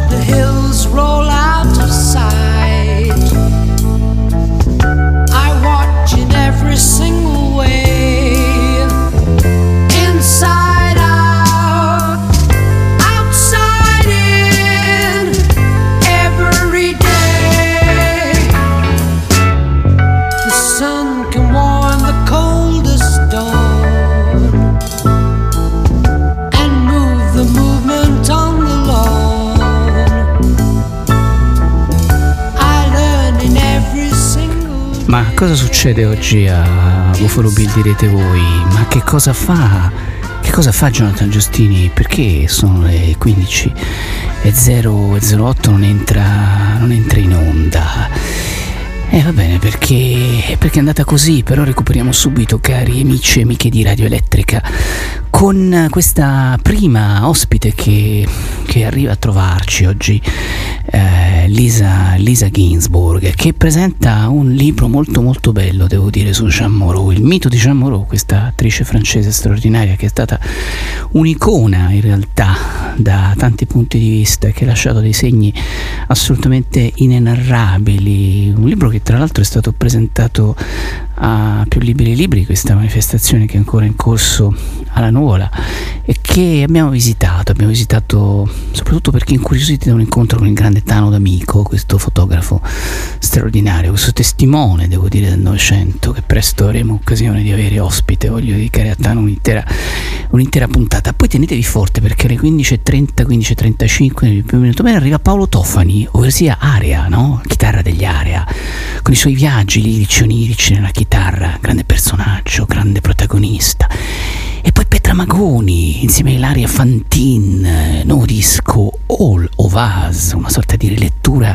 watch the cosa succede oggi a Buffalo Bill direte voi? Ma che cosa fa? Che cosa fa Jonathan Giustini? Perché sono le 15 e 008 non entra, non entra in onda? Eh va bene perché, perché è andata così, però recuperiamo subito cari amici e amiche di Radio Elettrica con questa prima ospite che, che arriva a trovarci oggi eh, Lisa, Lisa, Ginsburg, che presenta un libro molto molto bello, devo dire, su Jean Moreau, il mito di Jean Moreau, questa attrice francese straordinaria che è stata un'icona in realtà da tanti punti di vista e che ha lasciato dei segni assolutamente inenarrabili. Un libro che tra l'altro è stato presentato a più liberi libri, questa manifestazione che è ancora in corso alla Nuvola e che abbiamo visitato, abbiamo visitato soprattutto perché incuriositi da un incontro con il grande Tano D'Amico, questo fotografo straordinario, questo testimone, devo dire, del Novecento, che presto avremo occasione di avere ospite, voglio dedicare a Tano un'intera, un'intera puntata. Poi tenetevi forte perché alle 15.30, 15.35, nel primo minuto bene, arriva Paolo Tofani, ovvero sia Area, no? chitarra degli Area, con i suoi viaggi lirici onirici nella chitarra, grande personaggio, grande protagonista. E poi Petra Magoni insieme a Ilaria Fantin, nuovo disco All of Us, una sorta di rilettura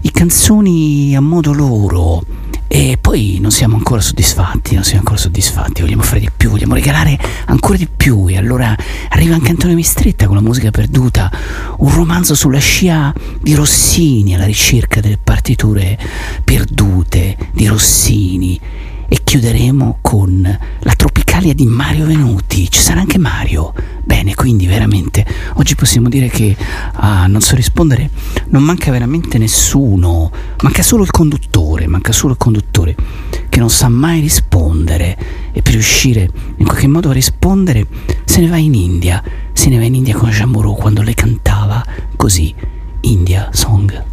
di canzoni a modo loro. E poi non siamo ancora soddisfatti, non siamo ancora soddisfatti, vogliamo fare di più, vogliamo regalare ancora di più. E allora arriva anche Antonio Mistretta con la musica perduta, un romanzo sulla scia di Rossini alla ricerca delle partiture perdute di Rossini e chiuderemo con la Tropicalia di Mario Venuti. Ci sarà anche Mario. Bene, quindi veramente oggi possiamo dire che a non so rispondere non manca veramente nessuno, manca solo il conduttore, manca solo il conduttore che non sa mai rispondere e per riuscire in qualche modo a rispondere se ne va in India, se ne va in India con Moreau quando le cantava così, India Song.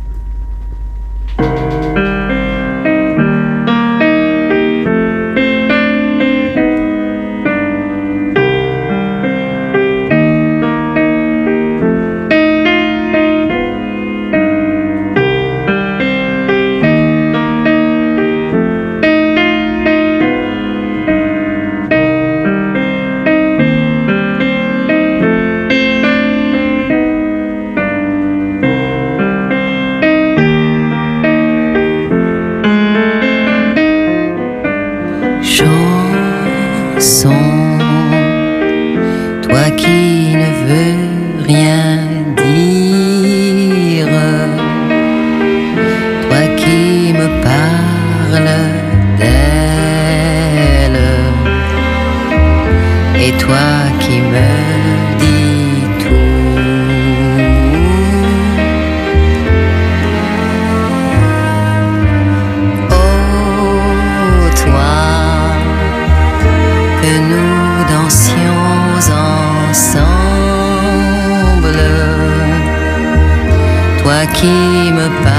sans qui me parle.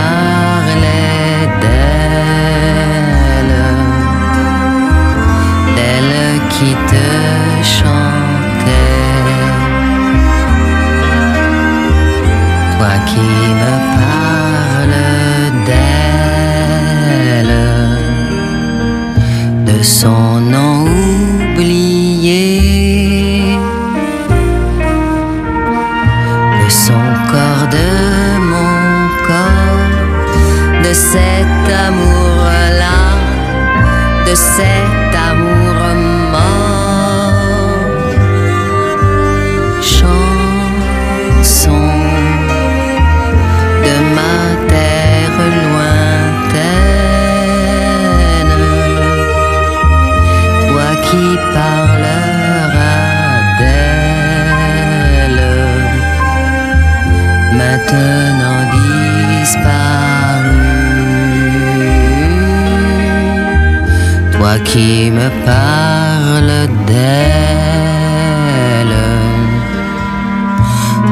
Qui me parles d'elle,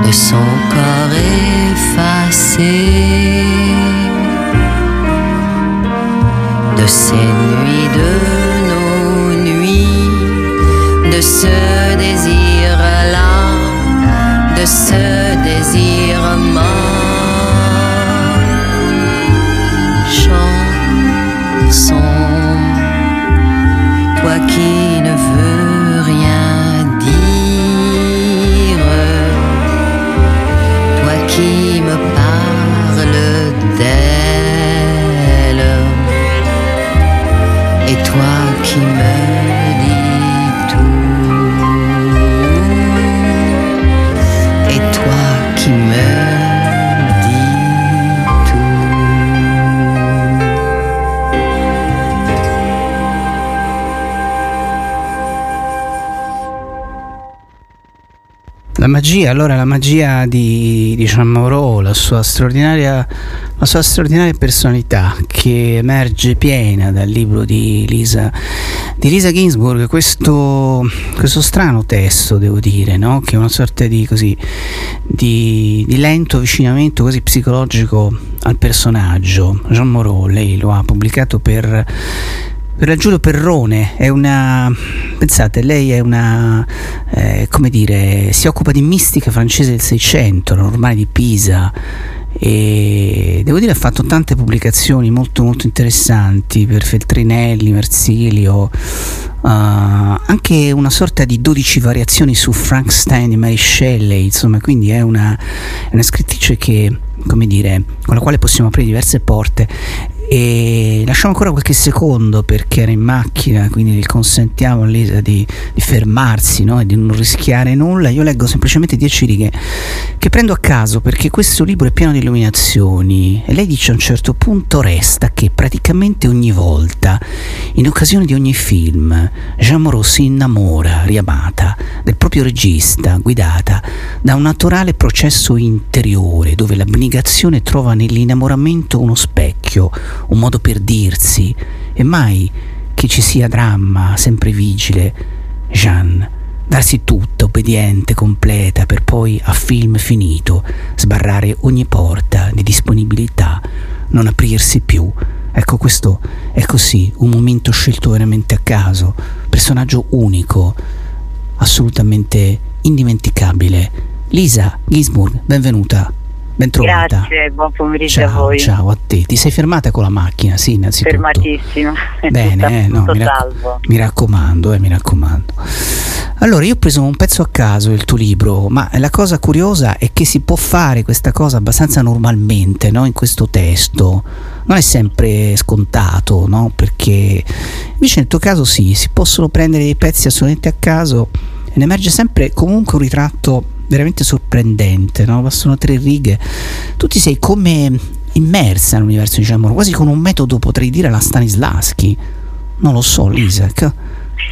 de son corps effacé, de ses nuits, de nos nuits, de ce désir-là, de ce désir mort. Toi qui ne veux magia, allora la magia di, di Jean Moreau, la sua straordinaria, la sua straordinaria personalità che emerge piena dal libro di Lisa, di Lisa Ginsburg, questo, questo strano testo, devo dire, no? che è una sorta di, così, di, di lento avvicinamento quasi psicologico al personaggio. Jean Moreau, lei lo ha pubblicato per per Giulio Perrone è una pensate lei è una eh, come dire si occupa di mistica francese del Seicento normale di Pisa e devo dire ha fatto tante pubblicazioni molto molto interessanti per Feltrinelli, Mersilio uh, anche una sorta di 12 variazioni su Frankenstein di Mary Shelley insomma quindi è una, è una scrittrice che come dire con la quale possiamo aprire diverse porte e lasciamo ancora qualche secondo perché era in macchina quindi consentiamo a Lisa di, di fermarsi no? e di non rischiare nulla io leggo semplicemente 10 righe che prendo a caso perché questo libro è pieno di illuminazioni e lei dice a un certo punto resta che praticamente ogni volta in occasione di ogni film Jean Moreau si innamora riamata del proprio regista guidata da un naturale processo interiore dove l'abnegazione trova nell'innamoramento uno specchio un modo per dirsi e mai che ci sia dramma sempre vigile. Jeanne, darsi tutta, obbediente, completa, per poi a film finito sbarrare ogni porta di disponibilità, non aprirsi più. Ecco, questo è così, un momento scelto veramente a caso, personaggio unico, assolutamente indimenticabile. Lisa Gisburg, benvenuta. Ben trovata. Grazie, buon pomeriggio ciao, a voi. Ciao a te. Ti sei fermata con la macchina? Sì, innanzitutto. Fermatissima. Bene, eh, no, tutto mi, racc- salvo. mi raccomando, eh, mi raccomando. Allora, io ho preso un pezzo a caso il tuo libro, ma la cosa curiosa è che si può fare questa cosa abbastanza normalmente, no? In questo testo. Non è sempre scontato, no? Perché invece nel tuo caso sì, si possono prendere dei pezzi assolutamente a caso ne emerge sempre comunque un ritratto veramente sorprendente, no? Bastano tre righe. Tu ti sei come immersa nell'universo di Giacomo, quasi con un metodo potrei dire alla Stanislaschi. Non lo so, Lisa, co-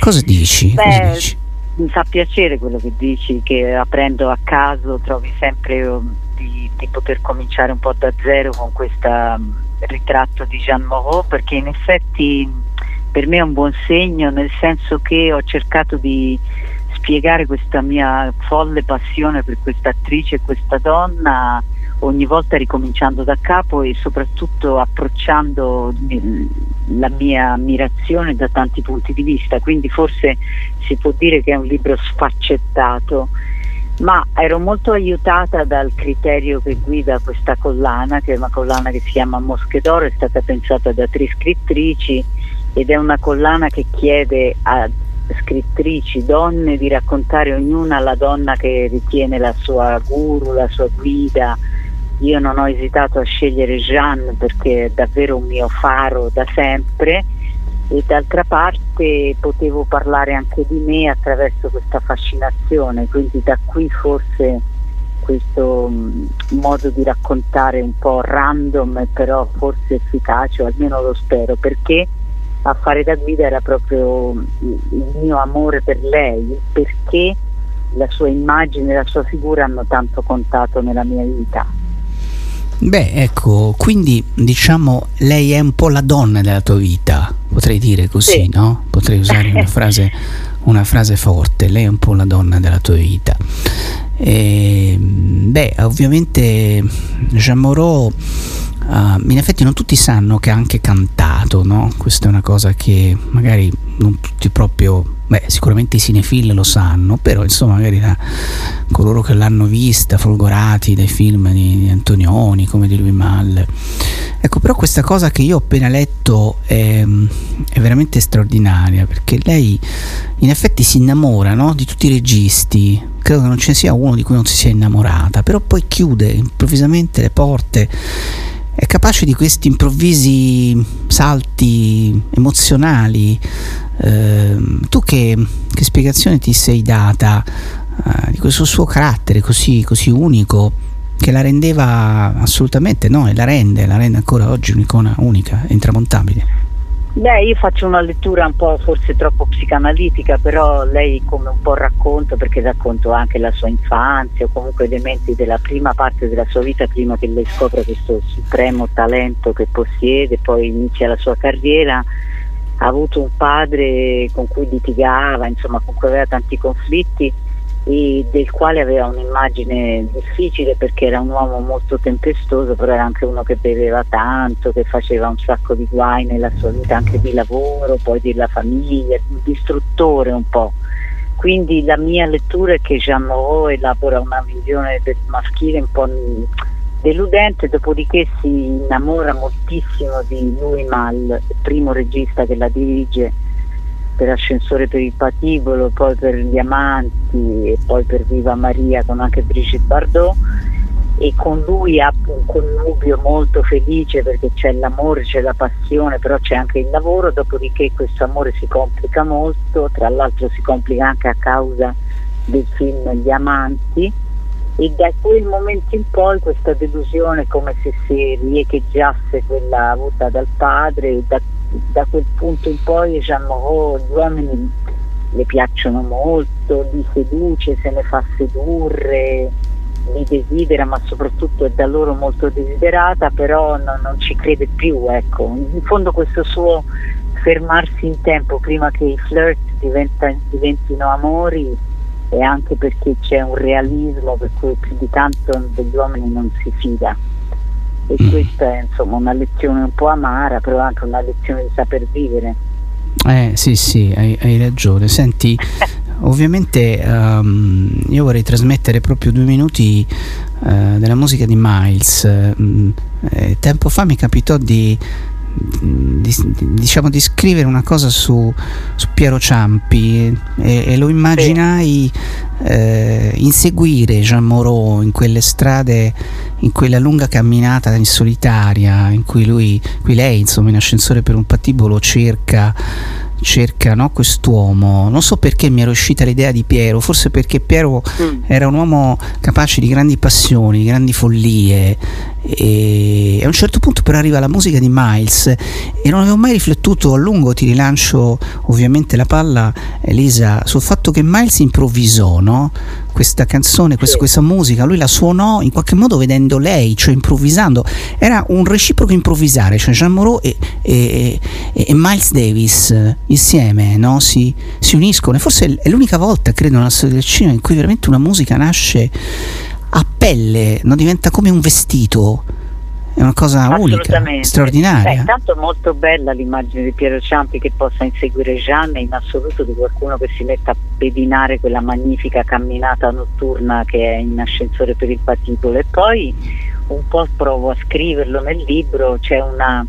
cosa dici? Cosa Beh, dici? mi fa piacere quello che dici, che aprendo a caso trovi sempre um, di, di poter cominciare un po' da zero con questo ritratto di Jean Moreau, perché in effetti per me è un buon segno, nel senso che ho cercato di spiegare questa mia folle passione per questa attrice e questa donna ogni volta ricominciando da capo e soprattutto approcciando la mia ammirazione da tanti punti di vista, quindi forse si può dire che è un libro sfaccettato, ma ero molto aiutata dal criterio che guida questa collana, che è una collana che si chiama Mosche d'Oro, è stata pensata da tre scrittrici ed è una collana che chiede a scrittrici, donne, di raccontare ognuna la donna che ritiene la sua guru, la sua guida. Io non ho esitato a scegliere Jeanne perché è davvero un mio faro da sempre e d'altra parte potevo parlare anche di me attraverso questa fascinazione, quindi da qui forse questo modo di raccontare un po' random però forse efficace, o almeno lo spero, perché a fare da guida era proprio il mio amore per lei, perché la sua immagine e la sua figura hanno tanto contato nella mia vita. Beh, ecco, quindi diciamo lei è un po' la donna della tua vita, potrei dire così, sì. no? Potrei usare una frase, una frase forte, lei è un po' la donna della tua vita. E, beh, ovviamente Jean Moreau, uh, in effetti non tutti sanno che ha anche cantato, no? Questa è una cosa che magari non tutti proprio Beh, sicuramente i cinefil lo sanno, però insomma magari da coloro che l'hanno vista, folgorati dai film di, di Antonioni, come di lui Mal. Ecco, però questa cosa che io ho appena letto è, è veramente straordinaria, perché lei in effetti si innamora no? di tutti i registi, credo che non ce ne sia uno di cui non si sia innamorata, però poi chiude improvvisamente le porte è capace di questi improvvisi salti emozionali. Eh, tu che, che, spiegazione ti sei data eh, di questo suo carattere così, così, unico che la rendeva assolutamente, no, e la rende, la rende ancora oggi un'icona unica, intramontabile? Beh, io faccio una lettura un po' forse troppo psicanalitica, però lei come un po' racconto, perché racconto anche la sua infanzia o comunque elementi della prima parte della sua vita prima che lei scopra questo supremo talento che possiede, poi inizia la sua carriera, ha avuto un padre con cui litigava, insomma con cui aveva tanti conflitti del quale aveva un'immagine difficile perché era un uomo molto tempestoso, però era anche uno che beveva tanto, che faceva un sacco di guai nella sua vita anche di lavoro, poi della famiglia, un distruttore un po'. Quindi la mia lettura è che Jean Moreau elabora una visione del maschile un po' deludente, dopodiché si innamora moltissimo di Louis Mal, primo regista che la dirige per Ascensore per il Patibolo, poi per Gli Amanti e poi per Viva Maria con anche Brigitte Bardot. E con lui ha un connubio molto felice perché c'è l'amore, c'è la passione, però c'è anche il lavoro, dopodiché questo amore si complica molto, tra l'altro si complica anche a causa del film Gli Amanti. E da quel momento in poi questa delusione come se si riecheggiasse quella avuta dal padre, da da quel punto in poi diciamo oh, gli uomini le piacciono molto, li seduce, se ne fa sedurre, li desidera, ma soprattutto è da loro molto desiderata, però no, non ci crede più. Ecco. In fondo questo suo fermarsi in tempo prima che i flirt diventa, diventino amori è anche perché c'è un realismo per cui più di tanto degli uomini non si fida e mm. questa è insomma una lezione un po' amara, però anche una lezione di saper vivere. Eh sì sì, hai, hai ragione. Senti, ovviamente um, io vorrei trasmettere proprio due minuti uh, della musica di Miles. Uh, tempo fa mi capitò di di, diciamo di scrivere una cosa su, su Piero Ciampi e, e lo immaginai eh, inseguire Jean Moreau in quelle strade, in quella lunga camminata in solitaria in cui lui, qui lei insomma in ascensore per un patibolo cerca cerca no, quest'uomo. Non so perché mi era uscita l'idea di Piero, forse perché Piero mm. era un uomo capace di grandi passioni, di grandi follie. E a un certo punto però arriva la musica di Miles e non avevo mai riflettuto a lungo, ti rilancio ovviamente la palla Elisa, sul fatto che Miles improvvisò no? Questa canzone, questa, questa musica, lui la suonò in qualche modo vedendo lei, cioè improvvisando, era un reciproco improvvisare, cioè Jean Moreau e, e, e, Miles Davis insieme no? si, si, uniscono e forse è l'unica volta, credo, nella storia del cinema in cui veramente una musica nasce a pelle, no? diventa come un vestito è una cosa unica, straordinaria. Beh, intanto è molto bella l'immagine di Piero Ciampi che possa inseguire Gianni, in assoluto di qualcuno che si metta a pedinare quella magnifica camminata notturna che è in ascensore per il patibolo e poi un po' provo a scriverlo nel libro, c'è una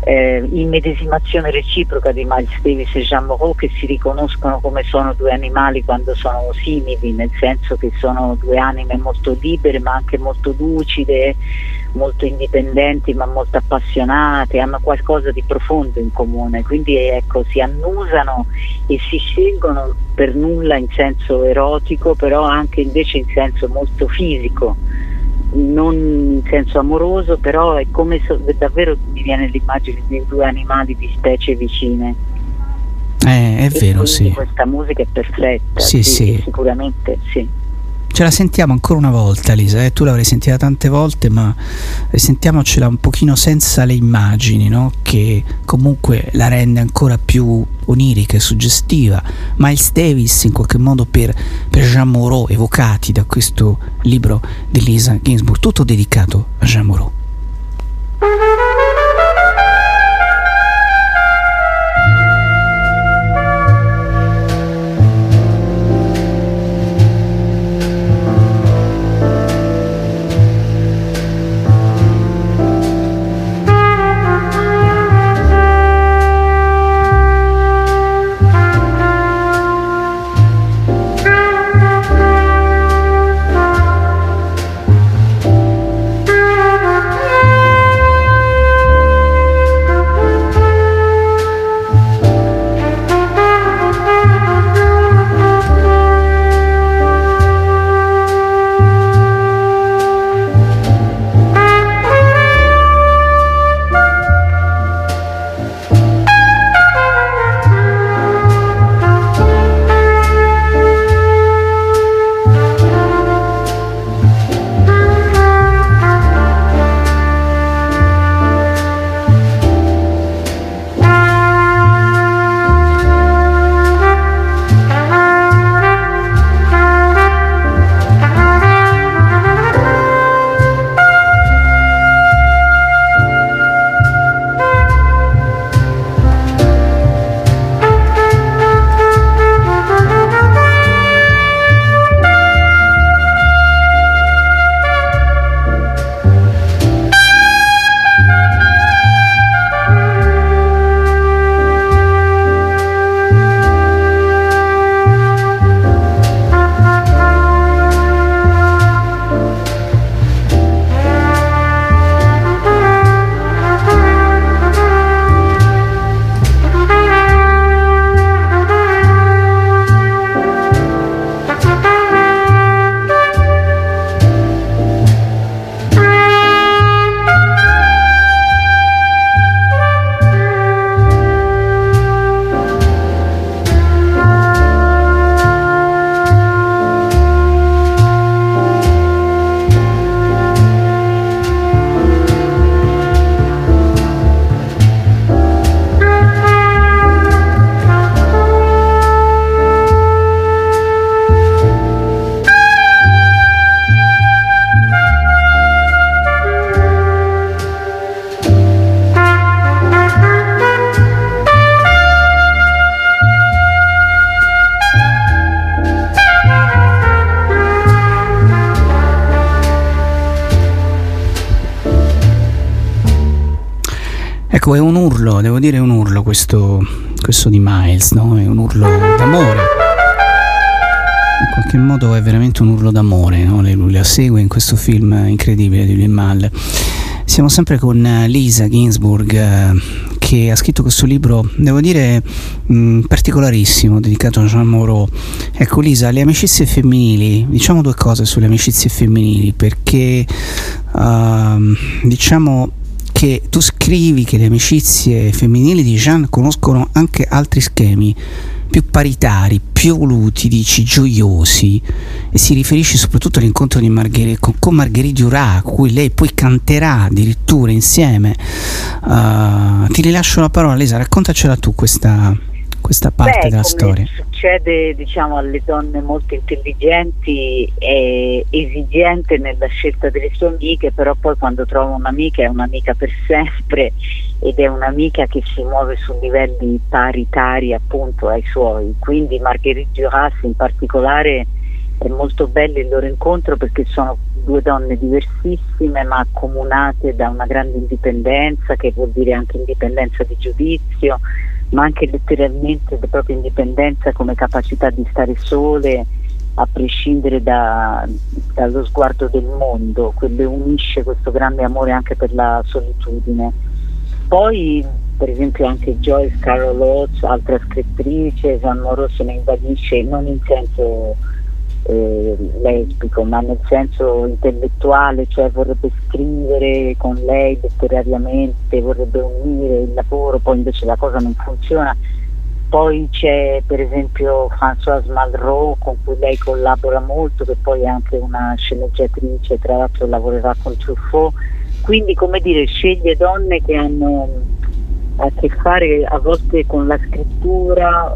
eh, immedesimazione reciproca di Miles Davis e Jean Moreau che si riconoscono come sono due animali quando sono simili, nel senso che sono due anime molto libere ma anche molto lucide, molto indipendenti ma molto appassionate, hanno qualcosa di profondo in comune, quindi ecco, si annusano e si scelgono per nulla in senso erotico, però anche invece in senso molto fisico non in senso amoroso, però è come so, davvero mi viene l'immagine di due animali di specie vicine. Eh, è e vero, sì. Questa musica è perfetta, sì, sì. sicuramente sì. Ce la sentiamo ancora una volta, Lisa. Eh? Tu l'avrai sentita tante volte, ma sentiamocela un pochino senza le immagini, no? che comunque la rende ancora più onirica e suggestiva. Miles Davis, in qualche modo, per, per Jean Moreau, evocati da questo libro di Lisa Ginsburg, tutto dedicato a Jean Moreau. Urlo, devo dire un urlo questo, questo di Miles, no? È un urlo d'amore. In qualche modo è veramente un urlo d'amore, no? Lui la segue in questo film incredibile di William Mal. Siamo sempre con Lisa Ginsburg eh, che ha scritto questo libro, devo dire, mh, particolarissimo, dedicato a Jean Moreau. Ecco Lisa, le amicizie femminili, diciamo due cose sulle amicizie femminili, perché uh, diciamo che tu scrivi che le amicizie femminili di Jean conoscono anche altri schemi più paritari, più voluti, dici gioiosi, e si riferisce soprattutto all'incontro Margher- con, con, Margherite Duras, cui lei poi canterà addirittura insieme. Uh, ti rilascio la parola, Lisa, raccontacela tu questa, questa parte Beh, della storia. Succede diciamo, alle donne molto intelligenti e esigente nella scelta delle sue amiche, però poi quando trova un'amica è un'amica per sempre ed è un'amica che si muove su livelli paritari appunto ai suoi. Quindi Marguerite Duras in particolare è molto bello il loro incontro perché sono due donne diversissime ma accomunate da una grande indipendenza che vuol dire anche indipendenza di giudizio ma anche letteralmente la propria indipendenza come capacità di stare sole a prescindere da, dallo sguardo del mondo, quello unisce questo grande amore anche per la solitudine. Poi per esempio anche Joyce Carol Oates, altra scrittrice, Jean Moreau se ne invadisce non in senso eh, lesbico, ma nel senso intellettuale, cioè vorrebbe scrivere con lei letterariamente, vorrebbe unire il lavoro, poi invece la cosa non funziona. poi c'è per esempio Françoise Malraux con cui lei collabora molto, che poi è anche una sceneggiatrice, tra l'altro lavorerà con Truffaut, quindi come dire sceglie donne che hanno a che fare a volte con la scrittura,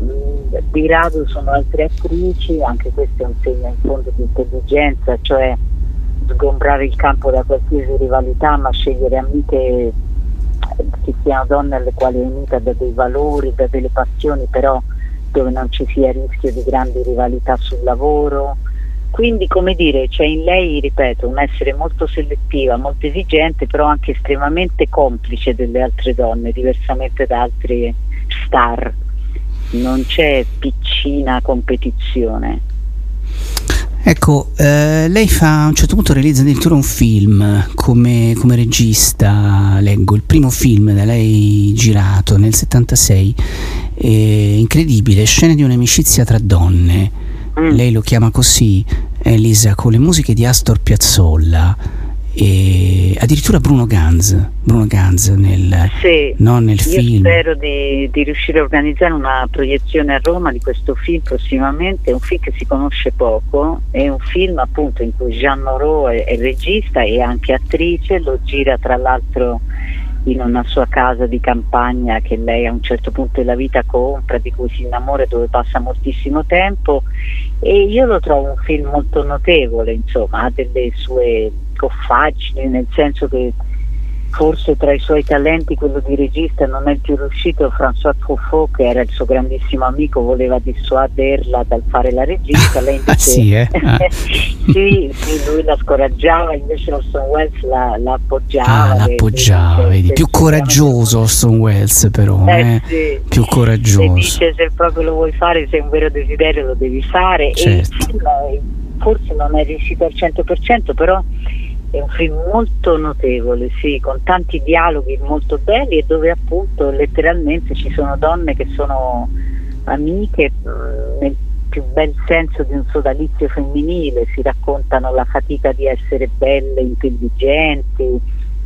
di rado sono altre attrici, anche questo è un segno in fondo di intelligenza, cioè sgombrare il campo da qualsiasi rivalità ma scegliere amiche che siano donne alle quali è unita da dei valori, da delle passioni, però dove non ci sia rischio di grandi rivalità sul lavoro. Quindi, come dire, c'è in lei, ripeto, un essere molto selettiva, molto esigente, però anche estremamente complice delle altre donne, diversamente da altre star. Non c'è piccina competizione. Ecco, eh, lei fa a un certo punto realizza addirittura un film come, come, regista, leggo, il primo film da lei girato nel 76, eh, incredibile, scene di un'amicizia tra donne, mm. lei lo chiama così, Elisa, con le musiche di Astor Piazzolla e addirittura Bruno Ganz, Bruno Ganz nel, sì, no, nel film. Spero di, di, riuscire a organizzare una proiezione a Roma di questo film prossimamente, è un film che si conosce poco, è un film appunto in cui Jean Moreau è, è regista e anche attrice, lo gira tra l'altro in una sua casa di campagna che lei a un certo punto della vita compra, di cui si innamora dove passa moltissimo tempo. E io lo trovo un film molto notevole, insomma, ha delle sue goffaggini, nel senso che forse tra i suoi talenti quello di regista non è più riuscito François Truffaut che era il suo grandissimo amico voleva dissuaderla dal fare la regista lei invece ah, sì, eh? ah. sì, sì, lui la scoraggiava invece Orson Welles la, la appoggiava ah, l'appoggiava vedi, più coraggioso Orson Welles però eh, eh? Sì. più coraggioso dice se proprio lo vuoi fare se è un vero desiderio lo devi fare certo. e forse non è riuscito al 100% però è un film molto notevole, sì, con tanti dialoghi molto belli e dove appunto letteralmente ci sono donne che sono amiche mm, nel più bel senso di un sodalizio femminile, si raccontano la fatica di essere belle, intelligenti,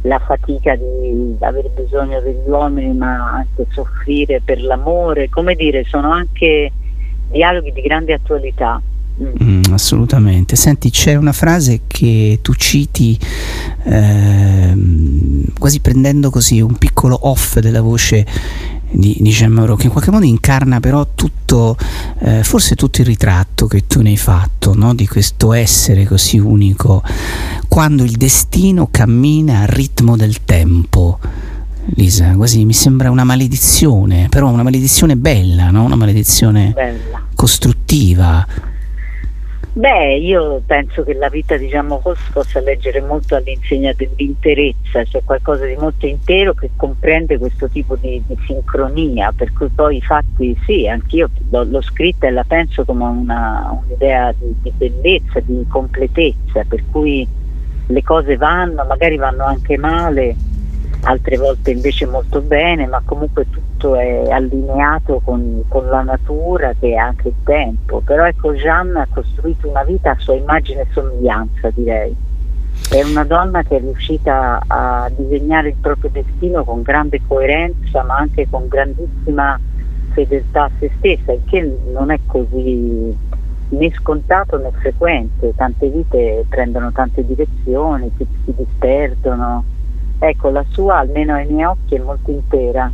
la fatica di aver bisogno degli uomini ma anche soffrire per l'amore, come dire, sono anche dialoghi di grande attualità. Mm, assolutamente. Senti, c'è una frase che tu citi ehm, quasi prendendo così un piccolo off della voce di, di Jean Moreau, che in qualche modo incarna però tutto, eh, forse tutto il ritratto che tu ne hai fatto, no? di questo essere così unico, quando il destino cammina al ritmo del tempo. Lisa, quasi mi sembra una maledizione, però una maledizione bella, no? una maledizione bella. costruttiva. Beh, io penso che la vita di Moreau si possa leggere molto all'insegna dell'interezza, cioè qualcosa di molto intero che comprende questo tipo di, di sincronia, per cui poi i fatti sì, anch'io l'ho scritta e la penso come una, un'idea di, di bellezza, di completezza, per cui le cose vanno, magari vanno anche male, altre volte invece molto bene, ma comunque tutto è allineato con, con, la natura che è anche il tempo. Però ecco Jeanne ha costruito una vita a sua immagine e somiglianza, direi. È una donna che è riuscita a disegnare il proprio destino con grande coerenza, ma anche con grandissima fedeltà a se stessa, il che non è così né scontato né frequente. Tante vite prendono tante direzioni, si, si disperdono ecco la sua almeno ai miei occhi è molto intera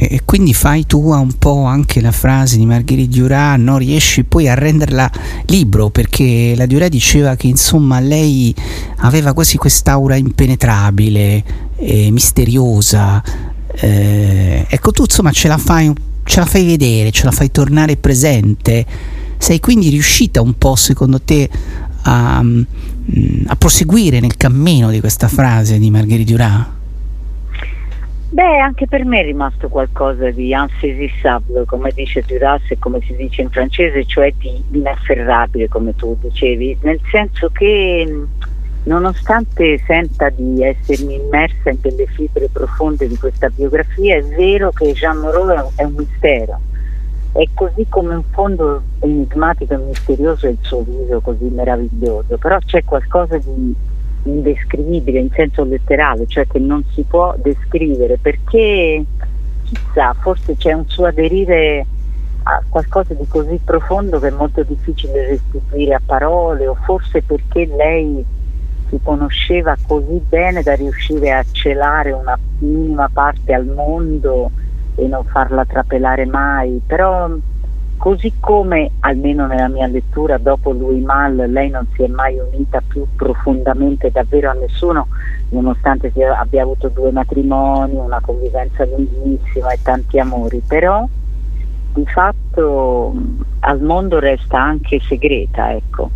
e quindi fai tua un po' anche la frase di Margherita Diurà, non riesci poi a renderla libro perché la Diurà diceva che insomma lei aveva quasi quest'aura impenetrabile, eh, misteriosa. Eh, ecco tu insomma ce la, fai, ce la fai vedere, ce la fai tornare presente. Sei quindi riuscita un po' secondo te a, a proseguire nel cammino di questa frase di Marguerite Duras? Beh, anche per me è rimasto qualcosa di insaisissable, come dice Duras e come si dice in francese, cioè di inafferrabile, come tu dicevi, nel senso che nonostante senta di essermi immersa in delle fibre profonde di questa biografia, è vero che Jean Moreau è un mistero e così come in fondo enigmatico e misterioso è il suo viso così meraviglioso, però c'è qualcosa di indescrivibile in senso letterale, cioè che non si può descrivere perché chissà, forse c'è un suo aderire a qualcosa di così profondo che è molto difficile restituire a parole o forse perché lei si conosceva così bene da riuscire a celare una minima parte al mondo e non farla trapelare mai, però così come almeno nella mia lettura dopo lui mal lei non si è mai unita più profondamente davvero a nessuno nonostante abbia avuto due matrimoni, una convivenza lunghissima e tanti amori, però di fatto al mondo resta anche segreta, ecco.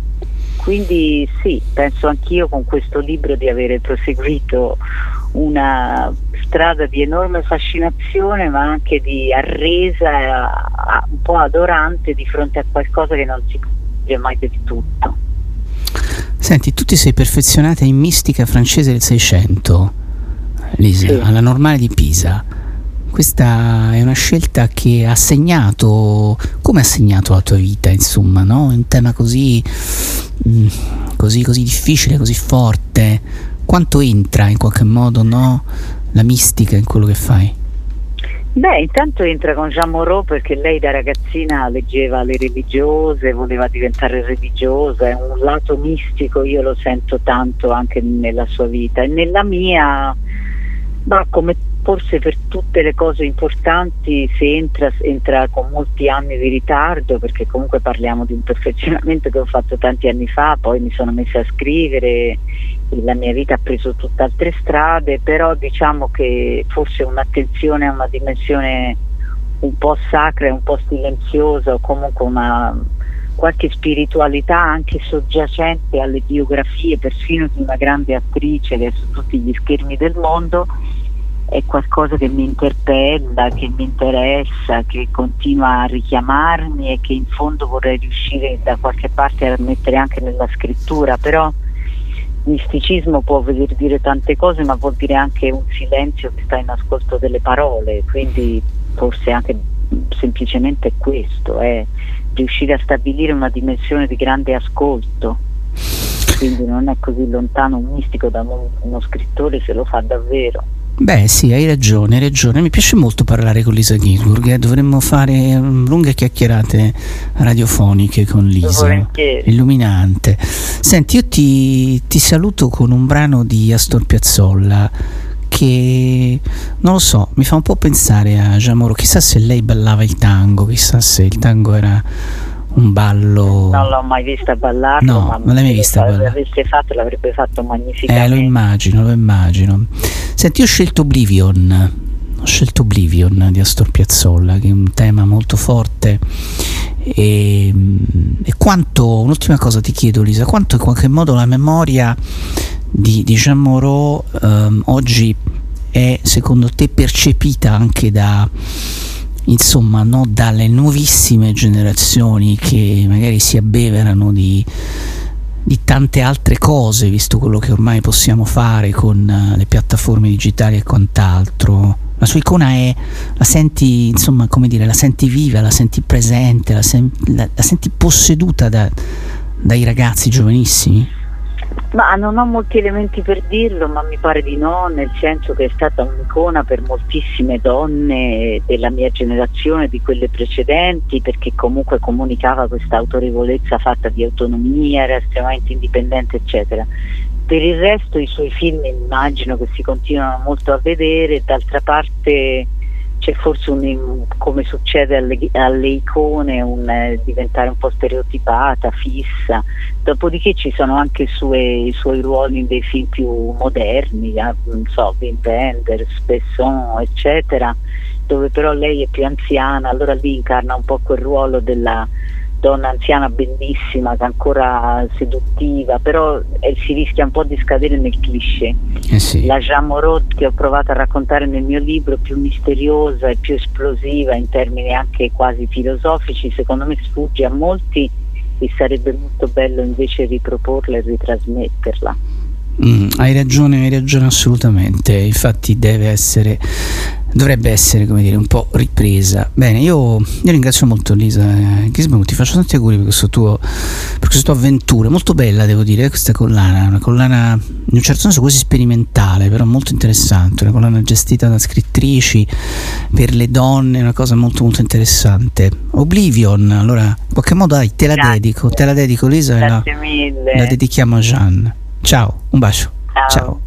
Quindi sì, penso anch'io con questo libro di avere proseguito una strada di enorme fascinazione ma anche di arresa un po' adorante di fronte a qualcosa che non si capisce mai del tutto. Senti, tu ti sei perfezionata in mistica francese del Seicento, Lisa, sì. alla normale di Pisa. Questa è una scelta che ha segnato, come ha segnato la tua vita, insomma, no? Un tema così, mm, così, così difficile, così forte. Quanto entra in qualche modo, no? La mistica in quello che fai? Beh, intanto entra con Jean Moreau perché lei da ragazzina leggeva le religiose, voleva diventare religiosa, è un lato mistico, io lo sento tanto anche nella sua vita e nella mia, ma come forse per tutte le cose importanti si entra, entra, con molti anni di ritardo perché comunque parliamo di un perfezionamento che ho fatto tanti anni fa, poi mi sono messa a scrivere, la mia vita ha preso tutte altre strade, però diciamo che forse un'attenzione a una dimensione un po' sacra e un po' silenziosa o comunque una qualche spiritualità anche soggiacente alle biografie persino di una grande attrice che è su tutti gli schermi del mondo è qualcosa che mi interpella, che mi interessa, che continua a richiamarmi e che in fondo vorrei riuscire da qualche parte a mettere anche nella scrittura, però misticismo può voler dire tante cose ma vuol dire anche un silenzio che sta in ascolto delle parole, quindi forse anche semplicemente questo, è riuscire a stabilire una dimensione di grande ascolto quindi non è così lontano un mistico da uno, uno scrittore se lo fa davvero. Beh sì, hai ragione, hai ragione. Mi piace molto parlare con Lisa Ginsburg, eh. dovremmo fare um, lunghe chiacchierate radiofoniche con Lisa. Illuminante. Senti, io ti, ti saluto con un brano di Astor Piazzolla che non lo so, mi fa un po' pensare a Giamoro, chissà se lei ballava il tango, chissà se il tango era un ballo. Non l'ho mai vista ballare. No, ma non l'hai mai vista ballare. Se l'avesse fatto l'avrebbe fatto magnificamente. Eh, lo immagino, lo immagino. Senti, io ho scelto Oblivion. Ho scelto Oblivion di Astor Piazzolla, che è un tema molto forte. E, e quanto, un'ultima cosa ti chiedo, Lisa, quanto in qualche modo la memoria di, di Jean Moreau ehm, oggi è secondo te percepita anche da insomma no, dalle nuovissime generazioni che magari si abbeverano di, di, tante altre cose, visto quello che ormai possiamo fare con uh, le piattaforme digitali e quant'altro. La sua icona è, la senti, insomma, come dire, la senti viva, la senti presente, la, sen- la, la senti posseduta da, dai ragazzi giovanissimi? Ma non ho molti elementi per dirlo, ma mi pare di no, nel senso che è stata un'icona per moltissime donne della mia generazione, di quelle precedenti, perché comunque comunicava questa autorevolezza fatta di autonomia, era estremamente indipendente, eccetera. Per il resto i suoi film immagino che si continuano molto a vedere, d'altra parte c'è forse un, come succede alle, alle icone un eh, diventare un po' stereotipata, fissa, dopodiché ci sono anche i suoi ruoli in dei film più moderni, eh, non so, Wim Wenders, Besson, eccetera, dove però lei è più anziana, allora lì incarna un po' quel ruolo della donna anziana bellissima, che ancora seduttiva, però eh, si rischia un po' di scadere nel cliché. Eh sì. La Jean Moreau che ho provato a raccontare nel mio libro, più misteriosa e più esplosiva in termini anche quasi filosofici, secondo me sfugge a molti e sarebbe molto bello invece riproporla e ritrasmetterla. Mm, hai ragione, hai ragione assolutamente, infatti deve essere dovrebbe essere come dire un po' ripresa. Bene, io, io ringrazio molto Lisa Gisberg, ti faccio tanti auguri per, questo tuo, per questa tua avventura, molto bella devo dire questa collana, una collana in un certo senso quasi sperimentale, però molto interessante, una collana gestita da scrittrici per le donne, una cosa molto molto interessante. Oblivion, allora in qualche modo dai, te la Grazie. dedico, te la dedico Lisa e la, Grazie mille. la dedichiamo a Jeanne. Ciao, un bacio. Ciao. Ciao.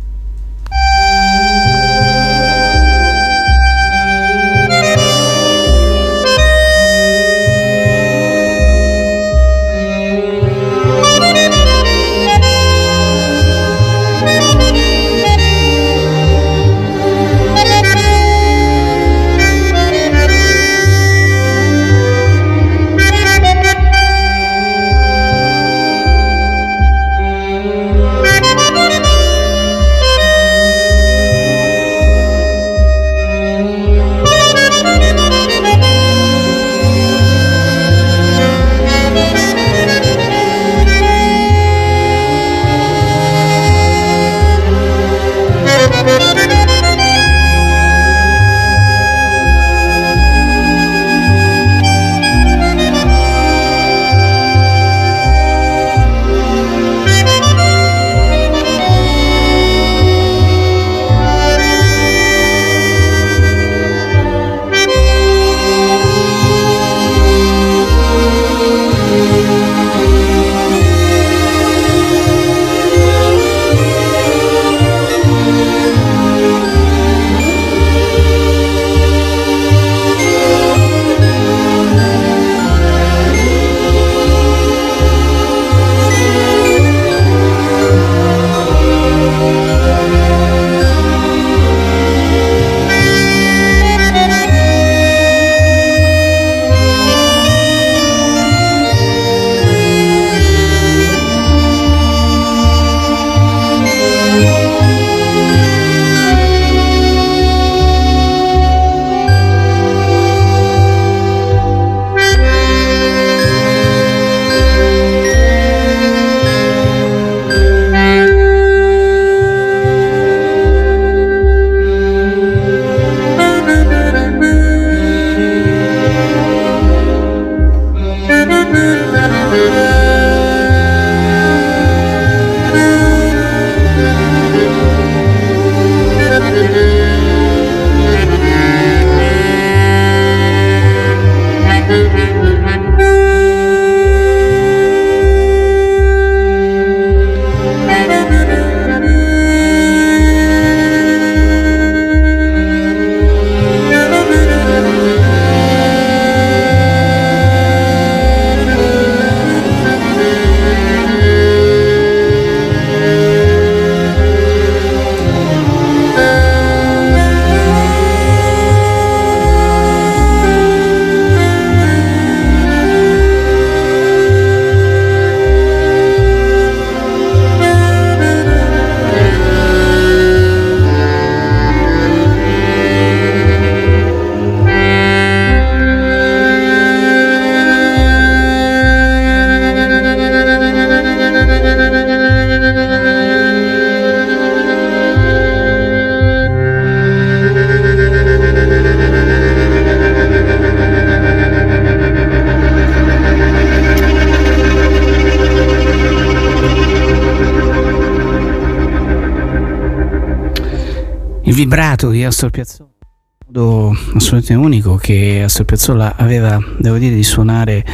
Astor Piazzolla, un modo assolutamente unico che Astor Piazzolla aveva, devo dire, di suonare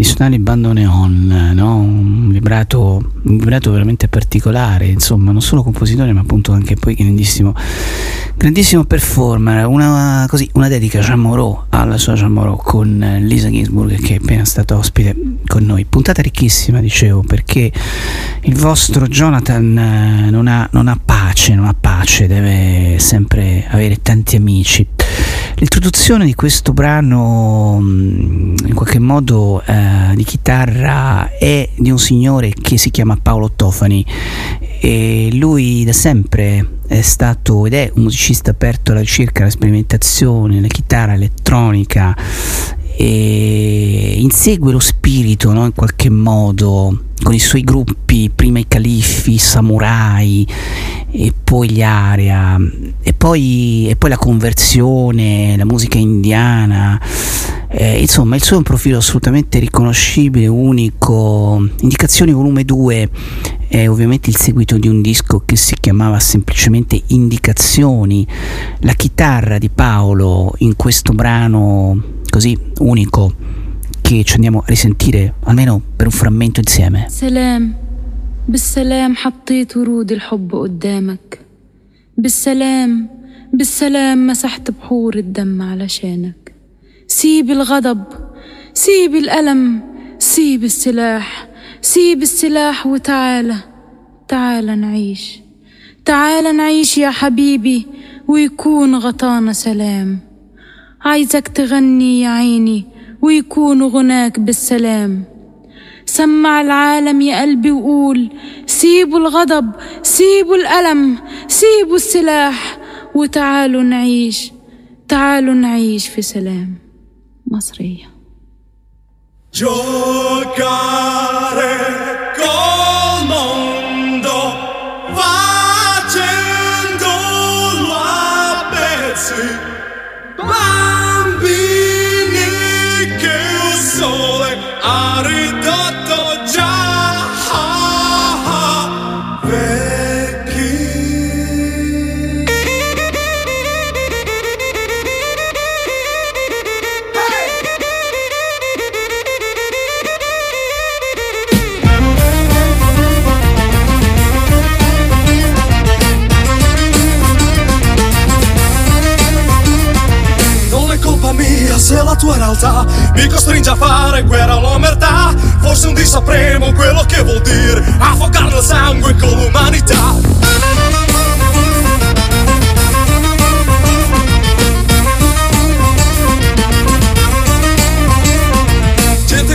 di suonare il bandoneon, no? un, vibrato, un vibrato veramente particolare, insomma, non solo compositore, ma appunto anche poi grandissimo, grandissimo performer. Una, così, una dedica Jean Moreau, alla sua Jean Moreau, con Lisa Ginsburg, che è appena stata ospite con noi. Puntata ricchissima, dicevo, perché il vostro Jonathan eh, non ha, non ha pace, non ha pace, deve sempre avere tanti amici. L'introduzione di questo brano in qualche modo eh, di chitarra è di un signore che si chiama Paolo Tofani e lui da sempre è stato ed è un musicista aperto alla ricerca, alla sperimentazione, alla chitarra elettronica e insegue lo spirito no? in qualche modo con i suoi gruppi, prima i califfi, i samurai e poi gli aria e poi, e poi la conversione, la musica indiana, eh, insomma il suo è un profilo assolutamente riconoscibile, unico. Indicazioni volume 2 è ovviamente il seguito di un disco che si chiamava semplicemente Indicazioni. La chitarra di Paolo in questo brano così unico che ci andiamo a risentire almeno per un frammento insieme. Salam. بالسلام حطيت ورود الحب قدامك. بالسلام بالسلام مسحت بحور الدم علشانك. سيب الغضب سيب الألم سيب السلاح سيب السلاح وتعالى تعالى نعيش. تعالى نعيش يا حبيبي ويكون غطانا سلام. عايزك تغني يا عيني ويكون غناك بالسلام. سمع العالم يا قلبي وقول سيبوا الغضب سيبوا الألم سيبوا السلاح وتعالوا نعيش تعالوا نعيش في سلام. مصرية. col ha ridotto già. Non è colpa mia se la tua realtà mi costringe a fare guerra all'omertà. Forse un dì sapremo quello che vuol dire affogare il sangue con l'umanità.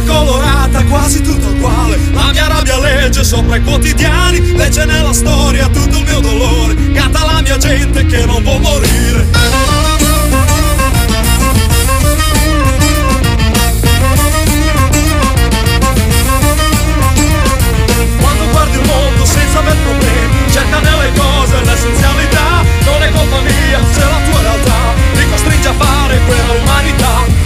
Colorata, quasi tutto uguale. La mia rabbia legge sopra i quotidiani, legge nella storia tutto il mio dolore. Canta la mia gente che non può morire. Cerca nelle cose l'essenzialità. Non è colpa mia se la tua realtà ti costringe a fare quella umanità.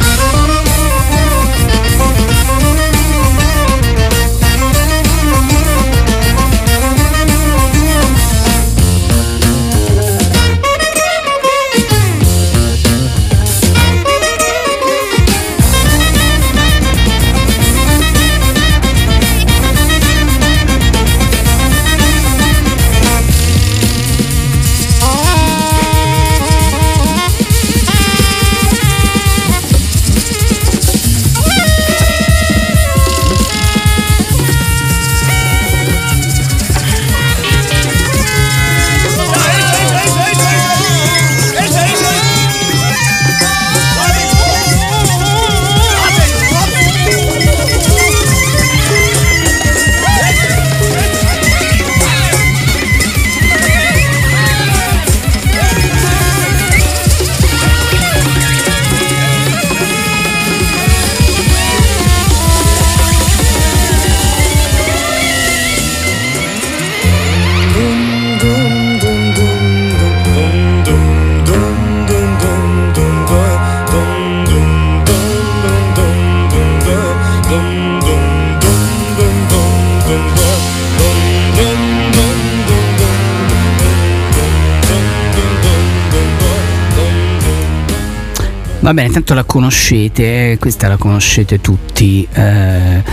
Va bene, tanto la conoscete, eh, questa la conoscete tutti. eh,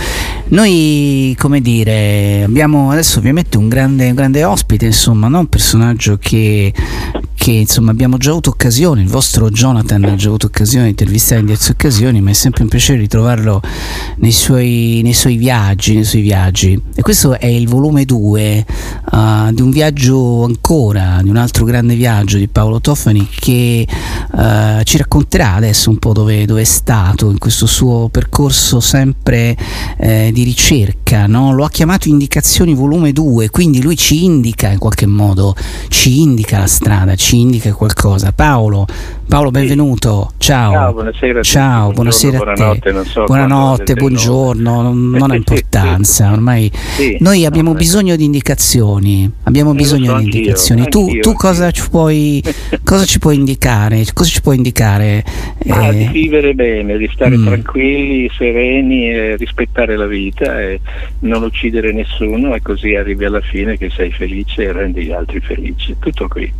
noi, come dire, abbiamo adesso ovviamente un grande, un grande ospite, insomma, no? un personaggio che, che insomma abbiamo già avuto occasione, il vostro Jonathan ha già avuto occasione di intervistare in diverse occasioni, ma è sempre un piacere ritrovarlo nei suoi, nei suoi viaggi, nei suoi viaggi. Questo è il volume 2 di un viaggio ancora, di un altro grande viaggio di Paolo Tofani che eh, ci racconterà adesso un po' dove, dove è stato in questo suo percorso sempre eh, di ricerca, no? lo ha chiamato Indicazioni volume 2, quindi lui ci indica in qualche modo, ci indica la strada, ci indica qualcosa. Paolo, Paolo benvenuto, ciao. Ciao, buonasera. a Ciao, buonasera a te. buonanotte, non so buonanotte, buongiorno, non, non ha importanza, ormai Sì, noi abbiamo no, bisogno di indicazioni, abbiamo Eh, bisogno so di anch'io, indicazioni. Tu, anch'io, tu cosa, anch'io. ci puoi, cosa ci puoi indicare? Cosa ci puoi indicare? Ah, di Eh, vivere bene, di stare Mm. tranquilli, sereni e rispettare la vita e non uccidere nessuno e così arrivi alla fine che sei felice e rendi gli altri felici. Tutto qui,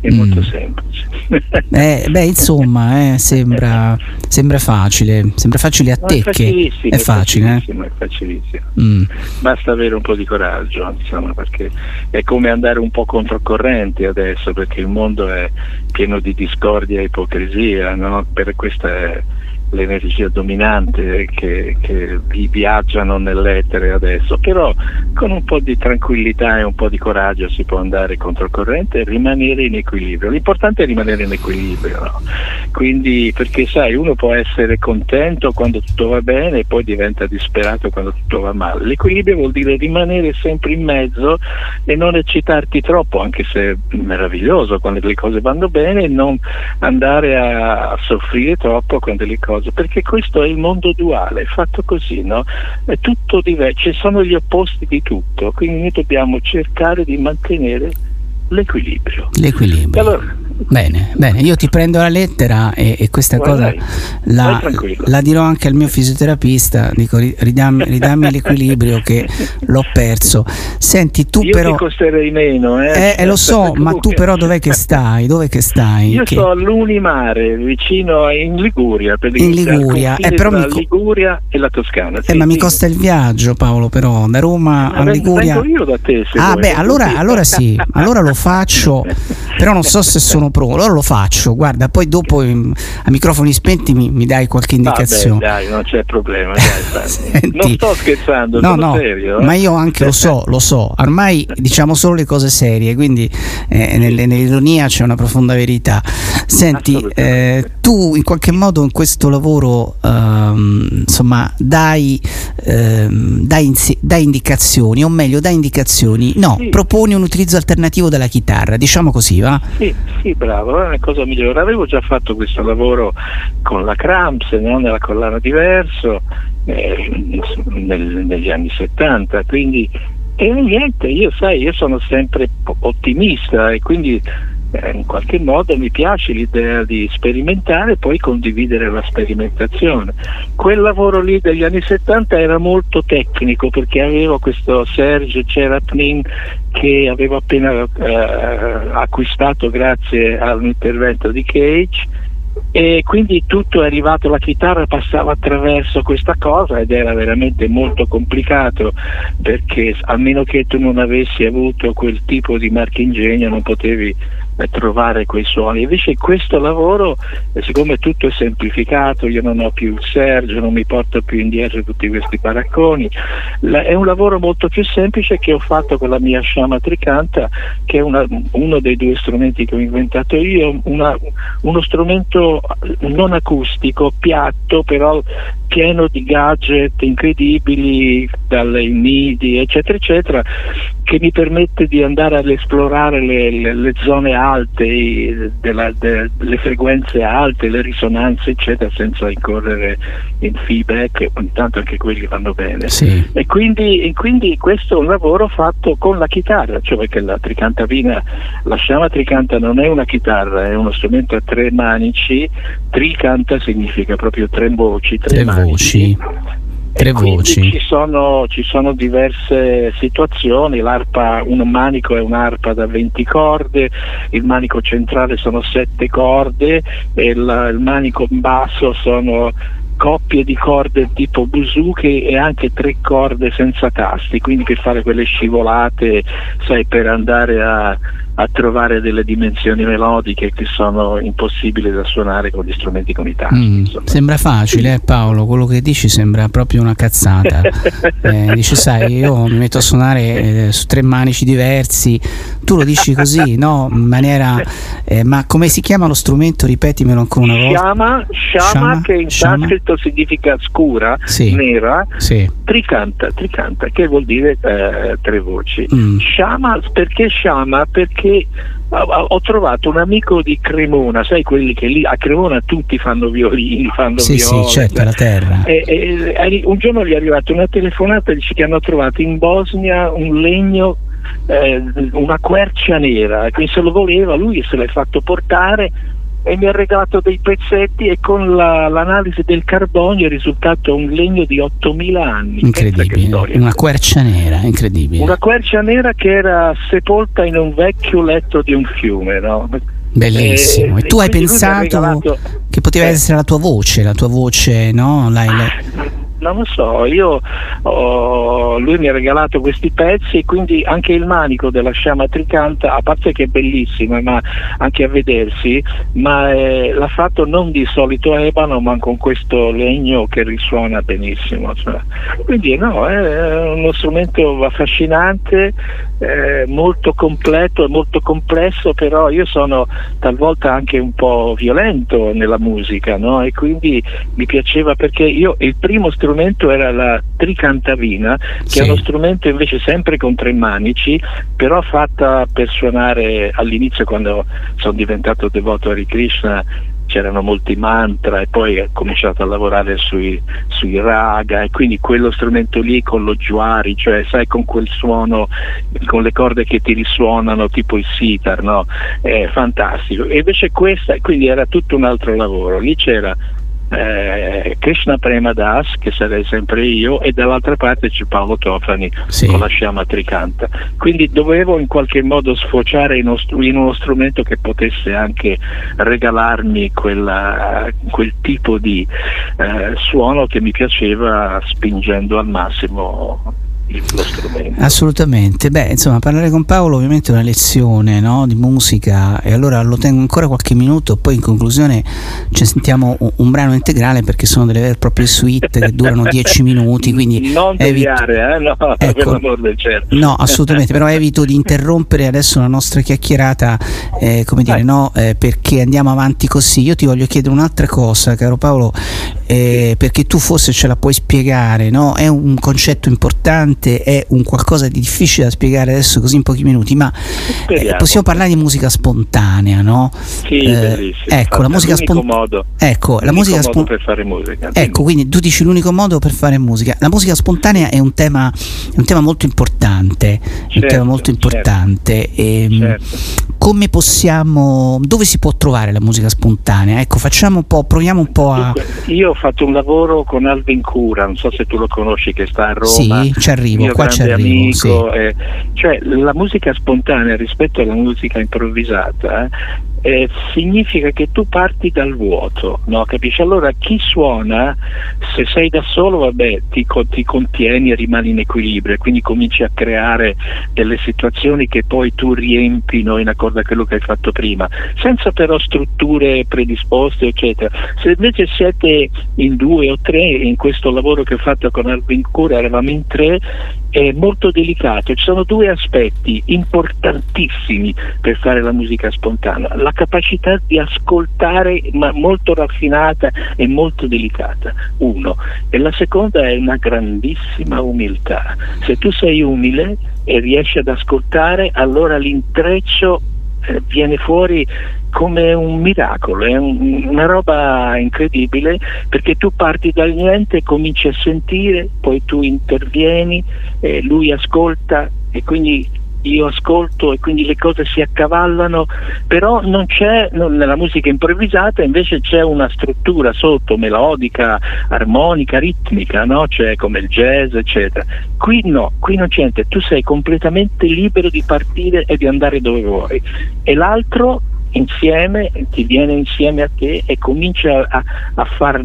è Mm. molto semplice. eh, beh, insomma, eh, sembra, sembra facile, sembra facile a te è che è facile. eh? facilissimo, è facilissimo. Mm. Basta avere un po' di coraggio, insomma, perché è come andare un po' controcorrente adesso, perché il mondo è pieno di discordia e ipocrisia, no? per questa è l'energia dominante che, che vi viaggiano nell'etere adesso, però con un po' di tranquillità e un po' di coraggio si può andare controcorrente e rimanere in equilibrio. L'importante è rimanere in equilibrio, no? quindi perché sai, uno può essere contento quando tutto va bene e poi diventa disperato quando tutto va male. L'equilibrio vuol dire rimanere sempre in mezzo e non eccitarti troppo, anche se è meraviglioso quando le cose vanno bene, e non andare a, soffrire troppo quando le cose, perché questo è il mondo duale, è fatto così, no? È tutto diverso, ci sono gli opposti di tutto, quindi noi dobbiamo cercare di mantenere l'equilibrio. L'equilibrio. allora, Bene, bene, io ti prendo la lettera e, e questa Vai, cosa la, la dirò anche al mio fisioterapista, dico ri- ridammi, ridammi l'equilibrio che l'ho perso. Senti, tu io però... ti costerei meno, eh? Eh, eh, lo so, ma tu però dov'è che stai? Dov'è che stai? Io Che- sto a Lunimare, vicino a, in Liguria, In Liguria, eh, però mi Liguria e la Toscana. Eh, sì, ma mi sì. costa il viaggio Paolo però, da Roma Ma a ven- Liguria... vengo io da te, se Ah vuoi, beh, allora, allora sì, allora lo faccio, però non so se sono pronto, allora lo faccio, guarda, poi dopo mm, a microfoni spenti mi, mi dai qualche Vabbè, indicazione. dai, non c'è problema, dai. Senti. non sto scherzando, No, sono no, serio. eh. ma io anche lo so, lo so, ormai diciamo solo le cose serie, quindi eh, nelle- nell'ironia c'è una profonda verità. Senti, eh, tu in qualche modo in questo lavoro ehm, insomma dai, ehm, dai, insi- dai indicazioni, o meglio dai indicazioni, no, Sì. proponi un utilizzo alternativo della chitarra, diciamo così, va? Sì, sì, bravo, è una cosa migliore. Avevo già fatto questo lavoro con la Cramps, no? nella collana diverso, eh, nel- negli anni 70, quindi e niente, io sai, io sono sempre ottimista e quindi eh, in qualche modo mi piace l'idea di sperimentare e poi condividere la sperimentazione. Quel lavoro lì degli anni 70 era molto tecnico perché avevo questo Serge Cerapnin che avevo appena eh, acquistato grazie all'intervento di Cage e quindi tutto è arrivato, la chitarra passava attraverso questa cosa ed era veramente molto complicato perché a meno che tu non avessi avuto quel tipo di marchingegno non potevi trovare quei suoni. Invece questo lavoro, eh, siccome tutto è semplificato, io non ho più il Sergio, non mi porto più indietro tutti questi baracconi, è un lavoro molto più semplice che ho fatto con la mia Shama Tricanta, che è una- uno dei due strumenti che ho inventato io, una- uno strumento non acustico, piatto, però pieno di gadget incredibili, dalle MIDI, eccetera, eccetera, che mi permette di andare ad esplorare le, le- le zone alte, della- de- le frequenze alte, le risonanze, eccetera, senza incorrere in feedback, ogni tanto anche quelli vanno bene. Sì. E quindi, e quindi questo è un lavoro fatto con la chitarra, cioè perché la tricantabina, la sciama tricanta non è una chitarra, è uno strumento a tre manici, tricanta significa proprio tre voci, tre, Tre manici. voci. Tre quindi voci. Ci sono, ci sono diverse situazioni, l'arpa, un manico è un'arpa da 20 corde, il manico centrale sono 7 corde e il, il manico basso sono coppie di corde tipo buzuki e anche tre corde senza tasti, quindi per fare quelle scivolate, sai, per andare a, a trovare delle dimensioni melodiche che sono impossibili da suonare con gli strumenti con i tasti. Mm, sembra facile, eh, Paolo, quello che dici sembra proprio una cazzata. Eh, dici, sai, io mi metto a suonare eh, su tre manici diversi, tu lo dici così, no? In maniera. eh, ma come si chiama lo strumento? Ripetimelo ancora una volta. Shama, shama, Shama, che in shama. sanscrito significa scura, Sì. nera, Sì. Tricanta, tricanta, che vuol dire eh, tre voci. Mm. Shama, perché Shama? Perché ho, ho trovato un amico di Cremona, sai quelli che lì a Cremona tutti fanno violini, fanno Sì, viole. sì, certo, la terra. E- e- un giorno gli è arrivata una telefonata e dice che hanno trovato in Bosnia un legno, eh, una quercia nera, quindi se lo voleva lui se l'è fatto portare e mi ha regalato dei pezzetti e con la- l'analisi del carbonio è risultato un legno di 8000 anni. Incredibile. Una quercia nera, incredibile. Una quercia nera che era sepolta in un vecchio letto di un fiume, no? Bellissimo. Eh, E tu hai quindi lui mi ha pensato regalato- che poteva Eh. essere la tua voce, la tua voce, no? L'hai- l'hai- Non lo so, io ho- lui mi ha regalato questi pezzi e quindi anche il manico della sciama tricanta, a parte che è bellissimo, ma anche a vedersi, ma eh, l'ha fatto non di solito ebano, ma con questo legno che risuona benissimo. cioè. Quindi no, è uno strumento affascinante, eh, molto completo e molto complesso, però io sono talvolta anche un po' violento nella musica, no? E quindi mi piaceva perché io il primo strumento era la tricantavina, che Sì. è uno strumento invece sempre con tre manici, però fatta per suonare all'inizio quando sono diventato devoto a Hare Krishna c'erano molti mantra e poi ho cominciato a lavorare sui, sui raga e quindi quello strumento lì con lo juari, cioè sai con quel suono, con le corde che ti risuonano tipo il sitar, no? È fantastico. E invece questa, quindi era tutto un altro lavoro, lì c'era eh, Krishna Prema Das, che sarei sempre io, e dall'altra parte c'è Paolo Tofani Sì. con la sciama tricanta. Quindi dovevo in qualche modo sfociare in uno, str- in uno strumento che potesse anche regalarmi quella- quel tipo di eh, suono che mi piaceva spingendo al massimo lo strumento. Assolutamente, beh insomma parlare con Paolo ovviamente è una lezione no, di musica e allora lo tengo ancora qualche minuto, poi in conclusione ci sentiamo un, un brano integrale perché sono delle vere e proprie suite che durano 10 minuti, quindi non deviare, eh? no, Ecco. cielo. No, assolutamente, però evito di interrompere adesso la nostra chiacchierata, eh, come dire, Vai. no, eh, perché andiamo avanti così. Io ti voglio chiedere un'altra cosa, caro Paolo, eh, perché tu forse ce la puoi spiegare, no? È un concetto importante, è un qualcosa di difficile da spiegare adesso così in pochi minuti, ma eh, possiamo parlare di musica spontanea, no? Sì, Eh, bellissimo. ecco, la musica è l'unico spon- modo, Ecco, la musica modo spon- per fare musica. Ecco, quindi tu dici l'unico modo per fare musica. La musica spontanea è un tema, un tema molto importante, è un Certo, tema molto certo. importante. Ehm, Certo. Come possiamo, dove si può trovare la musica spontanea? Ecco, facciamo un po', proviamo un po' a... Io ho fatto un lavoro con Alvin Cura, non so se tu lo conosci, che sta a Roma. Sì, ci arrivo, qua ci grande arrivo. amico, eh, cioè la musica spontanea rispetto alla musica improvvisata eh, significa che tu parti dal vuoto, no? capisci? Allora chi suona, se sei da solo, vabbè, ti, ti contieni e rimani in equilibrio, quindi cominci a creare delle situazioni che poi tu riempi no, in accordo a quello che hai fatto prima, senza però strutture predisposte, eccetera. Se invece siete in due o tre, in questo lavoro che ho fatto con Alvin Cura, eravamo in tre, è molto delicato, ci sono due aspetti importantissimi per fare la musica spontanea, la capacità di ascoltare ma molto raffinata e molto delicata, uno, e la seconda è una grandissima umiltà. Se tu sei umile e riesci ad ascoltare, allora l'intreccio eh, viene fuori come un miracolo, è un- una roba incredibile perché tu parti dal niente, cominci a sentire, poi tu intervieni, eh, lui ascolta e quindi io ascolto e quindi le cose si accavallano, però non c'è, non- nella musica improvvisata invece c'è una struttura sotto, melodica, armonica, ritmica, no? Cioè come il jazz, eccetera. Qui no, qui non c'è niente, tu sei completamente libero di partire e di andare dove vuoi. E l'altro insieme ti viene insieme a te e comincia a, a far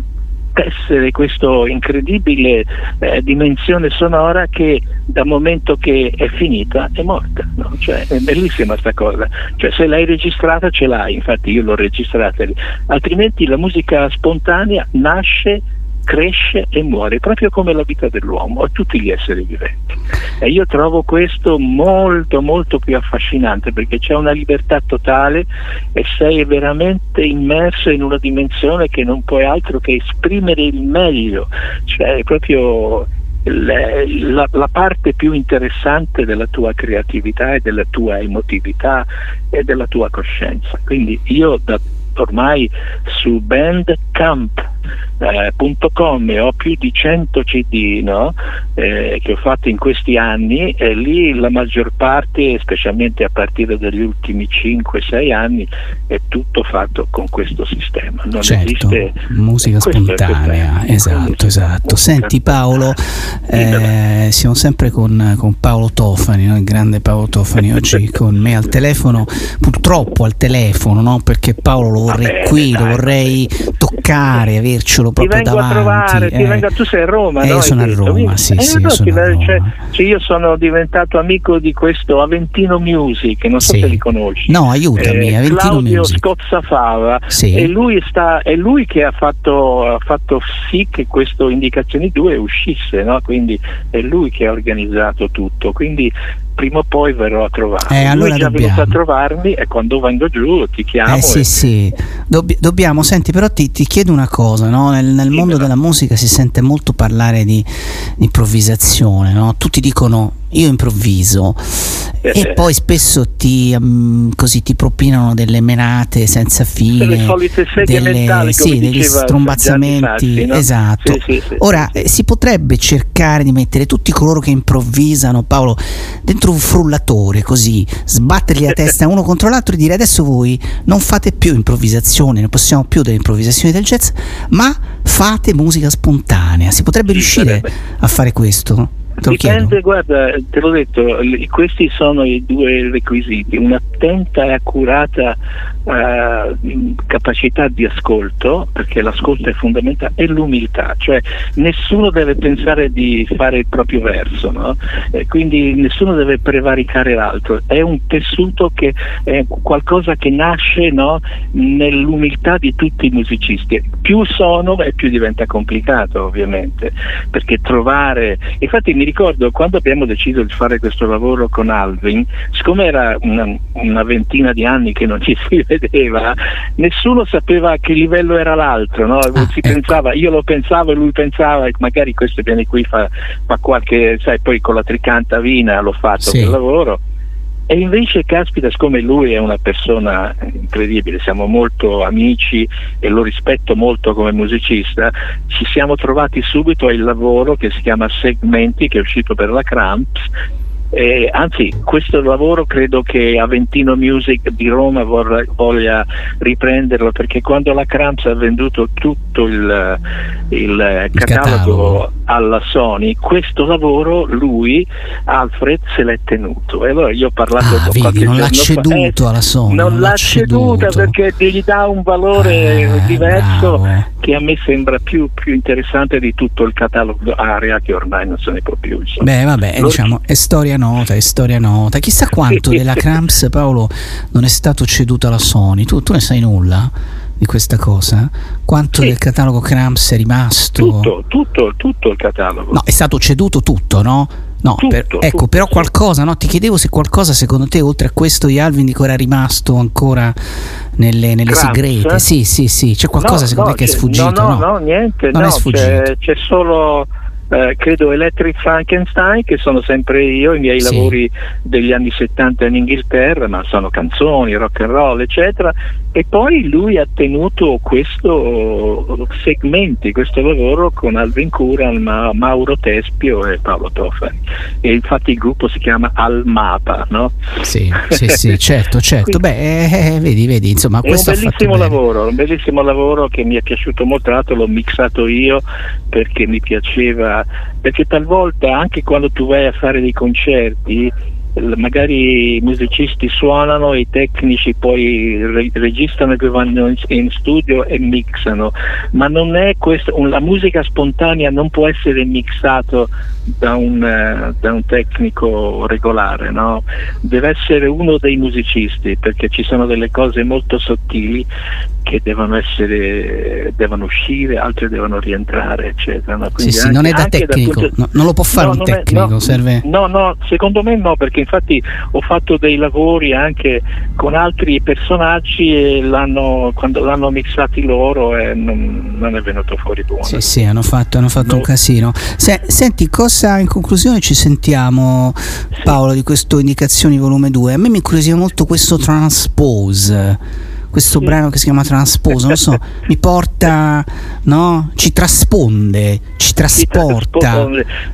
tessere questa incredibile eh, dimensione sonora che dal momento che è finita è morta. no? Cioè, è bellissima sta cosa. Cioè, se l'hai registrata ce l'hai, infatti io l'ho registrata lì. Altrimenti la musica spontanea nasce cresce e muore, proprio come la vita dell'uomo e tutti gli esseri viventi. E io trovo questo molto molto più affascinante perché c'è una libertà totale e sei veramente immerso in una dimensione che non puoi altro che esprimere il meglio, cioè proprio la, la, parte più interessante della tua creatività e della tua emotività e della tua coscienza. Quindi io da, ormai su Bandcamp eh, .com e ho più di 100 cd no? eh, che ho fatto in questi anni e lì la maggior parte, specialmente a partire dagli ultimi 5-6 anni, è tutto fatto con questo sistema. Non certo, esiste musica spontanea, esatto, esatto. Senti Paolo, eh, siamo sempre con, con Paolo Tofani, no? il grande Paolo Tofani oggi con me al telefono, purtroppo al telefono, no? perché Paolo lo vorrei bene, qui, dai, lo vorrei toccare, avercelo ti proprio vengo davanti. a trovare, ti eh. vengo- tu sei a Roma, Eh, no? io sono a? Roma, sì, Eh, sì, no, io sono ti- a Roma. cioè, cioè, io sono diventato amico di questo Aventino Music, non so Sì. se li conosci. No, aiutami, Eh, Aventino Claudio Music. Scozzafava Sì. e lui sta, è lui che ha fatto, ha fatto sì che questo Indicazioni 2 uscisse, no? quindi è lui che ha organizzato tutto. Quindi prima o poi verrò a trovarlo. Eh, allora lui è già dobbiamo. venuto a trovarmi e quando vengo giù ti chiamo. Eh sì, e- sì, Dobbi- dobbiamo, senti, però ti, ti chiedo una cosa, no? nel, nel mondo Dimmelo. della musica si sente molto parlare di, di improvvisazione, no? tutti dicono io improvviso Eh, e poi spesso ti, mm, così, ti propinano delle menate senza fine, Le solite seghe delle- mentali, sì, degli strombazzamenti, Sassi, no? esatto. Sì, sì, sì, Ora eh, si potrebbe cercare di mettere tutti coloro che improvvisano, Paolo, dentro un frullatore così, sbattergli la testa uno contro l'altro e dire adesso voi non fate più improvvisazione, non possiamo più delle improvvisazioni del jazz, ma fate musica spontanea. Si potrebbe riuscire sarebbe. a fare questo? Te Dipende, guarda, te l'ho detto, questi sono i due requisiti, un'attenta e accurata eh, capacità di ascolto, perché l'ascolto è fondamentale, e l'umiltà, cioè nessuno deve pensare di fare il proprio verso, no? Quindi nessuno deve prevaricare l'altro, è un tessuto che è qualcosa che nasce no, nell'umiltà di tutti i musicisti, più sono e più diventa complicato ovviamente, perché trovare, infatti mi ricordo quando abbiamo deciso di fare questo lavoro con Alvin, siccome era una, una ventina di anni che non ci si vedeva, nessuno sapeva a che livello era l'altro, no? Ah, si ecco. pensava, io lo pensavo e lui pensava, e magari questo viene qui, fa, fa qualche, sai, poi con la tricanta vina l'ho fatto Sì. quel lavoro. E invece, caspita, siccome lui è una persona incredibile, siamo molto amici e lo rispetto molto come musicista, ci siamo trovati subito al lavoro che si chiama Segmenti, che è uscito per la Cramps. E, anzi, questo lavoro credo che Aventino Music di Roma vorrà- voglia riprenderlo perché quando la Cramps ha venduto tutto il, il catalogo, catalogo. alla Sony, questo lavoro lui, Alfred, se l'è tenuto. E allora io ho parlato Ah, con vedi, non l'ha giorno fa- ceduto alla Sony, Non, non l'ha l'ha ceduta ceduto. perché gli dà un valore Ah, diverso bravo. che a me sembra più, più interessante di tutto il catalogo Aria che ormai non se ne può più. insomma. Beh, vabbè, diciamo, è storia nota, è storia nota. Chissà quanto della Cramps, Paolo, non è stato ceduto alla Sony. Tu, tu ne sai nulla di questa cosa? Quanto Sì. del catalogo Cramps è rimasto? Tutto, tutto, tutto il catalogo. No, è stato ceduto tutto, no? No, Tutto, per- ecco, tutto, però qualcosa, no? Ti chiedevo se qualcosa secondo te, oltre a questo di Alvin, dico, era rimasto ancora nelle, nelle segrete. Sì, sì, sì. C'è qualcosa No, secondo no, te che è sfuggito? No, no, no, niente, Non no, è sfuggito. c'è, c'è solo eh, credo Electric Frankenstein che sono sempre io, i miei Sì. lavori degli anni 70 in Inghilterra, ma sono canzoni, rock and roll, eccetera. E poi lui ha tenuto questo segmenti, questo lavoro con Alvin Curan, Ma- Mauro Tespio e Paolo Tofani. E infatti il gruppo si chiama Almapa, no? Sì, sì, sì, certo, certo. Quindi- Beh, eh, eh, vedi, vedi, insomma, È un questo ha fatto bellissimo bene. lavoro, un bellissimo lavoro che mi è piaciuto molto, l'ho mixato io perché mi piaceva, perché talvolta anche quando tu vai a fare dei concerti, magari i musicisti suonano i tecnici poi re- registrano e poi vanno in, studio e mixano, ma non è questo, la musica spontanea non può essere mixato da un, eh, da un tecnico regolare, no? deve essere uno dei musicisti perché ci sono delle cose molto sottili che devono essere devono uscire, altre devono rientrare, eccetera. no? Sì, sì, non è da anche tecnico, punto- no, non lo può fare No, un è- tecnico, no, serve... No, no, secondo me no, perché infatti ho fatto dei lavori anche con altri personaggi e l'hanno, quando l'hanno mixati loro eh, non, non, è venuto fuori buono. Sì, sì, hanno fatto, hanno fatto no. un casino. Se, senti, cosa in conclusione ci sentiamo Paolo di questo Indicazioni volume 2? A me mi incuriosiva molto questo Transpose questo brano che si chiama Transposo, non so, mi porta, no? Ci trasponde, ci trasporta.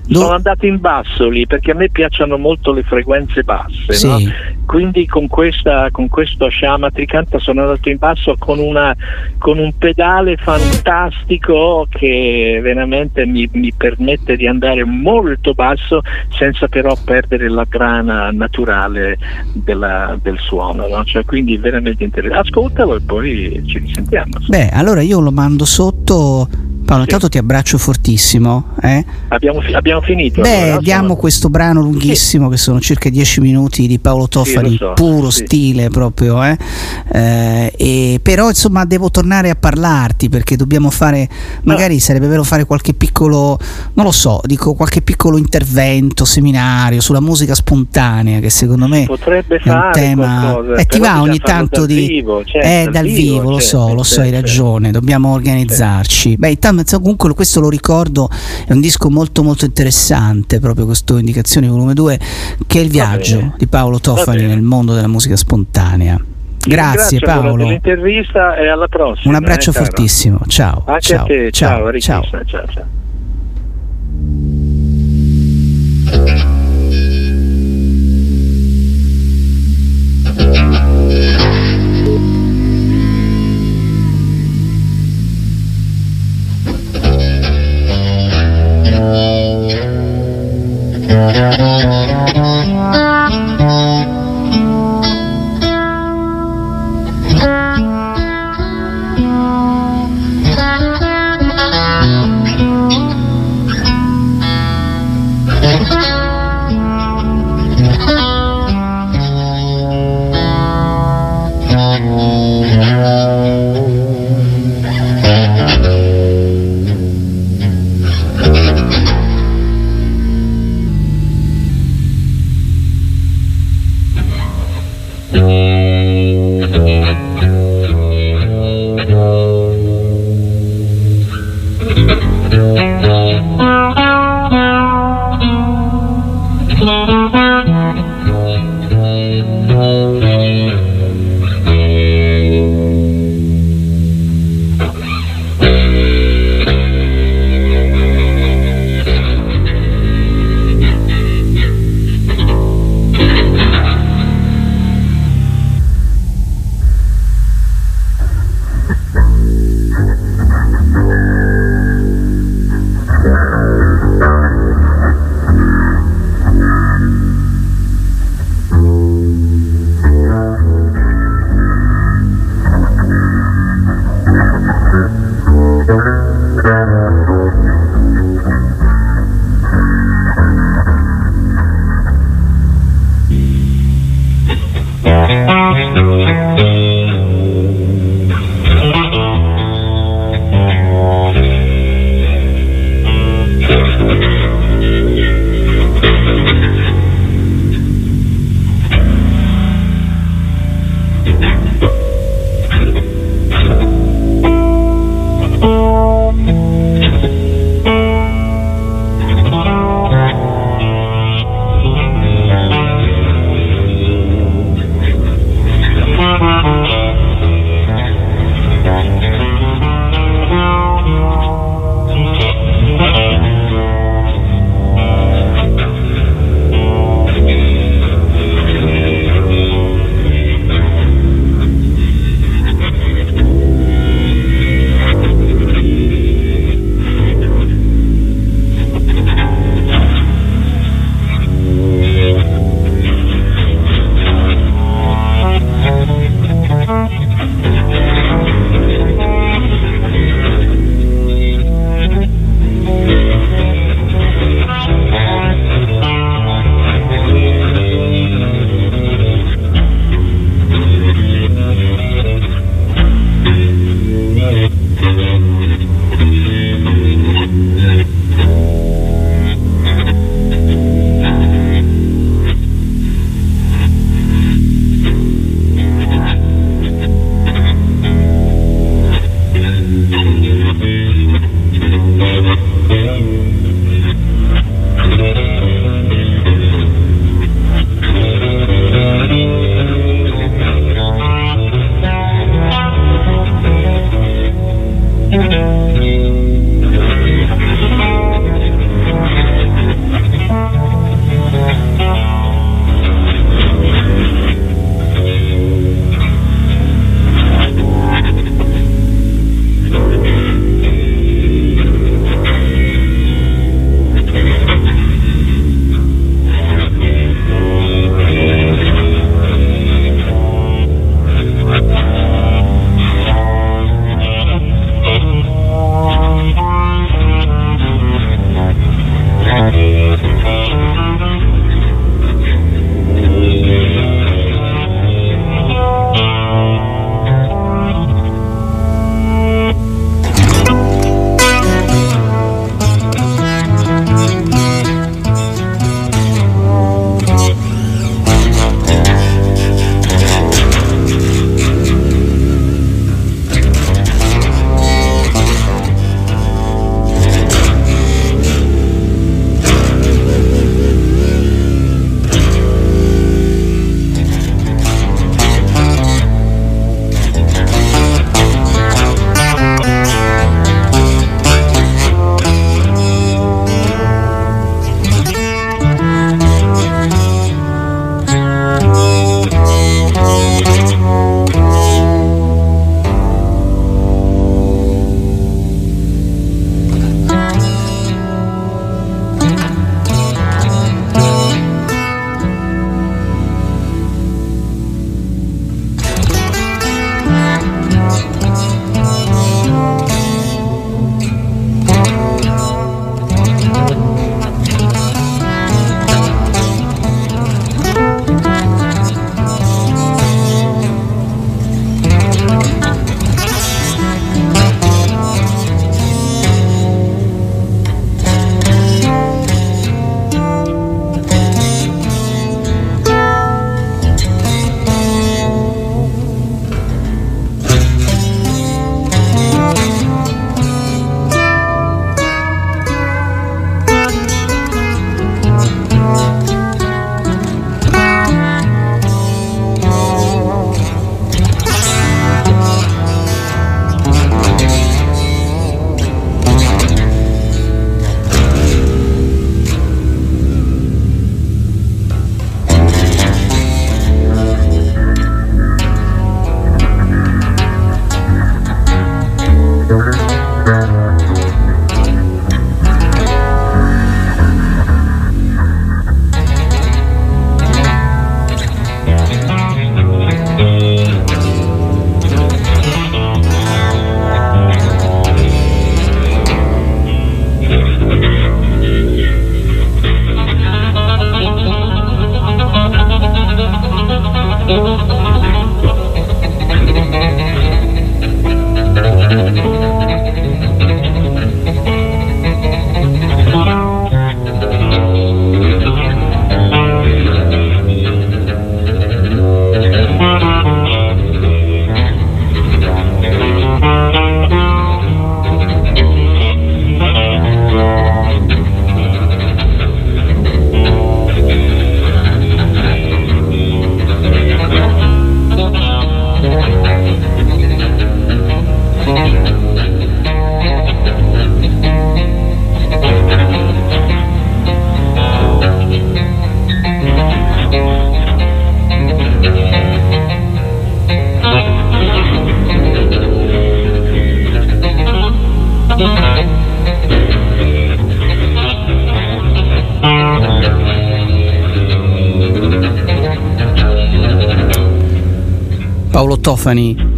Sono andato in basso lì perché a me piacciono molto le frequenze basse, sì. no? quindi con, questa, con questo Shama Tricanta sono andato in basso con, una, con un pedale fantastico che veramente mi, mi, permette di andare molto basso senza però perdere la grana naturale della, del suono, no? cioè, quindi veramente interessante. Ascoltalo e poi ci risentiamo. Beh, allora io lo mando sotto Paolo, sì. intanto ti abbraccio fortissimo. Eh? Abbiamo, abbiamo, finito. Beh, allora, diamo sono... questo brano lunghissimo sì. che sono circa 10 minuti di Paolo Toffani, sì, so. puro stile proprio. Eh? Eh, e, però insomma devo tornare a parlarti perché dobbiamo fare, magari no. sarebbe vero fare qualche piccolo, non lo so, dico qualche piccolo intervento, seminario sulla musica spontanea che secondo me Potrebbe è un tema... E eh, ti va ogni tanto di... Vivo, certo, eh, dal vivo, vivo lo so, lo so, hai certo. ragione, dobbiamo organizzarci. Beh, intanto comunque questo lo ricordo, è un disco molto molto interessante, proprio questo Indicazioni volume 2, che è il viaggio di Paolo Tofani nel mondo della musica spontanea. Grazie Paolo. L'intervista e alla prossima. Un abbraccio eh, fortissimo. Ciao. Anche ciao, a te. Ciao. Ciao. ciao. ciao, ciao. Thank you.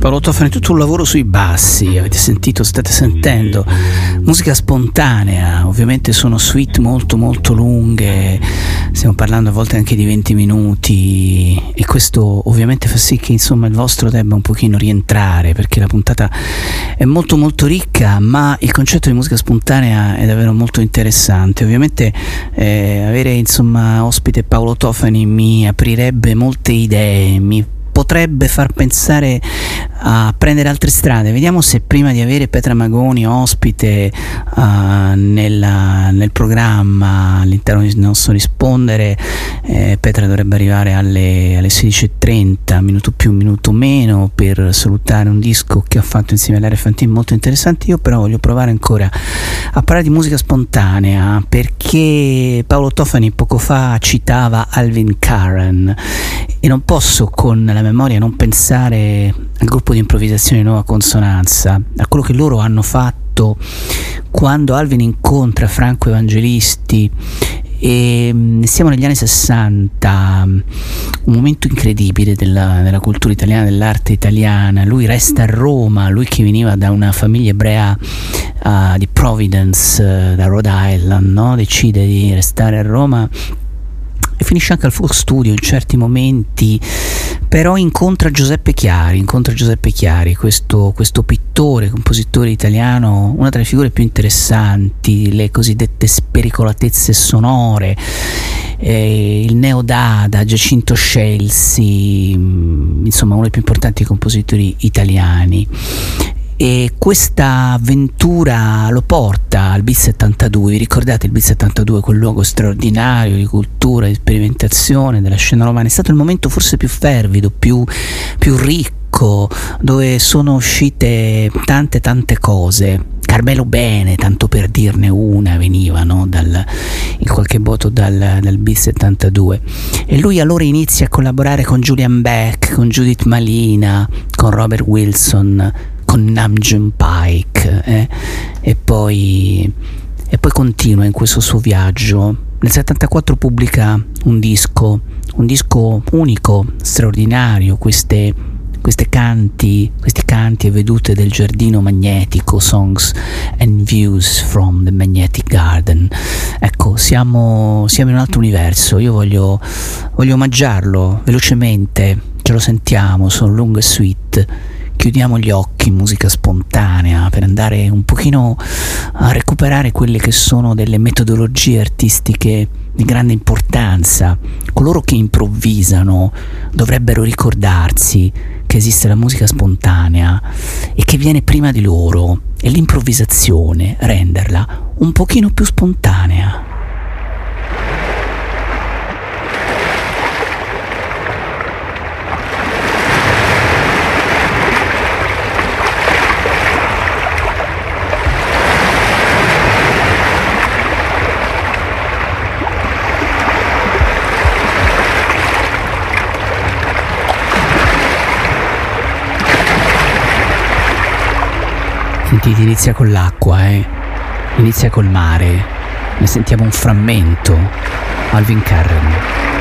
Paolo Tofani, tutto un lavoro sui bassi, avete sentito, state sentendo, musica spontanea, ovviamente sono suite molto molto lunghe, stiamo parlando a volte anche di 20 minuti e questo ovviamente fa sì che insomma il vostro debba un pochino rientrare perché la puntata è molto molto ricca, ma il concetto di musica spontanea è davvero molto interessante, ovviamente eh, avere insomma ospite Paolo Tofani mi aprirebbe molte idee, mi potrebbe far pensare a prendere altre strade. Vediamo se prima di avere Petra Magoni ospite uh, nella, nel programma all'interno di Non so rispondere, eh, Petra dovrebbe arrivare alle, alle 16.30, minuto più, minuto meno, per salutare un disco che ha fatto insieme all'Area molto interessante. Io però voglio provare ancora a parlare di musica spontanea perché Paolo Tofani poco fa citava Alvin Karen e non posso con la memoria non pensare al gruppo di improvvisazione Nuova Consonanza, a quello che loro hanno fatto quando Alvin incontra Franco Evangelisti e mm, siamo negli anni 60, un momento incredibile della, della, cultura italiana, dell'arte italiana. Lui resta a Roma, lui che veniva da una famiglia ebrea uh, di Providence, uh, da Rhode Island, no? decide di restare a Roma e finisce anche al Folk Studio in certi momenti, però incontra Giuseppe Chiari, incontra Giuseppe Chiari, questo, questo pittore, compositore italiano, una delle figure più interessanti, le cosiddette spericolatezze sonore, eh, il Neodada, Giacinto Scelsi, insomma uno dei più importanti compositori italiani e questa avventura lo porta al BIS 72 vi ricordate il BIS 72 quel luogo straordinario di cultura di sperimentazione della scena romana? È stato il momento forse più fervido più, più ricco dove sono uscite tante tante cose Carmelo Bene, tanto per dirne una, veniva no? dal, in qualche modo dal, dal B72 e lui allora inizia a collaborare con Julian Beck, con Judith Malina, con Robert Wilson, con Namjoon Pike eh? e, poi, e poi continua in questo suo viaggio. Nel 74 pubblica un disco, un disco unico, straordinario, queste canti, questi canti e vedute del giardino magnetico, Songs and Views from the Magnetic Garden. Ecco, siamo, siamo in un altro universo, io voglio, voglio omaggiarlo velocemente, ce lo sentiamo, sono lungo e sweet chiudiamo gli occhi, musica spontanea, per andare un pochino a recuperare quelle che sono delle metodologie artistiche di grande importanza. Coloro che improvvisano dovrebbero ricordarsi che esiste la musica spontanea e che viene prima di loro e l'improvvisazione renderla un pochino più spontanea. Sentite, inizia con l'acqua, eh? Inizia col mare. Ne sentiamo un frammento. Alvin Carren.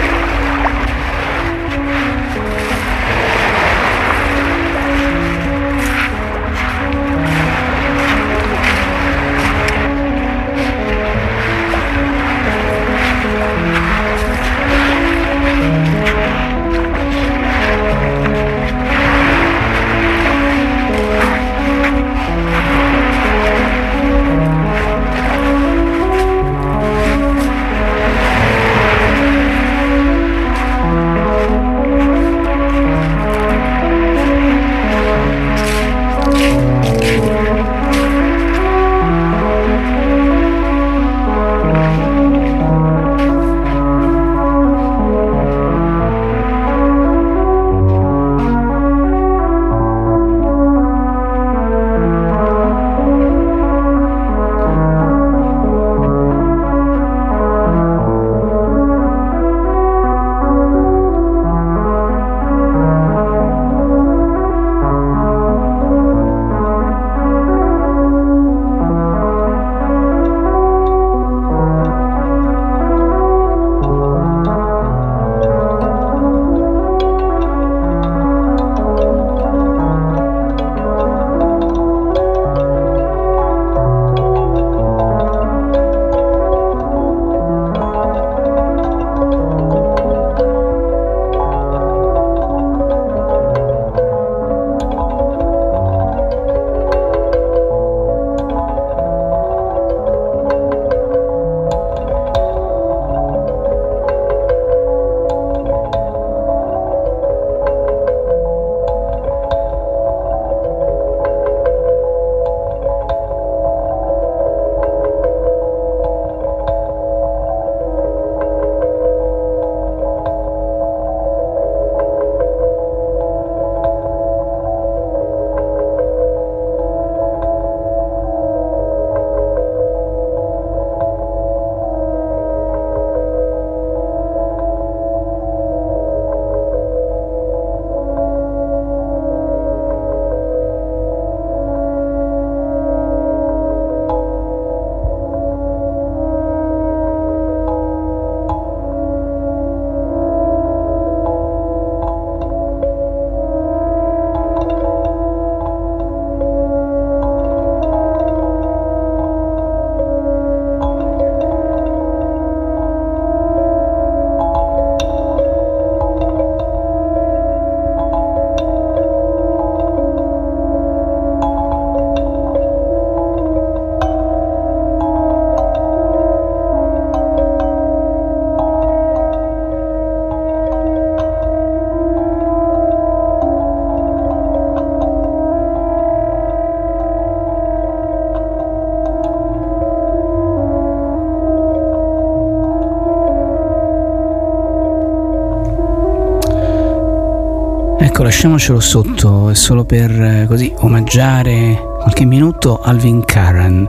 Ecco, lasciamocelo sotto, è solo per eh, così omaggiare qualche minuto Alvin Karan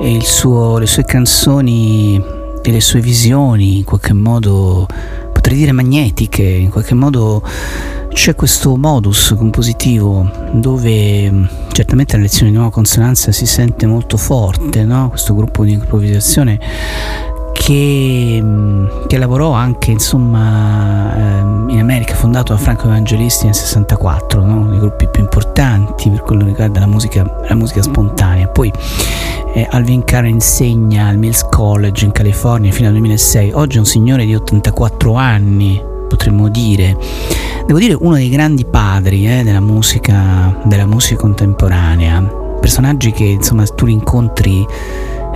e suo, le sue canzoni e le sue visioni, in qualche modo potrei dire magnetiche, in qualche modo c'è questo modus compositivo dove mm, certamente la lezione di nuova consonanza si sente molto forte, no? questo gruppo di improvvisazione che, mm, che lavorò anche insomma, ehm, in America, fondato da Franco Evangelisti nel 64, no? uno dei gruppi più importanti per quello che riguarda la musica, la musica spontanea. Poi eh, Alvin Carr insegna al Mills College in California fino al 2006, oggi è un signore di 84 anni, potremmo dire. Devo dire uno dei grandi padri eh, della, musica, della musica contemporanea, personaggi che insomma tu li incontri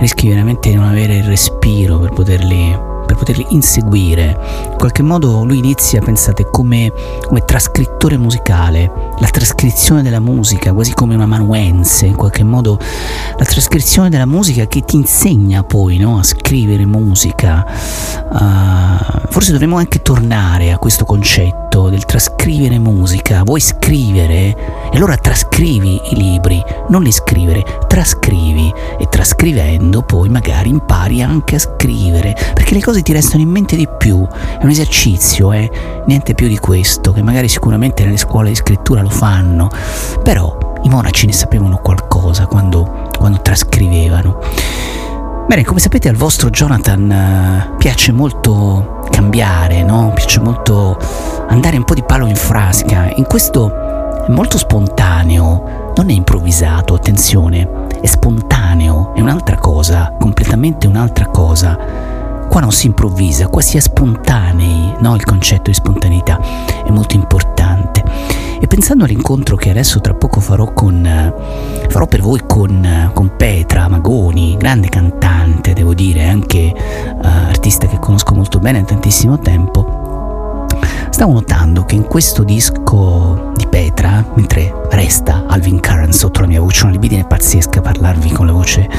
rischi veramente di non avere il respiro per poterli per poterli inseguire. In qualche modo lui inizia, pensate, come, come, trascrittore musicale, la trascrizione della musica, quasi come un amanuense, in qualche modo la trascrizione della musica che ti insegna poi no, a scrivere musica. Uh, forse dovremmo anche tornare a questo concetto del trascrivere musica. Vuoi scrivere? E allora trascrivi i libri, non li scrivere, trascrivi e trascrivendo poi magari impari anche a scrivere, perché le cose ti restano in mente di più. È un esercizio, eh? niente più di questo, che magari sicuramente nelle scuole di scrittura lo fanno, però i monaci ne sapevano qualcosa quando, quando trascrivevano. Bene, come sapete al vostro Jonathan eh, piace molto cambiare, no? piace molto andare un po' di palo in frasca. In questo è molto spontaneo, non è improvvisato, attenzione, è spontaneo, è un'altra cosa, completamente un'altra cosa Qua non si improvvisa, qua si è spontanei, no? Il concetto di spontaneità è molto importante. E pensando all'incontro che adesso tra poco farò con farò per voi con, con Petra Magoni, grande cantante, devo dire, anche uh, artista che conosco molto bene da tantissimo tempo, stavo notando che in questo disco di Petra, mentre resta Alvin Curran sotto la mia voce, una libidine pazzesca parlarvi con la voce,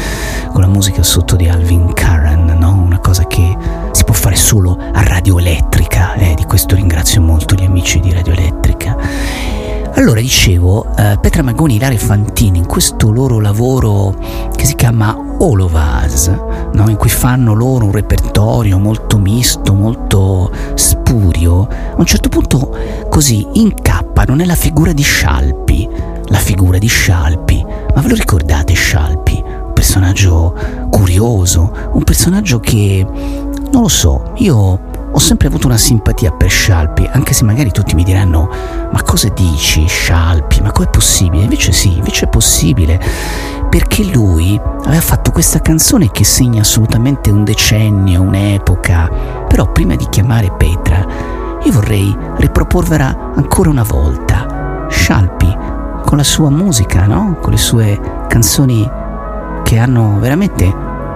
con la musica sotto di Alvin Curran, no? Una cosa che si può fare solo a Radio Elettrica, e eh? di questo ringrazio molto gli amici di Radio Elettrica. Allora, dicevo, eh, Petra Magoni e Ilaria Fantini, in questo loro lavoro che si chiama All of Us, no? in cui fanno loro un repertorio molto misto, molto spurio, a un certo punto così incappano nella figura di Scialpi, la figura di Scialpi. Ma ve lo ricordate Scialpi? Un personaggio curioso, un personaggio che, non lo so, io ho sempre avuto una simpatia per Scialpi, anche se magari tutti mi diranno ma cosa dici Scialpi, ma com'è possibile? Invece sì, invece è possibile, perché lui aveva fatto questa canzone che segna assolutamente un decennio, un'epoca, però prima di chiamare Petra io vorrei riproporvela ancora una volta, Scialpi, con la sua musica, no? con le sue canzoni che hanno veramente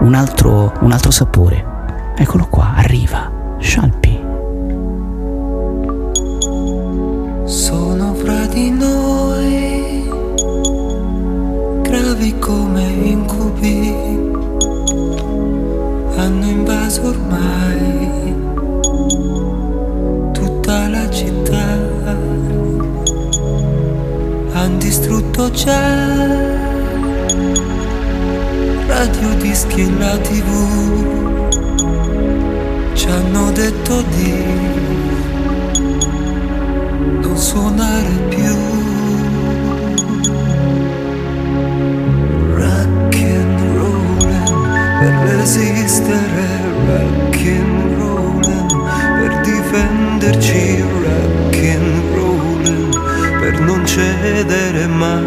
un altro, un altro sapore. Eccolo qua, arriva. Scialpi. Sono fra di noi, gravi come incubi, hanno invaso ormai tutta la città, hanno distrutto già radio dischi e la tv ci hanno detto di non suonare più. Rock and rollin' per resistere, rock and rollin' per difenderci, rock and rollin' per non cedere mai.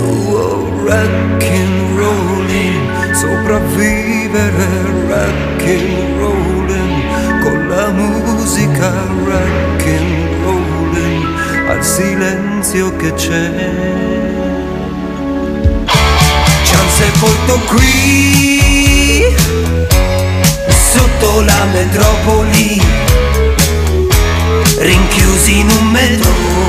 Oh, rock and rollin' sopravvivere vivere rock and rollin' con la musica rock and rollin' al silenzio che c'è. Ci han sepolto qui sotto la metropoli, rinchiusi in un metro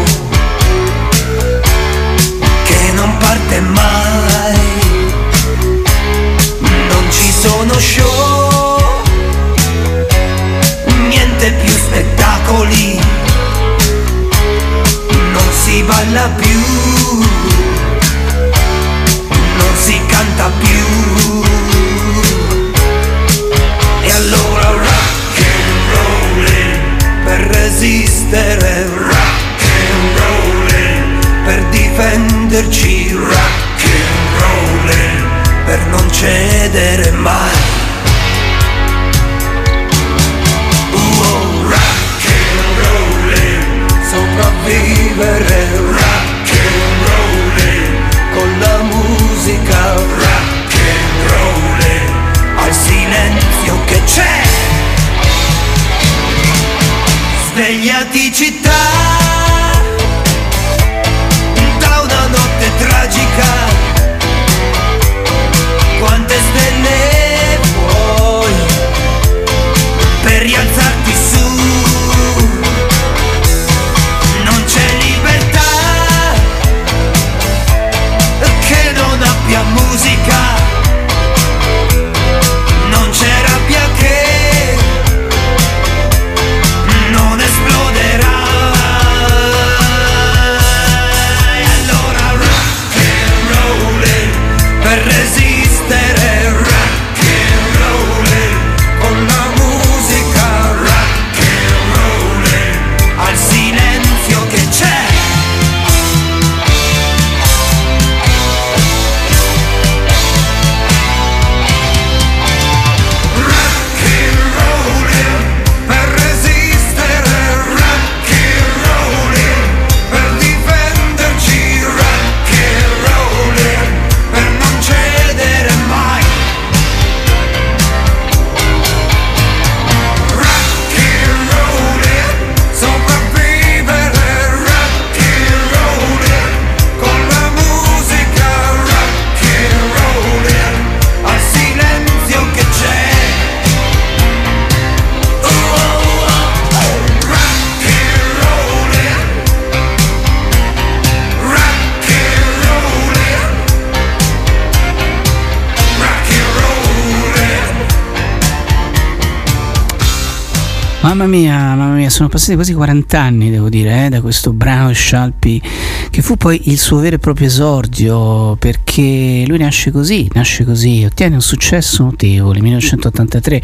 passati quasi 40 anni, devo dire, eh, da questo brano Scialpi, che fu poi il suo vero e proprio esordio, perché lui nasce così, nasce così, ottiene un successo notevole, 1983,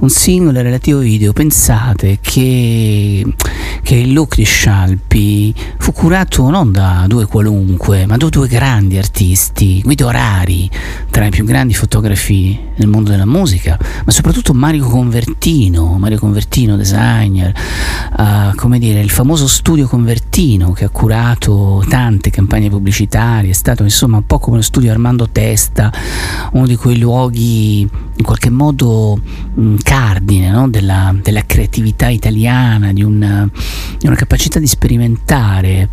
un singolo relativo video, pensate che, che il look di Scialpi fu curato non da due qualunque, ma da due grandi artisti, Guido Rari, tra i più grandi fotografi nel mondo della musica, ma soprattutto Mario Convertino, Mario Convertino, designer, eh, come dire, il famoso studio Convertino che ha curato tante campagne pubblicitarie, è stato insomma un po' come lo studio Armando Testa, uno di quei luoghi in qualche modo mh, cardine no? della, della creatività italiana, di una, di una capacità di sperimentare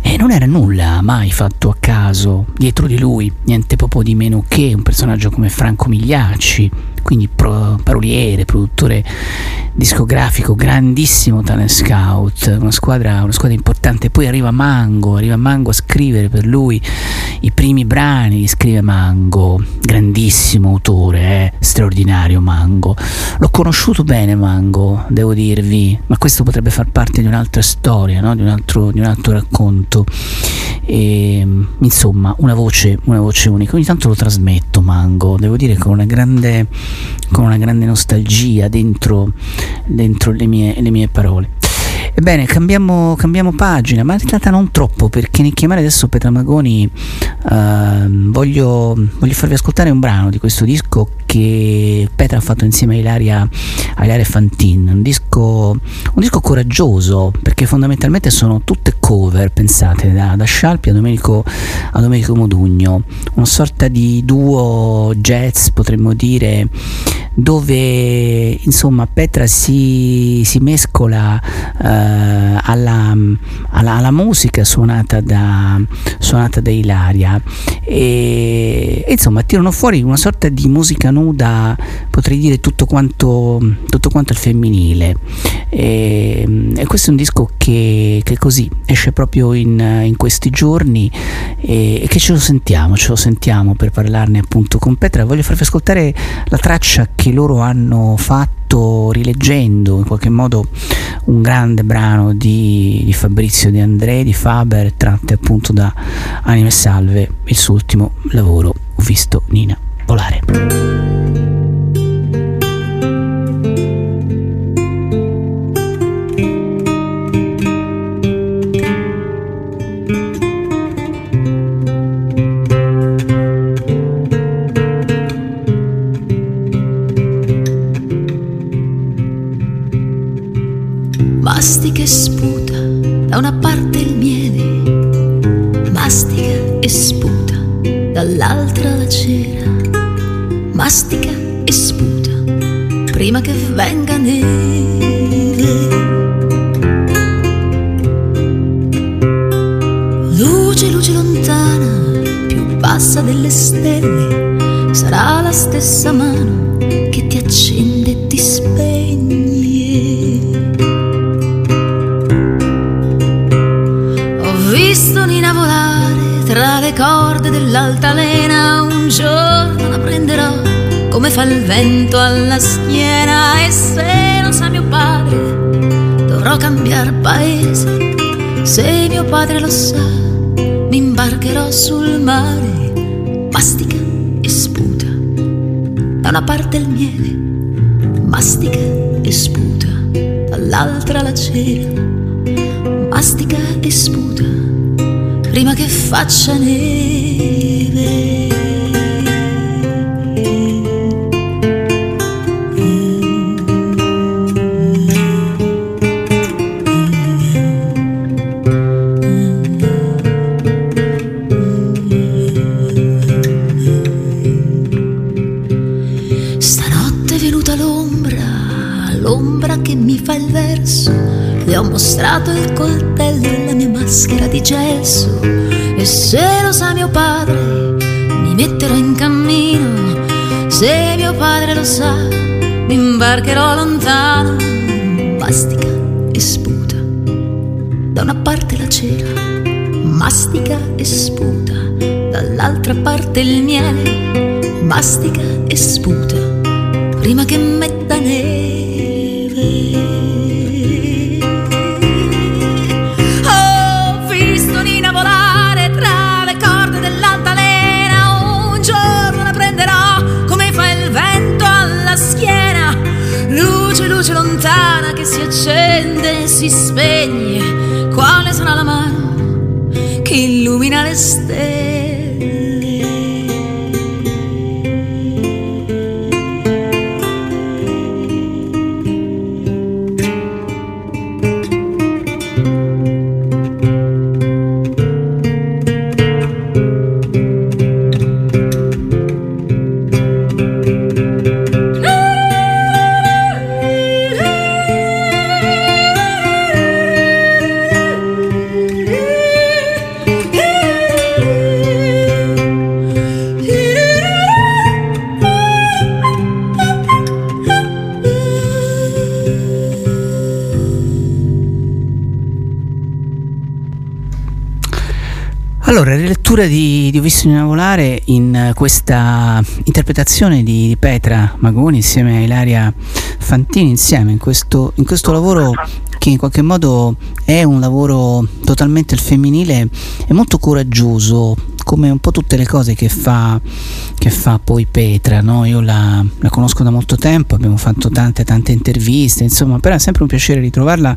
e non era nulla mai fatto a caso, dietro di lui niente proprio di meno che un personaggio come Franco Migliacci, quindi pro- paroliere, produttore discografico, grandissimo talent scout, una squadra, una squadra importante. Poi arriva Mango, arriva Mango a scrivere per lui i primi brani, scrive Mango, grandissimo autore, eh, straordinario Mango. L'ho conosciuto bene Mango, devo dirvi, ma questo potrebbe far parte di un'altra storia, no? di, un altro, di un altro racconto. E, insomma, una voce, una voce unica. Ogni tanto lo trasmetto Mango, devo dire con una grande, con una grande nostalgia dentro, dentro le, mie, le mie parole. Ebbene, cambiamo, cambiamo, pagina, ma in realtà non troppo, perché nel chiamare adesso Petra Magoni uh, voglio, voglio, farvi ascoltare un brano di questo disco che Petra ha fatto insieme a Ilaria, a Ilaria Fantin, un disco, un disco coraggioso, perché fondamentalmente sono tutte cover, pensate, da, da Scialpi a Domenico, a Domenico Modugno, una sorta di duo jazz, potremmo dire, dove insomma Petra si, si mescola uh, alla, alla, alla, musica suonata da, suonata da Ilaria. E, e, insomma tirano fuori una sorta di musica nuda potrei dire tutto quanto, tutto quanto il femminile. E, e, questo è un disco che, che così esce proprio in, in questi giorni e, e, che ce lo sentiamo ce lo sentiamo per parlarne appunto con Petra. Voglio farvi ascoltare la traccia che loro hanno fatto rileggendo in qualche modo un grande brano di, di Fabrizio De André, di Faber, tratte appunto da Anime Salve, il suo ultimo lavoro, ho visto Nina volare. Russian volare in eh, questa interpretazione di, di Petra Magoni insieme a Ilaria Fantini, insieme in questo, in questo lavoro che in qualche modo è un lavoro totalmente al femminile e molto coraggioso, come un po' tutte le cose che fa, che fa poi Petra. No? Io la, la conosco da molto tempo, abbiamo fatto tante tante interviste, insomma, però è sempre un piacere ritrovarla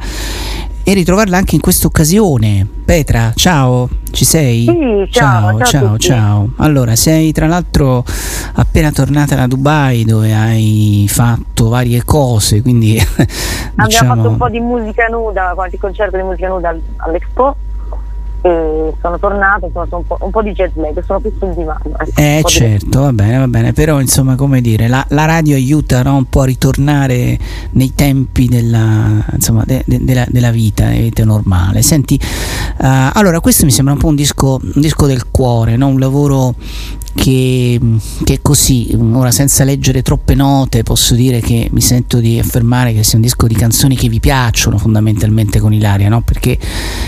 e ritrovarla anche in questa occasione. Petra, ciao, ci sei? Sì, ciao, ciao, ciao, ciao. Allora, sei tra l'altro appena tornata da Dubai dove hai fatto varie cose, quindi Abbiamo diciamo fatto un po' di musica nuda, qualche concerto di musica nuda al- all'Expo sono tornata, insomma, sono un, po', un po' di jet lag, sono più sul divano. ecco, Eh un po' di- certo, va bene, va bene, però insomma come dire, la, la radio aiuta no, un po' a ritornare nei tempi della, insomma, de- de- della, della vita, della vita normale. Senti, eh, allora questo mi sembra un po' un disco, un disco del cuore, no? un lavoro che, che così, ora senza leggere troppe note, posso dire che mi sento di affermare che sia un disco di canzoni che vi piacciono fondamentalmente con Ilaria, no? Perché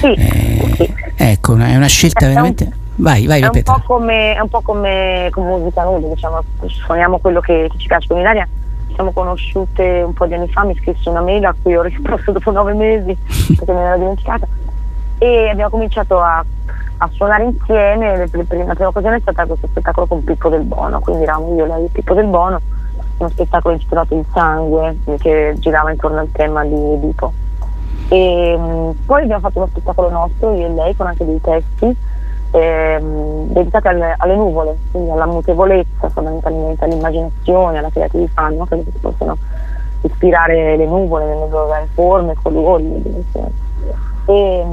Sì, eh, sì. Ecco, è una scelta veramente... Vai, vai, È un, po come, è un po' come con musica nuda, diciamo, suoniamo quello che, che ci piace. Con Ilaria, siamo conosciute un po' di anni fa, mi scrisse una mail a cui ho risposto dopo nove mesi perché me l'ero dimenticata. E abbiamo cominciato a, a suonare insieme, la prima occasione è stata questo spettacolo con Pippo del Bono, quindi eravamo io, lei e Pippo del Bono, uno spettacolo intitolato Il sangue che girava intorno al tema di Edipo. E poi abbiamo fatto uno spettacolo nostro, io e lei, con anche dei testi ehm, dedicati alle, alle, nuvole, quindi alla mutevolezza fondamentalmente, all'immaginazione, alla creatività, no? che si possano ispirare le nuvole nelle loro forme, colori. E,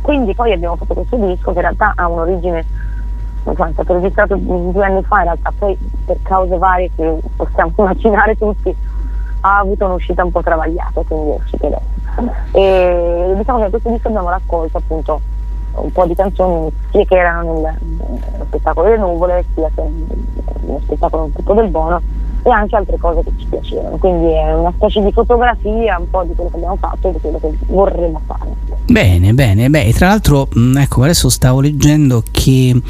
quindi poi abbiamo fatto questo disco che in realtà ha un'origine, insomma, è stato registrato due anni fa, in realtà poi per cause varie che possiamo immaginare tutti ha avuto un'uscita un po' travagliata, quindi è uscito adesso. E diciamo che in questo disco abbiamo raccolto appunto un po' di canzoni sia che erano nel, nello spettacolo delle nuvole, sia che nello spettacolo tipo del bono e anche altre cose che ci piacevano. Quindi è una specie di fotografia un po' di quello che abbiamo fatto e di quello che vorremmo fare. Bene, bene, beh, tra l'altro, ecco, adesso stavo leggendo che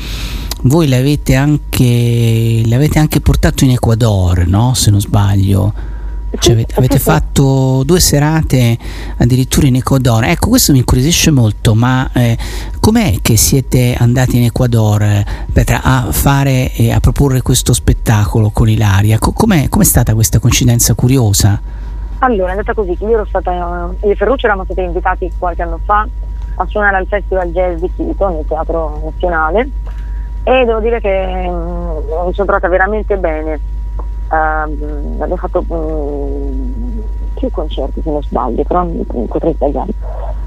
voi l'avete anche, l'avete anche portato in Ecuador, no? Se non sbaglio. Cioè, avete, avete fatto due serate addirittura in Ecuador. Ecco, questo mi incuriosisce molto, ma eh, com'è che siete andati in Ecuador Petra, a fare e a proporre questo spettacolo con Ilaria? Com'è, com'è stata questa coincidenza curiosa? Allora, è andata così, io ero stata, io e Ferruccio eravamo stati invitati qualche anno fa a suonare al Festival Jazz di Quito, nel Teatro Nazionale, e devo dire che mh, mi sono trovata veramente bene Uh, abbiamo fatto um, più concerti se non sbaglio, però potrei sbagliare.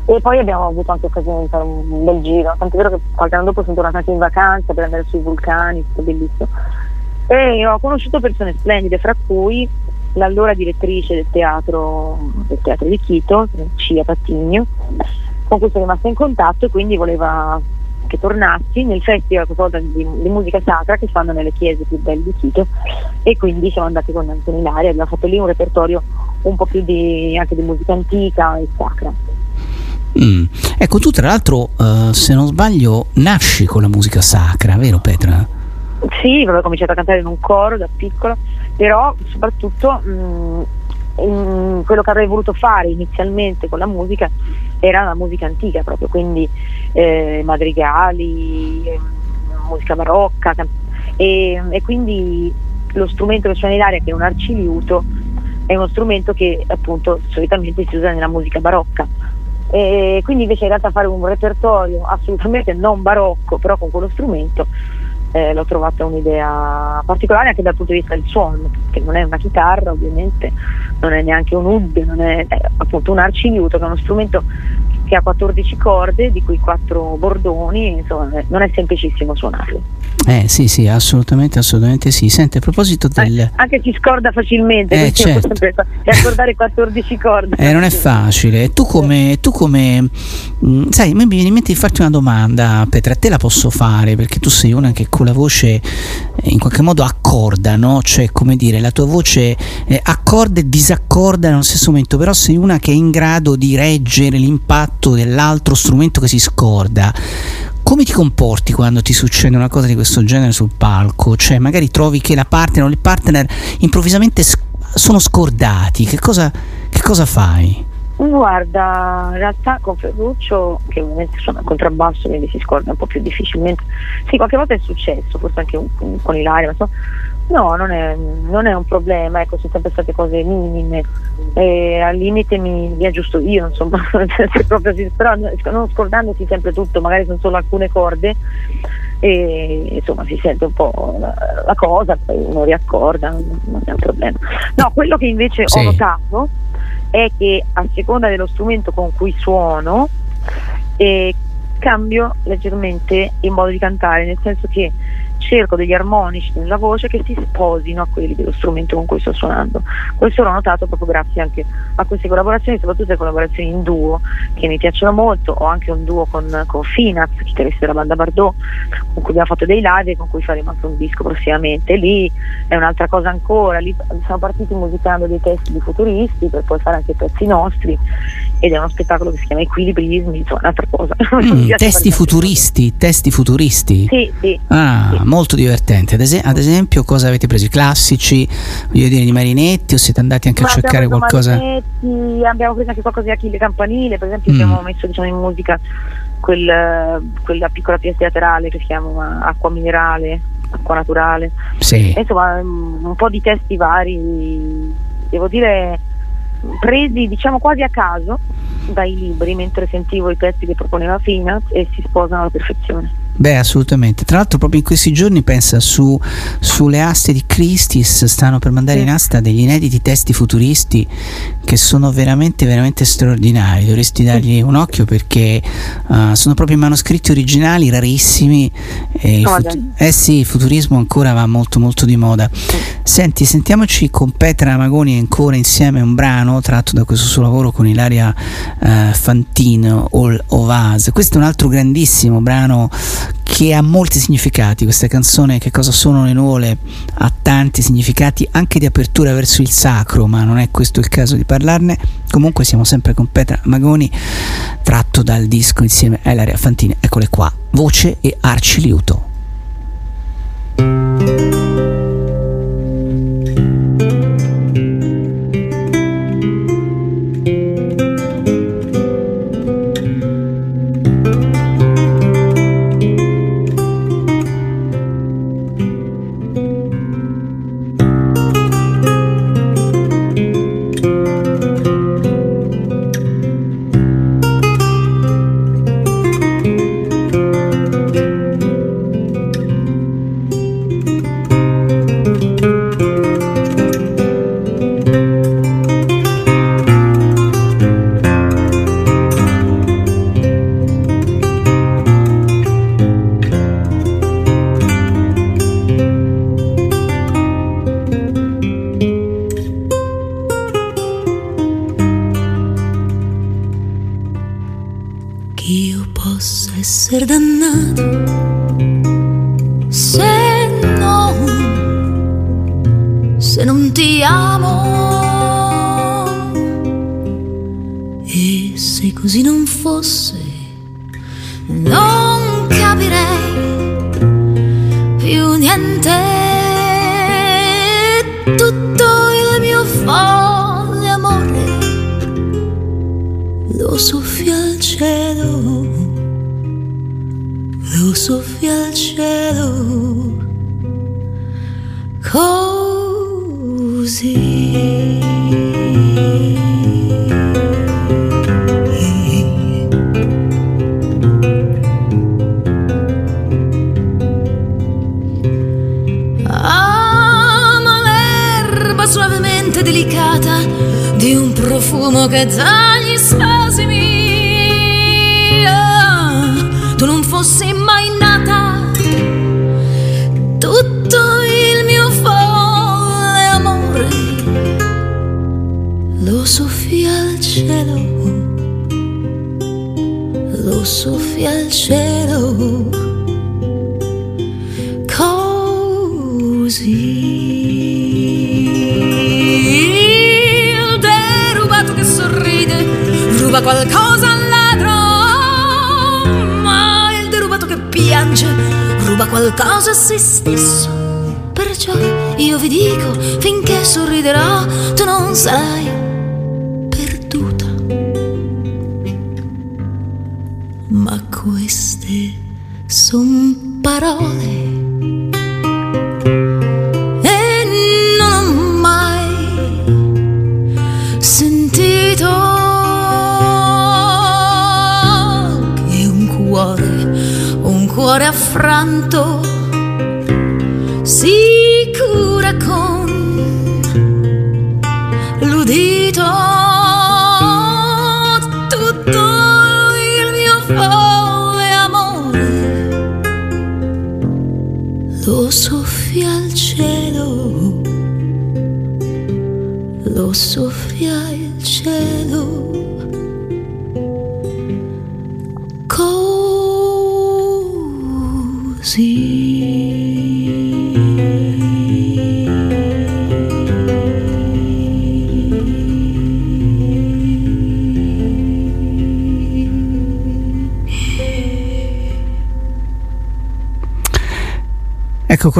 E poi abbiamo avuto anche occasione di fare un bel giro, tant'è vero che qualche anno dopo sono tornata anche in vacanza per andare sui vulcani, tutto bellissimo. E ho conosciuto persone splendide, fra cui l'allora direttrice del teatro, del teatro di Quito, Cia Pattigno, con cui sono rimasta in contatto e quindi voleva che tornassi nel festival di, di, musica sacra che fanno nelle chiese più belle di Quito e quindi siamo andati con Antonio Ilaria, abbiamo fatto lì un repertorio un po' più di, anche di musica antica e sacra. Mm. Ecco, tu tra l'altro, uh, se non sbaglio, nasci con la musica sacra, vero Petra? Sì, avevo cominciato a cantare in un coro da piccola, però soprattutto mh, in quello che avrei voluto fare inizialmente con la musica era la musica antica proprio, quindi eh, madrigali, eh, musica barocca e, e, quindi lo strumento che suona in aria che è un arciliuto è uno strumento che appunto solitamente si usa nella musica barocca. E quindi invece in realtà fare un repertorio assolutamente non barocco però con quello strumento eh, l'ho trovata un'idea particolare anche dal punto di vista del suono, che non è una chitarra ovviamente, non è neanche un ud, non è, è appunto un arciliuto che è uno strumento che ha 14 corde, di cui 4 bordoni, insomma non è semplicissimo suonarlo. Eh sì sì, assolutamente, assolutamente sì. Senti, a proposito del... Eh, anche si scorda facilmente, eh, certo. accordare 14 corde. Eh, non è facile. Tu come, tu come mh, mm, sai, mi viene in mente di farti una domanda, Petra, a te la posso fare, perché tu sei una che con la voce eh, in qualche modo accorda, no? Cioè, come dire, la tua voce eh, accorda e disaccorda nello stesso momento, però sei una che è in grado di reggere l'impatto dell'altro strumento che si scorda. Come ti comporti quando ti succede una cosa di questo genere sul palco? Cioè, magari trovi che la partner o il partner improvvisamente sc- sono scordati. Che cosa, che cosa fai? Guarda, in realtà con Ferruccio, che ovviamente suona contrabbasso, quindi si scorda un po' più difficilmente. Sì, qualche volta è successo, forse anche con Ilaria, ma so, No, non è, non è, un problema, ecco, sono sempre state cose minime. E al limite mi, mi aggiusto io, insomma, proprio, però non scordandosi sempre tutto, magari sono solo alcune corde e insomma si sente un po' la, la cosa, poi uno riaccorda, non è un problema. No, quello che invece sì. ho notato è che a seconda dello strumento con cui suono eh, cambio leggermente il modo di cantare, nel senso che cerco degli armonici nella voce che si sposino a quelli dello strumento con cui sto suonando. Questo l'ho notato proprio grazie anche a queste collaborazioni, soprattutto le collaborazioni in duo che mi piacciono molto. Ho anche un duo con, con Finaz, chitarrista della banda Bardot, con cui abbiamo fatto dei live e con cui faremo anche un disco prossimamente. Lì è un'altra cosa ancora, lì siamo partiti musicando dei testi di futuristi per poi fare anche pezzi nostri ed è uno spettacolo che si chiama Equilibrismi, insomma un'altra cosa. Mm, testi futuristi, testi futuristi? Sì, sì. Ah, sì molto divertente. Ad, es- ad esempio, cosa avete preso? I classici, voglio dire, di Marinetti o siete andati anche Ma a cercare qualcosa? Marinetti, abbiamo preso anche qualcosa di Achille Campanile, per esempio Mm. abbiamo messo diciamo, in musica quel, quella piccola pièce teatrale che si chiama Acqua Minerale, Acqua Naturale. Sì. E insomma mm, un po' di testi vari, devo dire presi diciamo quasi a caso dai libri mentre sentivo i pezzi che proponeva Fina e si sposano alla perfezione. Beh, assolutamente. Tra l'altro, proprio in questi giorni pensa su, sulle aste di Christie's stanno per mandare Sì. in asta degli inediti testi futuristi che sono veramente, veramente straordinari. Dovresti dargli un occhio perché uh, sono proprio i manoscritti originali, rarissimi. Fut- eh sì, il futurismo ancora va molto, molto di moda. Senti, sentiamoci con Petra Magoni ancora insieme un brano tratto da questo suo lavoro con Ilaria eh, Fantino, All of Us. Questo è un altro grandissimo brano che ha molti significati. Questa canzone, Che cosa sono le nuvole, ha tanti significati anche di apertura verso il sacro, ma non è questo il caso di parlarne. Comunque siamo sempre con Petra Magoni, tratto dal disco insieme a Ilaria Fantini. Eccole qua, voce e arci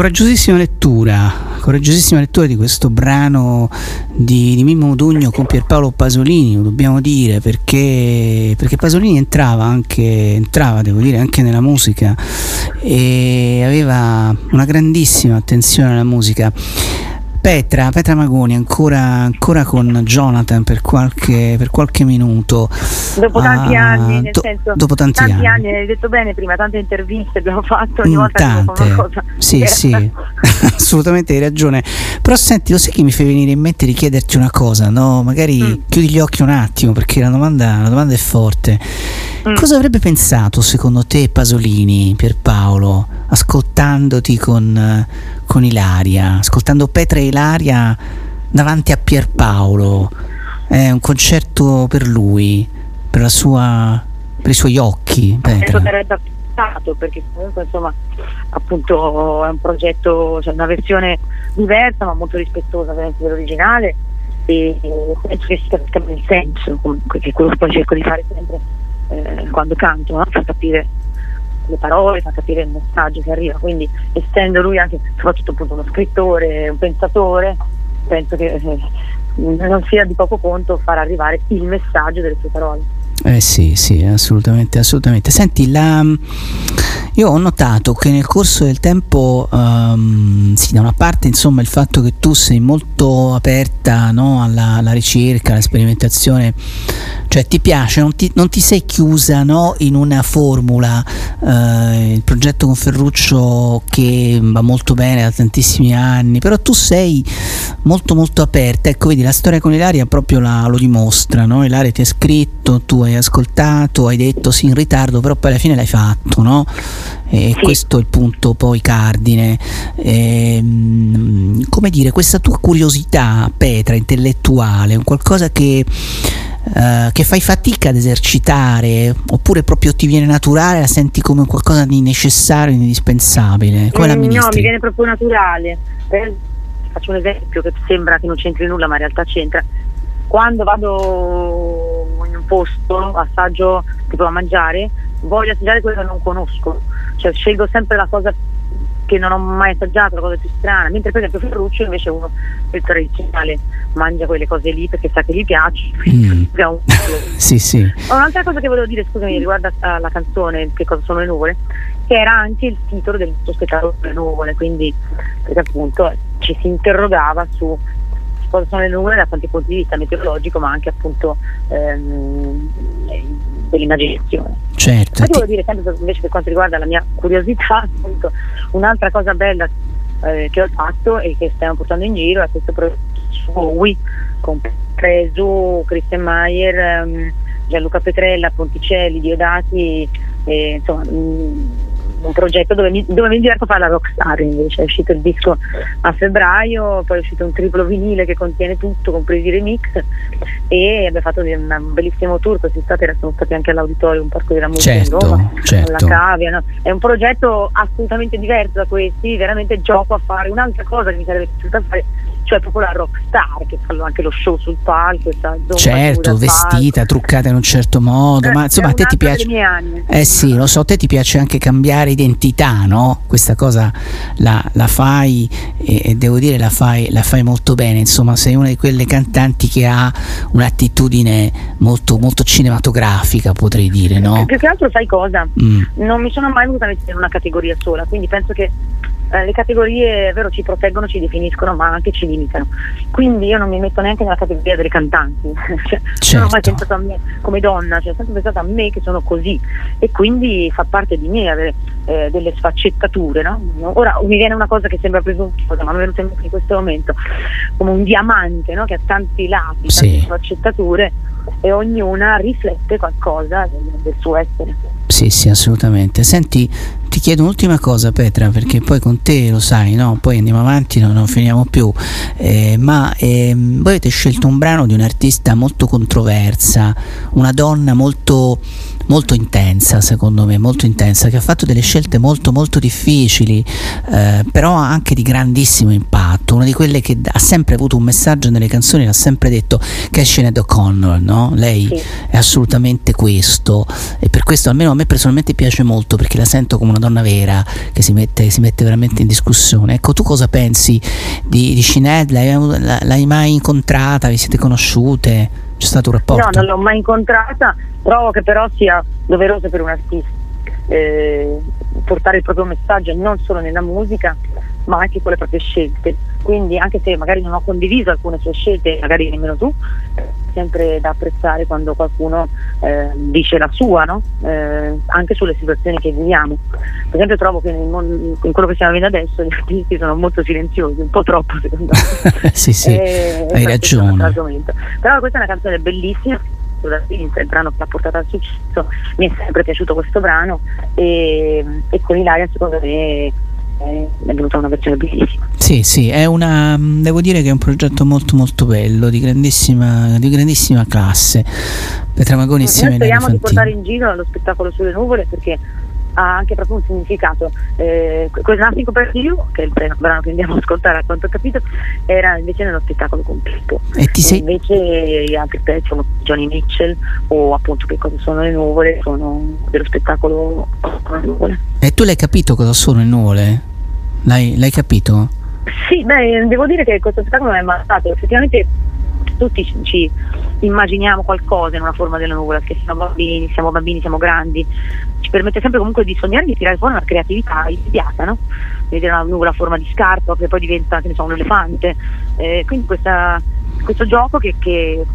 coraggiosissima lettura, coraggiosissima lettura di questo brano di, di Mimmo Dugno con Pierpaolo Pasolini, lo dobbiamo dire, perché, perché Pasolini entrava anche, entrava, devo dire, anche nella musica e aveva una grandissima attenzione alla musica. Petra, Petra Magoni ancora, ancora con Jonathan per qualche, per qualche minuto. Dopo tanti Ah, anni, nel do- senso, dopo tanti anni. hai detto bene prima, tante interviste abbiamo fatto, ogni Mm, volta tante. una cosa. Sì, che- sì, assolutamente hai ragione. Però senti, lo sai che mi fai venire in mente di chiederti una cosa, no? Magari Mm. chiudi gli occhi un attimo perché la domanda, la domanda è forte. Mm. Cosa avrebbe pensato secondo te Pasolini, Pierpaolo, ascoltandoti con, eh, con Ilaria, ascoltando Petra e Ilaria davanti a Pierpaolo? È un concerto per lui, per la sua per i suoi occhi, Penso Petra. che apprezzato perché comunque insomma appunto è un progetto, cioè una versione diversa ma molto rispettosa ovviamente dell'originale e penso che si capisca il senso comunque che quello che poi cerco di fare sempre eh, quando canto, no? far capire le parole, far capire il messaggio che arriva, quindi essendo lui anche soprattutto appunto uno scrittore, un pensatore, penso che eh, non sia di poco conto far arrivare il messaggio delle sue parole. Eh sì, sì, assolutamente, assolutamente. Senti, la, io ho notato che nel corso del tempo, ehm, sì, da una parte, insomma, il fatto che tu sei molto aperta no, alla, alla ricerca, alla sperimentazione, cioè ti piace, non ti, non ti sei chiusa no, in una formula. eh, il progetto con Ferruccio che va molto bene da tantissimi anni, però tu sei molto molto aperta. Ecco, vedi, la storia con Ilaria proprio la- lo dimostra, no? Ilaria ti ha scritto, tu hai ascoltato, hai detto sì in ritardo, però poi alla fine l'hai fatto, no? E Sì. questo è il punto poi cardine. Ehm, come dire, questa tua curiosità, Petra, intellettuale, un qualcosa che, eh, che fai fatica ad esercitare, oppure proprio ti viene naturale, la senti come qualcosa di necessario, di indispensabile? Come la Mm, No, ministri? mi viene proprio naturale. Per- faccio un esempio che sembra che non c'entri nulla, ma in realtà c'entra. Quando vado in un posto, assaggio tipo a mangiare, voglio assaggiare quello che non conosco. Cioè scelgo sempre la cosa che non ho mai assaggiato, la cosa più strana. Mentre per esempio Ferruccio invece è uno più tradizionale, mangia quelle cose lì perché sa che gli piace. Mm. Un- Sì, sì. Un'altra cosa che volevo dire, scusami, riguardo a- alla canzone Che cosa sono le nuvole, che era anche il titolo del suo spettacolo Le nuvole, quindi perché appunto ci si interrogava su cosa sono le nuvole da tanti punti di vista meteorologico, ma anche appunto ehm, dell'immaginazione. Certo. Poi ti- volevo dire sempre invece per quanto riguarda la mia curiosità, appunto, un'altra cosa bella eh, che ho fatto e che stiamo portando in giro è questo progetto su con Presu, Christian Mayer, ehm, Gianluca Petrella, Ponticelli, Diodati, e, insomma mm, un progetto dove mi, dove mi diverto a fare la rockstar invece, è uscito il disco a febbraio, poi è uscito un triplo vinile che contiene tutto, compresi i remix e abbiamo fatto un bellissimo tour quest'estate, siamo stati anche all'Auditorium, un parco della musica Certo, in Roma, certo. con la cavia, no? è un progetto assolutamente diverso da questi, veramente gioco a fare un'altra cosa che mi sarebbe piaciuta fare, cioè proprio la rockstar che fa anche lo show sul palco, Certo, vestita, truccata in un certo modo, palco. ma insomma a te ti piace... Eh sì, lo so, a te ti piace anche cambiare identità, no? Questa cosa la, la fai e, e devo dire la fai, la fai molto bene, insomma sei una di quelle cantanti che ha un'attitudine molto, molto cinematografica, potrei dire, no? Più che altro sai cosa? Mm, non mi sono mai voluta mettere in una categoria sola, quindi penso che eh, le categorie è vero ci proteggono, ci definiscono, ma anche ci limitano. Quindi io non mi metto neanche nella categoria delle cantanti, cioè, non ho mai Certo. pensato a me come donna, cioè, ho sempre pensato a me che sono così e quindi fa parte di me avere eh, delle sfaccettature. No? Ora mi viene una cosa che sembra presuntuosa, ma mi è venuta in in questo momento, come un diamante no? che ha tanti lati, Sì. tante sfaccettature e ognuna riflette qualcosa del, del suo essere. Sì, sì, assolutamente. Senti, ti chiedo un'ultima cosa, Petra, perché poi con te lo sai, no? Poi andiamo avanti, no- non finiamo più. Eh, ma ehm, voi avete scelto un brano di un'artista molto controversa, una donna molto molto intensa, secondo me, molto intensa, che ha fatto delle scelte molto molto difficili, eh, però anche di grandissimo impatto. Una di quelle che ha sempre avuto un messaggio nelle canzoni, l'ha sempre detto che è Sinead O'Connor, no? Lei Sì. è assolutamente questo e per questo almeno a me personalmente piace molto perché la sento come una donna vera che si mette, si mette veramente in discussione. Ecco, tu cosa pensi di, di Sinead? L'hai, l'hai mai incontrata? Vi siete conosciute? C'è stato un rapporto? No, non l'ho mai incontrata, trovo che però sia doveroso per un artista eh, portare il proprio messaggio non solo nella musica, ma anche con le proprie scelte. Quindi anche se magari non ho condiviso alcune sue scelte, magari nemmeno tu, è sempre da apprezzare quando qualcuno eh, dice la sua, no? Eh, anche sulle situazioni che viviamo. Per esempio trovo che nel mon- in quello che stiamo vivendo adesso gli artisti sono molto silenziosi, un po' troppo secondo me. sì, sì, Eh, hai altro ragione. Però questa è una canzone bellissima, sulla Vince, il brano che l'ha portata al successo, mi è sempre piaciuto questo brano e, e con Ilaria secondo me eh, è venuta una versione bellissima. Sì, sì, è una. Devo dire che è un progetto molto molto bello, di grandissima, di grandissima classe. Petra Magoni insieme Noi a speriamo di portare in giro lo spettacolo sulle nuvole perché ha anche proprio un significato. Eh, Compared to You, che è il brano che andiamo a ascoltare a quanto ho capito, era invece nello spettacolo completo. E ti sei- Invece gli altri pezzi come Johnny Mitchell o appunto che cosa sono le nuvole sono dello spettacolo con le nuvole. E tu l'hai capito cosa sono le nuvole? L'hai, l'hai capito? Sì, beh, devo dire che questo spettacolo non è mai stato, effettivamente tutti ci, immaginiamo qualcosa in una forma della nuvola, che siamo bambini, siamo bambini, siamo grandi, ci permette sempre comunque di sognare di tirare fuori una creatività immediata, no? Vedere una nuvola a forma di scarpa che poi diventa, che ne so, un elefante. Eh, quindi questa- questo gioco che, che-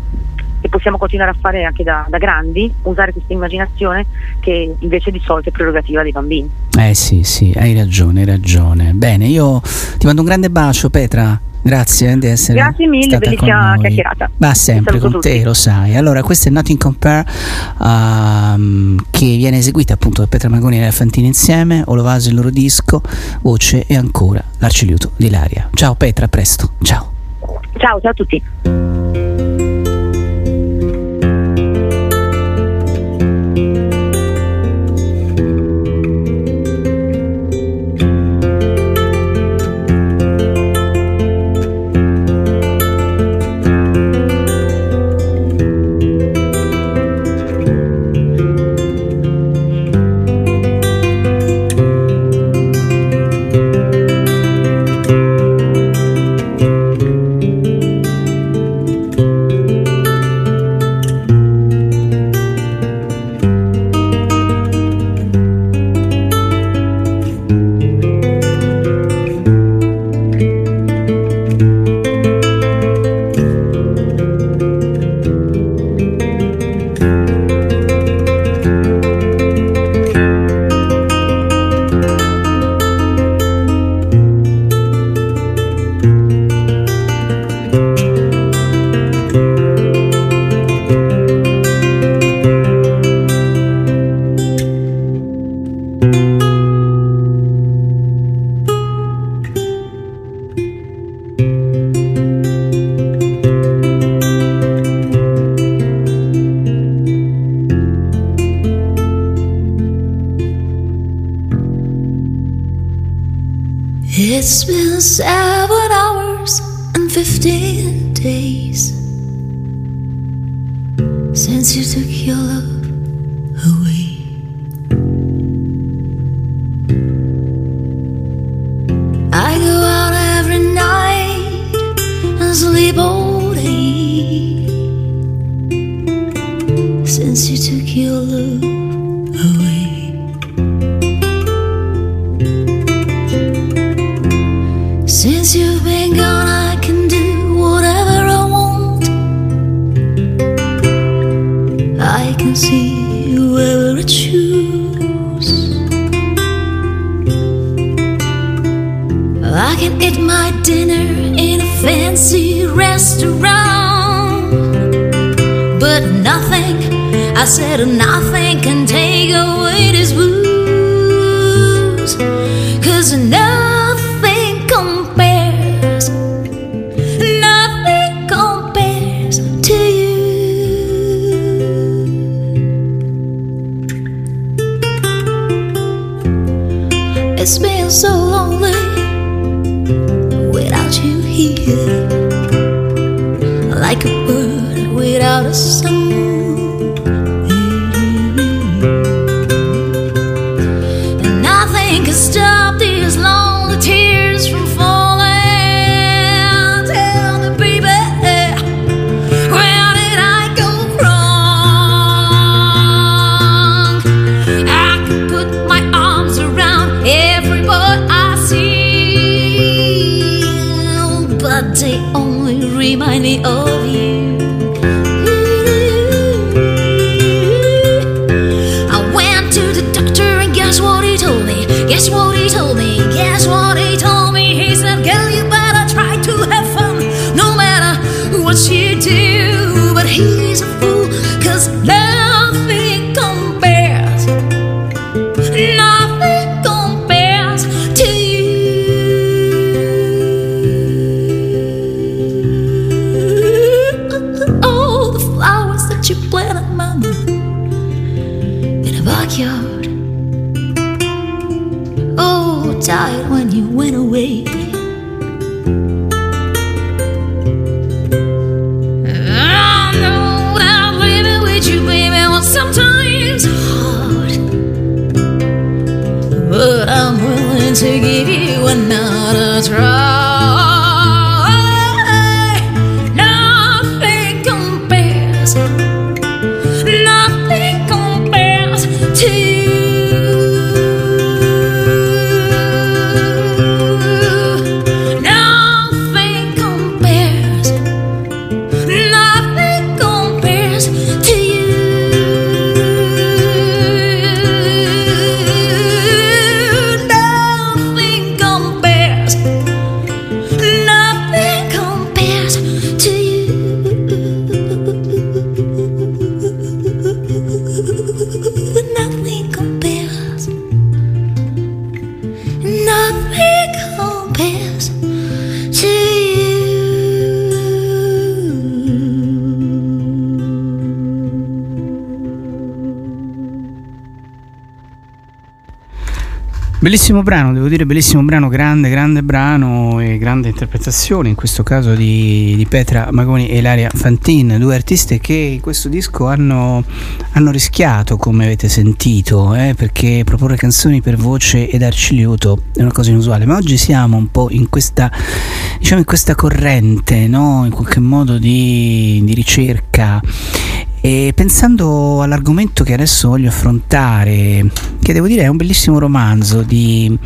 che possiamo continuare a fare anche da, da grandi, usare questa immaginazione che invece di solito è prerogativa dei bambini. Eh sì, sì, hai ragione, hai ragione. Bene, io ti mando un grande bacio, Petra. Grazie eh, di essere Grazie mille, bellissima noi. chiacchierata. Ma sempre con te, tutti. lo sai. Allora, questo è Nothing Compare ehm, che viene eseguita appunto da Petra Magoni e Fantini insieme, Olovase il loro disco, voce e ancora l'arciliuto di Laria. Ciao Petra, a presto. Ciao. Ciao, ciao a tutti. Bellissimo brano, devo dire, bellissimo brano, grande, grande brano e grande interpretazione, in questo caso di, di Petra Magoni e Ilaria Fantin, due artiste che in questo disco hanno, hanno rischiato, come avete sentito, eh, perché proporre canzoni per voce ed arcigliuto è una cosa inusuale, ma oggi siamo un po' in questa, diciamo, in questa corrente, no? in qualche modo di, di ricerca e pensando all'argomento che adesso voglio affrontare, che devo dire è un bellissimo romanzo di,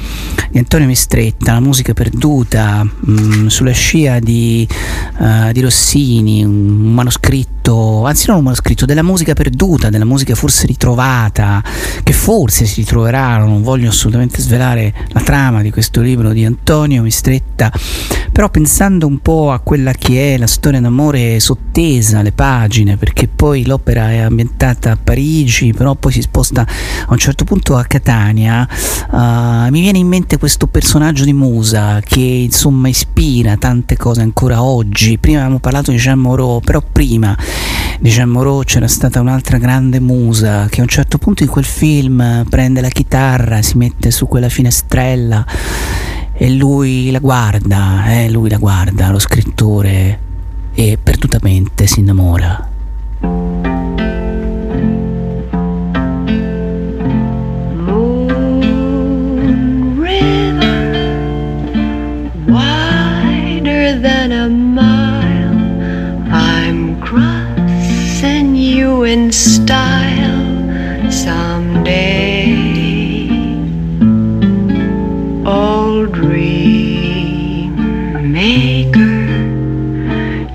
Antonio Mistretta, La musica perduta, mh, sulla scia di, uh, di Rossini, un manoscritto, anzi non un manoscritto, della musica perduta, della musica forse ritrovata, che forse si ritroverà, non voglio assolutamente svelare la trama di questo libro di Antonio Mistretta, però pensando un po' a quella che è la storia d'amore sottesa, le pagine, perché poi l'opera è ambientata a Parigi, però poi si sposta a un certo punto a Catania, uh, mi viene in mente questo personaggio di Musa che insomma ispira tante cose ancora oggi. Prima abbiamo parlato di Jean Moreau, però prima di Jean Moreau c'era stata un'altra grande musa che a un certo punto in quel film prende la chitarra, si mette su quella finestrella e lui la guarda, eh, lui la guarda, lo scrittore, e perdutamente si innamora.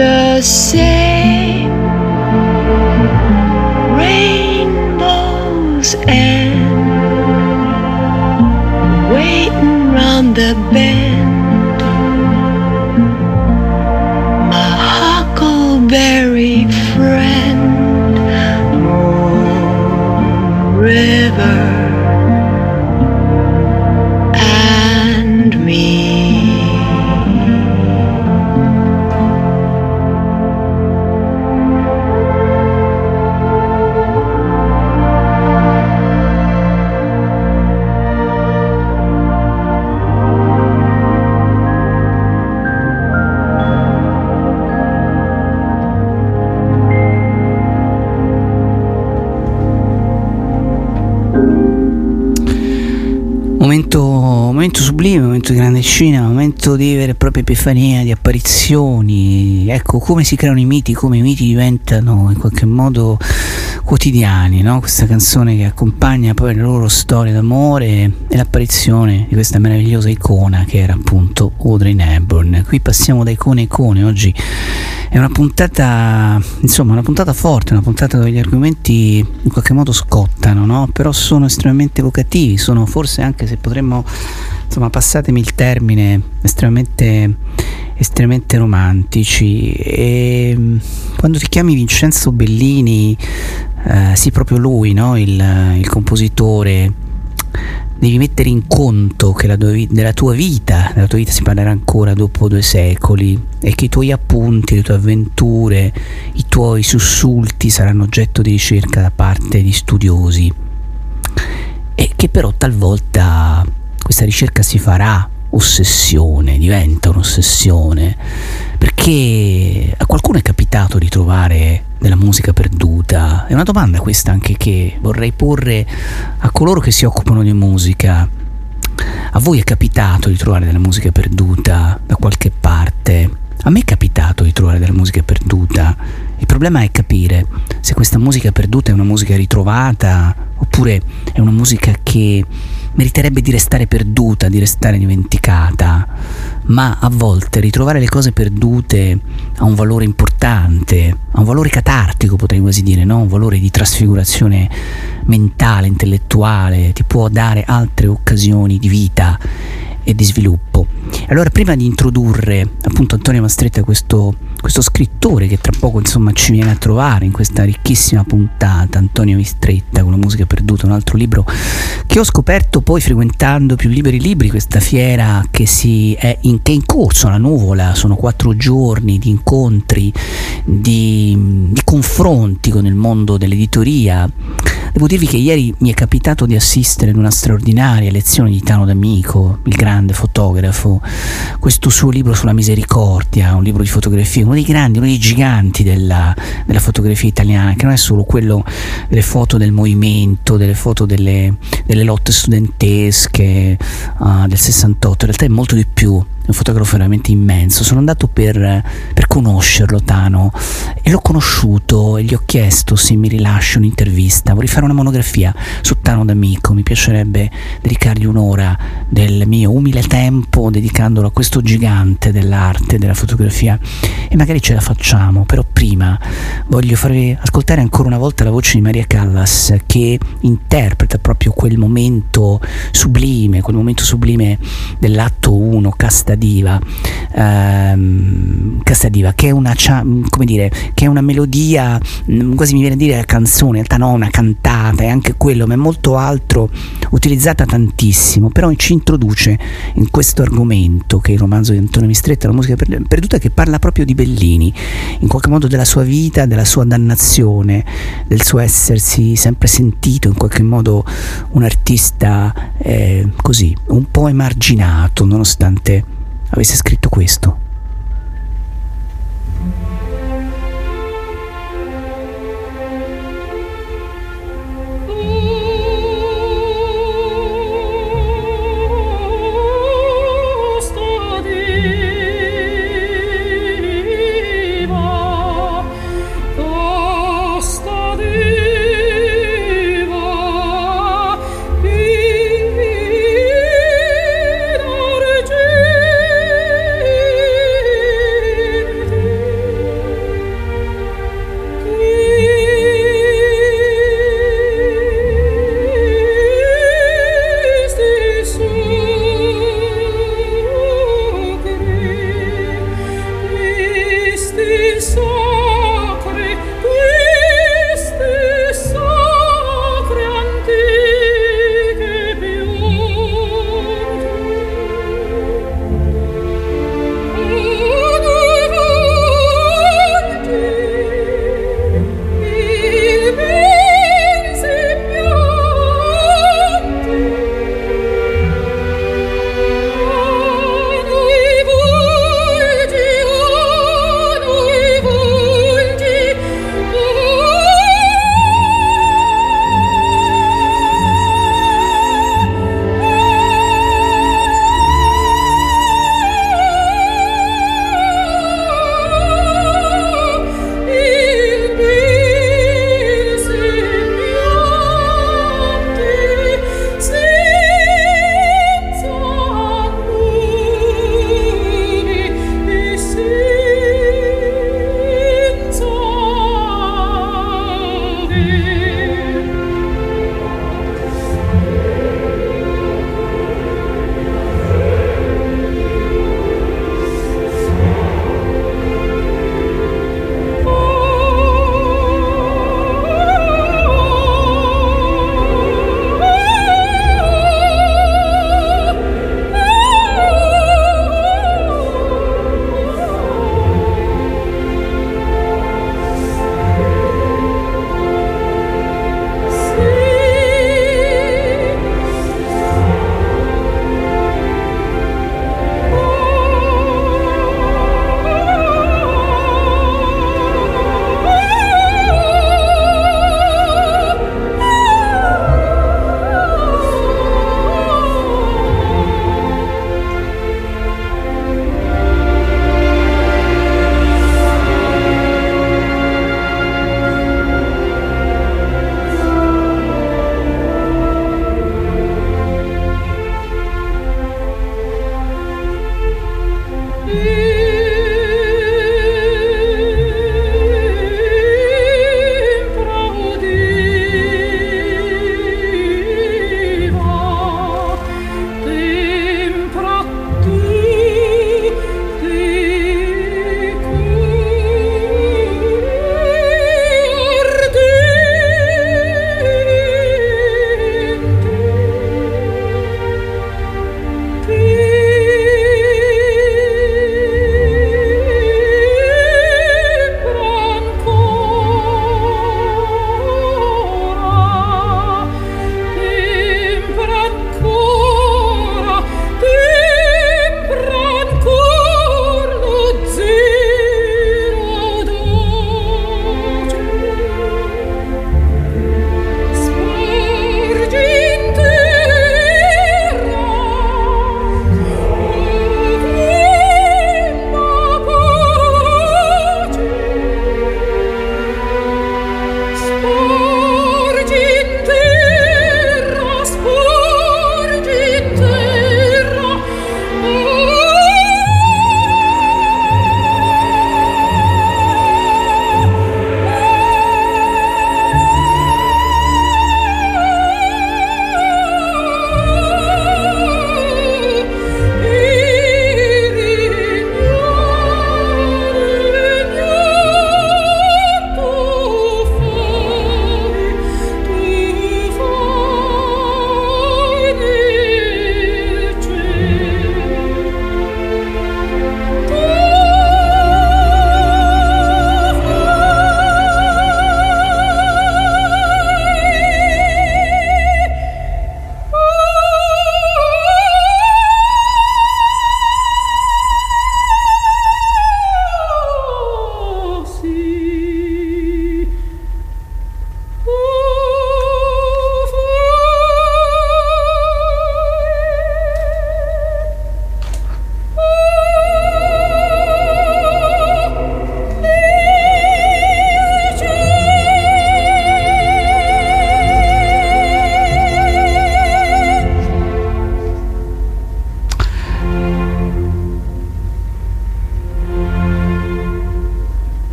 the same. Rainbows end waiting round the bend. My huckleberry friend. Oh, river. Momento di grande scena, momento di vera e propria epifania, di apparizioni. Ecco come si creano i miti, come i miti diventano in qualche modo quotidiani, no? Questa canzone che accompagna poi le loro storie d'amore e l'apparizione di questa meravigliosa icona che era appunto Audrey Hepburn. Qui passiamo da icone a icone, oggi è una puntata, insomma, una puntata forte, una puntata dove gli argomenti in qualche modo scottano, no? Però sono estremamente evocativi, sono forse anche se potremmo, insomma, passatemi il termine, estremamente estremamente romantici e mm, quando ti chiami Vincenzo Bellini eh, sì proprio lui no? il, il compositore devi mettere in conto che della tua vita, della tua vita si parlerà ancora dopo due secoli e che i tuoi appunti, le tue avventure, i tuoi sussulti saranno oggetto di ricerca da parte di studiosi. E che però talvolta questa ricerca si farà ossessione, diventa un'ossessione, perché a qualcuno è capitato di trovare della musica perduta? È una domanda questa anche che vorrei porre a coloro che si occupano di musica. A voi è capitato di trovare della musica perduta da qualche parte? A me è capitato di trovare della musica perduta. Il problema è capire se questa musica perduta è una musica ritrovata oppure è una musica che meriterebbe di restare perduta, di restare dimenticata, ma a volte ritrovare le cose perdute ha un valore importante, ha un valore catartico potrei quasi dire, no? un valore di trasfigurazione mentale, intellettuale, ti può dare altre occasioni di vita e di sviluppo. Allora, prima di introdurre appunto Antonio Mastretta, questo, questo scrittore che tra poco insomma ci viene a trovare in questa ricchissima puntata, Antonio Mastretta con la musica perduta, un altro libro che ho scoperto poi frequentando più liberi libri, questa fiera che, è, in, che è in corso, la nuvola, sono quattro giorni di incontri, di, di confronti con il mondo dell'editoria. Devo dirvi che ieri mi è capitato di assistere ad una straordinaria lezione di Tano D'Amico, il grande fotografo, questo suo libro sulla misericordia, un libro di fotografia, uno dei grandi, uno dei giganti della, della fotografia italiana, che non è solo quello delle foto del movimento, delle foto delle, delle lotte studentesche uh, del 68, in realtà è molto di più un fotografo veramente immenso. Sono andato per, per, conoscerlo, Tano, e l'ho conosciuto e gli ho chiesto se mi rilascia un'intervista. Vorrei fare una monografia su Tano D'Amico. Mi piacerebbe dedicargli un'ora del mio umile tempo dedicandolo a questo gigante dell'arte, della fotografia. E magari ce la facciamo, però prima voglio farvi ascoltare ancora una volta la voce di Maria Callas che interpreta proprio quel momento sublime, quel momento sublime dell'atto 1, Casta Diva, ehm, Castadiva, che è una, dire, che è una melodia, mm, quasi mi viene a dire canzone, in realtà no, una cantata, è anche quello, ma è molto altro, utilizzata tantissimo, però ci introduce in questo argomento che è il romanzo di Antonio Mistretta, la musica perduta, che parla proprio di Bellini, in qualche modo della sua vita, della sua dannazione, del suo essersi sempre sentito in qualche modo un artista eh, così, un po' emarginato, nonostante avesse scritto questo.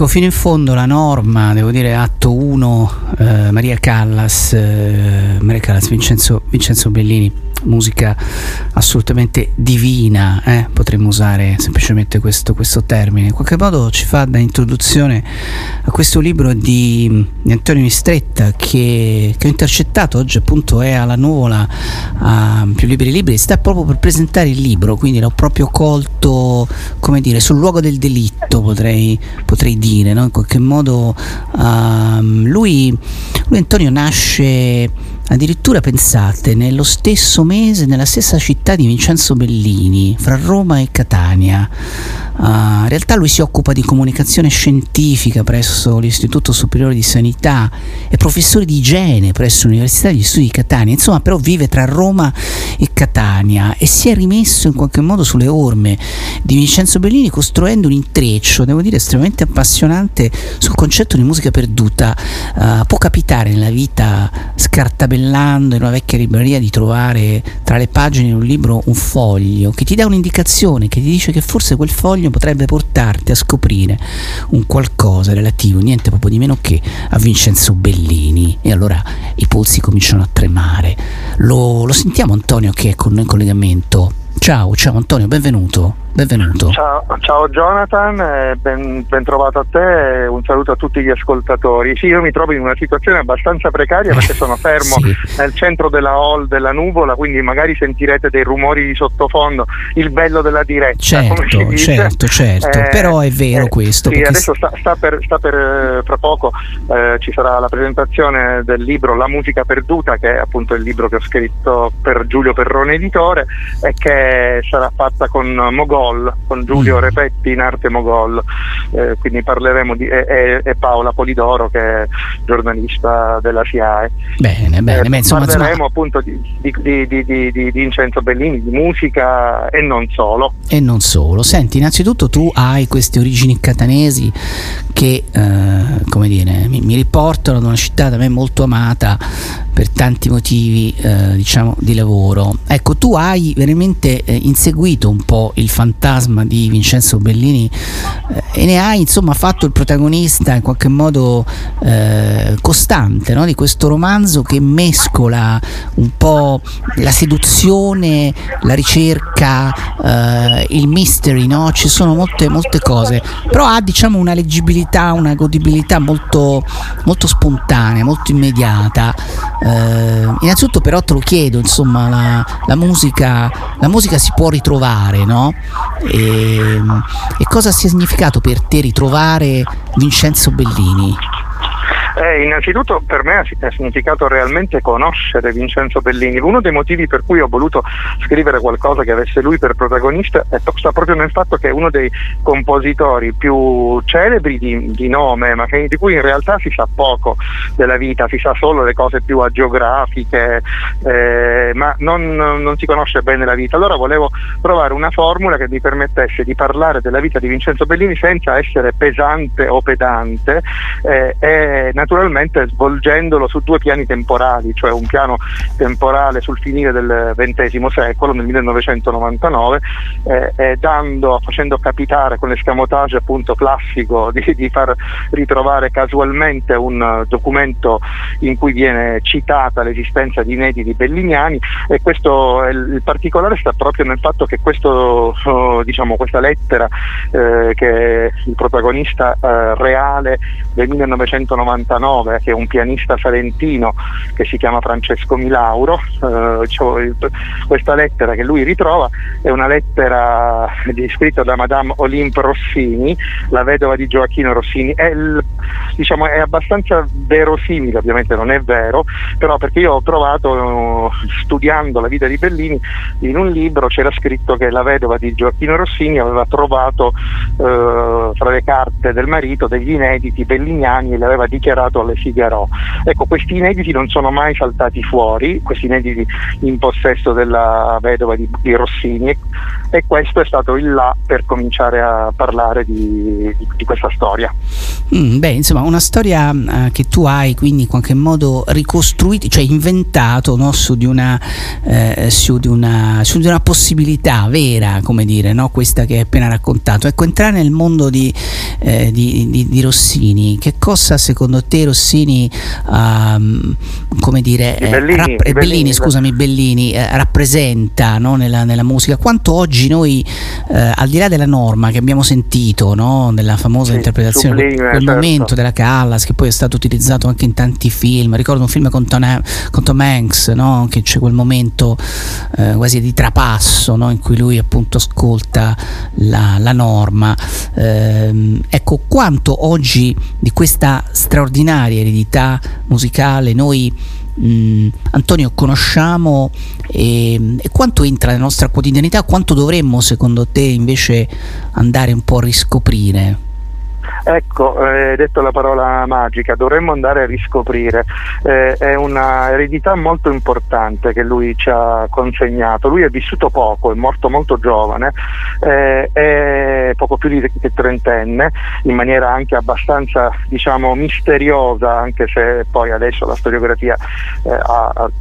Ecco, fino in fondo la norma, devo dire, atto 1, eh, Maria Callas, eh, Maria Callas, Vincenzo, Vincenzo Bellini, musica assolutamente divina, eh? potremmo usare semplicemente questo, questo, termine. In qualche modo ci fa da introduzione a questo libro di, di Antonio Mistretta che, che, ho intercettato oggi appunto è alla nuvola a Più Liberi Libri, sta proprio per presentare il libro, quindi l'ho proprio colto, come dire, sul luogo del delitto potrei, potrei dire, no? in qualche modo uh, lui, lui Antonio nasce Addirittura pensate, nello stesso mese, nella stessa città di Vincenzo Bellini, fra Roma e Catania. Uh, in realtà lui si occupa di comunicazione scientifica presso l'Istituto Superiore di Sanità, è professore di igiene presso l'Università degli Studi di Catania, insomma però vive tra Roma e Catania e si è rimesso in qualche modo sulle orme di Vincenzo Bellini costruendo un intreccio, devo dire, estremamente appassionante sul concetto di musica perduta. Uh, può capitare nella vita scartabellando in una vecchia libreria di trovare tra le pagine di un libro un foglio che ti dà un'indicazione, che ti dice che forse quel foglio potrebbe portarti a scoprire un qualcosa relativo, niente proprio di meno che a Vincenzo Bellini. E allora i polsi cominciano a tremare. Lo, lo sentiamo Antonio che è con noi in collegamento. Ciao, ciao Antonio, benvenuto. Benvenuto. Ciao, ciao Jonathan, ben, ben, trovato a te e un saluto a tutti gli ascoltatori. Sì, io mi trovo in una situazione abbastanza precaria perché sono fermo sì. nel centro della hall della nuvola, quindi magari sentirete dei rumori di sottofondo, il bello della diretta. Certo, certo, certo, eh, però è vero eh, questo. Sì, adesso sta, sta, per, sta per, eh, fra poco eh, ci sarà la presentazione del libro La musica perduta, che è appunto il libro che ho scritto per Giulio Perrone Editore e che sarà fatta con Mogol con Giulio mm. Repetti in arte Mogol, eh, quindi parleremo di e, e, Paola Polidoro che è giornalista della SIAE. Bene, bene, eh, insomma, parleremo insomma... appunto di, di, di, di, Vincenzo Bellini, di musica e non solo. E non solo. Senti, innanzitutto tu hai queste origini catanesi che, eh, come dire, mi, mi riportano ad una città da me molto amata per tanti motivi eh, diciamo di lavoro. Ecco, tu hai veramente eh, inseguito un po' il fantasma di Vincenzo Bellini eh, e ne hai insomma fatto il protagonista in qualche modo eh, costante no? di questo romanzo che mescola un po' la seduzione, la ricerca, eh, il mystery, no? ci sono molte, molte cose, però ha diciamo una leggibilità, una godibilità molto, molto spontanea, molto immediata. Eh, innanzitutto però te lo chiedo, insomma, la, la, musica, la musica, si può ritrovare, no? E, e cosa ha significato per te ritrovare Vincenzo Bellini? Eh, innanzitutto per me ha significato realmente conoscere Vincenzo Bellini. Uno dei motivi per cui ho voluto scrivere qualcosa che avesse lui per protagonista sta proprio nel fatto che è uno dei compositori più celebri di, di nome, ma che, di cui in realtà si sa poco della vita, si sa solo le cose più agiografiche, eh, ma non, non si conosce bene la vita. Allora volevo trovare una formula che mi permettesse di parlare della vita di Vincenzo Bellini senza essere pesante o pedante eh, e naturalmente svolgendolo su due piani temporali, cioè un piano temporale sul finire del XX secolo, nel 1999, eh, eh, dando, facendo capitare con l'escamotage appunto classico di, di, far ritrovare casualmente un documento in cui viene citata l'esistenza di inediti belliniani e questo, il particolare sta proprio nel fatto che questo, oh, diciamo, questa lettera eh, che il protagonista eh, reale del 1999 1989 che è un pianista salentino che si chiama Francesco Milauro, eh, cioè, questa lettera che lui ritrova è una lettera scritta da Madame Olympe Rossini, la vedova di Gioacchino Rossini, è, il, diciamo, è abbastanza verosimile, ovviamente non è vero, però perché io ho trovato studiando la vita di Bellini in un libro c'era scritto che la vedova di Gioacchino Rossini aveva trovato eh, fra le carte del marito degli inediti belliniani e le aveva dichiarato dichiarato alle Figaro. Ecco, questi inediti non sono mai saltati fuori, questi inediti in possesso della vedova di, di Rossini e questo è stato il là per cominciare a parlare di, di, di questa storia. Mm, beh, insomma, una storia uh, che tu hai quindi in qualche modo ricostruito, cioè inventato no, su, di una, eh, su, di una, su, di una, possibilità vera, come dire, no? questa che hai appena raccontato. Ecco, entrare nel mondo di eh, Rossini, che cosa secondo te Rossini, um, come dire, eh, Bellini, rapp- Bellini, Bellini, scusami, Bellini eh, rappresenta no, nella, nella, musica? Quanto oggi noi, eh, al di là della norma che abbiamo sentito, no, nella famosa sì, interpretazione, sublime, quel certo. momento della Callas, che poi è stato utilizzato anche in tanti film, ricordo un film con Tom, con Tom Hanks, no, che c'è quel momento eh, quasi di trapasso in cui lui appunto ascolta la, la norma. Eh, ecco, quanto oggi di questa straordinaria eredità musicale noi mh, Antonio conosciamo e, e, quanto entra nella nostra quotidianità, quanto dovremmo secondo te invece andare un po' a riscoprire? Ecco, hai eh, detto la parola magica, dovremmo andare a riscoprire. Eh, è una eredità molto importante che lui ci ha consegnato. Lui è vissuto poco, è morto molto giovane, eh, è poco più di trentenne, in maniera anche abbastanza diciamo, misteriosa, anche se poi adesso la storiografia eh,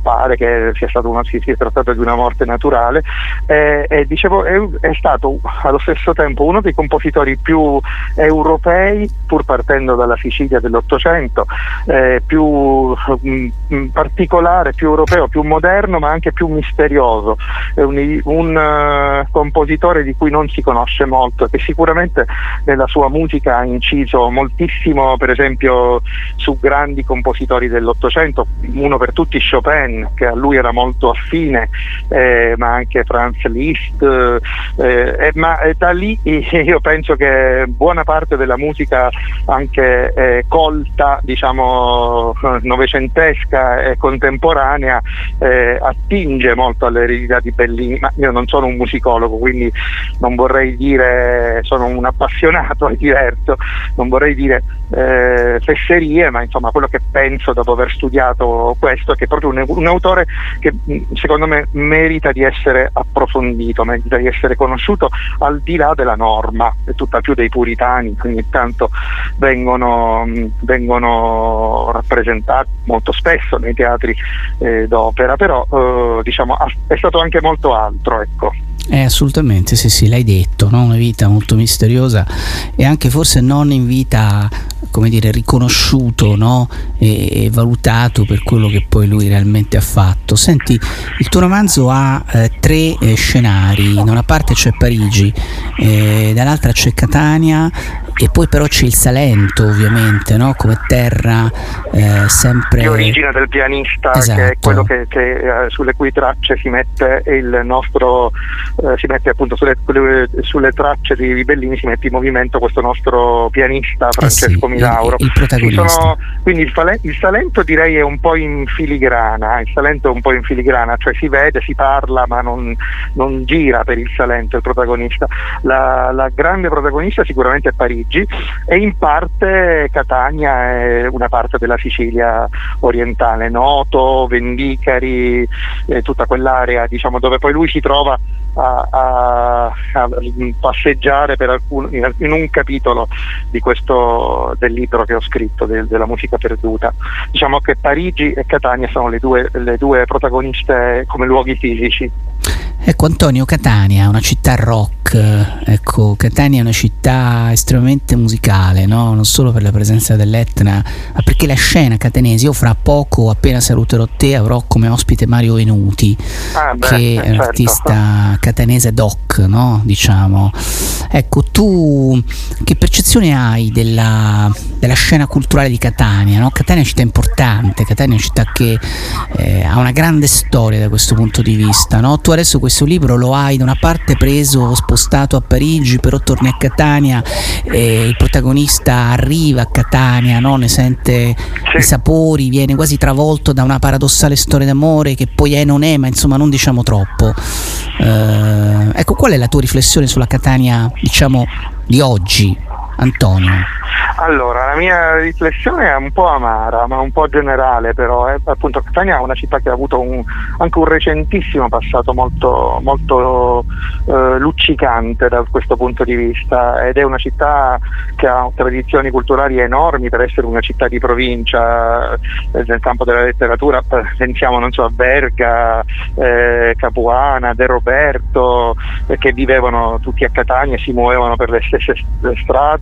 pare che sia, una, si sia trattato di una morte naturale. e dicevo, è, è stato allo stesso tempo uno dei compositori più europei pur partendo dalla Sicilia dell'Ottocento, eh, più mh, mm, particolare, più europeo, più moderno, ma anche più misterioso. È un, un uh, compositore di cui non si conosce molto che sicuramente nella sua musica ha inciso moltissimo, per esempio, su grandi compositori dell'Ottocento, uno per tutti Chopin, che a lui era molto affine, eh, ma anche Franz Liszt, eh, ma da lì io penso che buona parte della musica musica anche eh, colta, diciamo novecentesca e contemporanea, eh, attinge molto all'eredità di Bellini, ma io non sono un musicologo, quindi non vorrei dire, sono un appassionato, è diverso, non vorrei dire eh, fesserie, ma insomma quello che penso dopo aver studiato questo è che è proprio un, un autore che secondo me merita di essere approfondito, merita di essere conosciuto al di là della norma, e tutt'al più dei puritani, ogni tanto vengono, vengono rappresentati molto spesso nei teatri eh, d'opera, però eh, diciamo, è stato anche molto altro. Ecco. Eh, assolutamente, sì, sì, l'hai detto, no? una vita molto misteriosa e anche forse non in vita, come dire, riconosciuto no? e, e, valutato per quello che poi lui realmente ha fatto. Senti, il tuo romanzo ha eh, tre eh, scenari, da una parte c'è Parigi, eh, dall'altra c'è Catania e poi però c'è il Salento ovviamente, no? come terra eh, sempre... Di origine del pianista, esatto. che è quello che, che, eh, sulle cui tracce si mette il nostro eh, si mette appunto sulle, sulle, tracce di Bellini si mette in movimento questo nostro pianista Francesco eh sì, Milauro. Il, il protagonista. Sono, quindi il, il, Salento direi è un po' in filigrana, il Salento è un po' in filigrana, cioè si vede, si parla ma non, non gira per il Salento il protagonista. La, la, grande protagonista sicuramente è Parigi e in parte Catania è una parte della Sicilia orientale, Noto, Vendicari, eh, tutta quell'area diciamo, dove poi lui si trova a, a, a passeggiare alcun, in, un capitolo questo, del libro che ho scritto del, della musica perduta. Diciamo che Parigi e Catania sono le due, le due protagoniste come luoghi fisici. Ecco Antonio, Catania una città rock, ecco, Catania è una città estremamente musicale, no? non solo per la presenza dell'Etna, ma perché la scena catanese, io fra poco appena saluterò te avrò come ospite Mario Venuti, ah, beh, che è un certo. artista catanese doc, no? diciamo. Ecco, tu che percezione hai della, della scena culturale di Catania? No? Catania è una città importante, Catania è una città che eh, ha una grande storia da questo punto di vista, no? tu adesso questo libro lo hai da una parte preso, spostato a Parigi, però torni a Catania e il protagonista arriva a Catania, no? ne sente Sì. i sapori, viene quasi travolto da una paradossale storia d'amore che poi è non è, ma insomma non diciamo troppo. Eh, ecco, qual è la tua riflessione sulla Catania, diciamo, di oggi, Antonio? Allora, la mia riflessione è un po' amara, ma un po' generale però. eh. Appunto, Catania è una città che ha avuto un- anche un recentissimo passato molto, molto eh, luccicante da questo punto di vista ed è una città che ha tradizioni culturali enormi per essere una città di provincia eh, nel campo della letteratura. Pensiamo, non so, a Verga, eh, Capuana, De Roberto, eh, che vivevano tutti a Catania e si muovevano per le stesse s-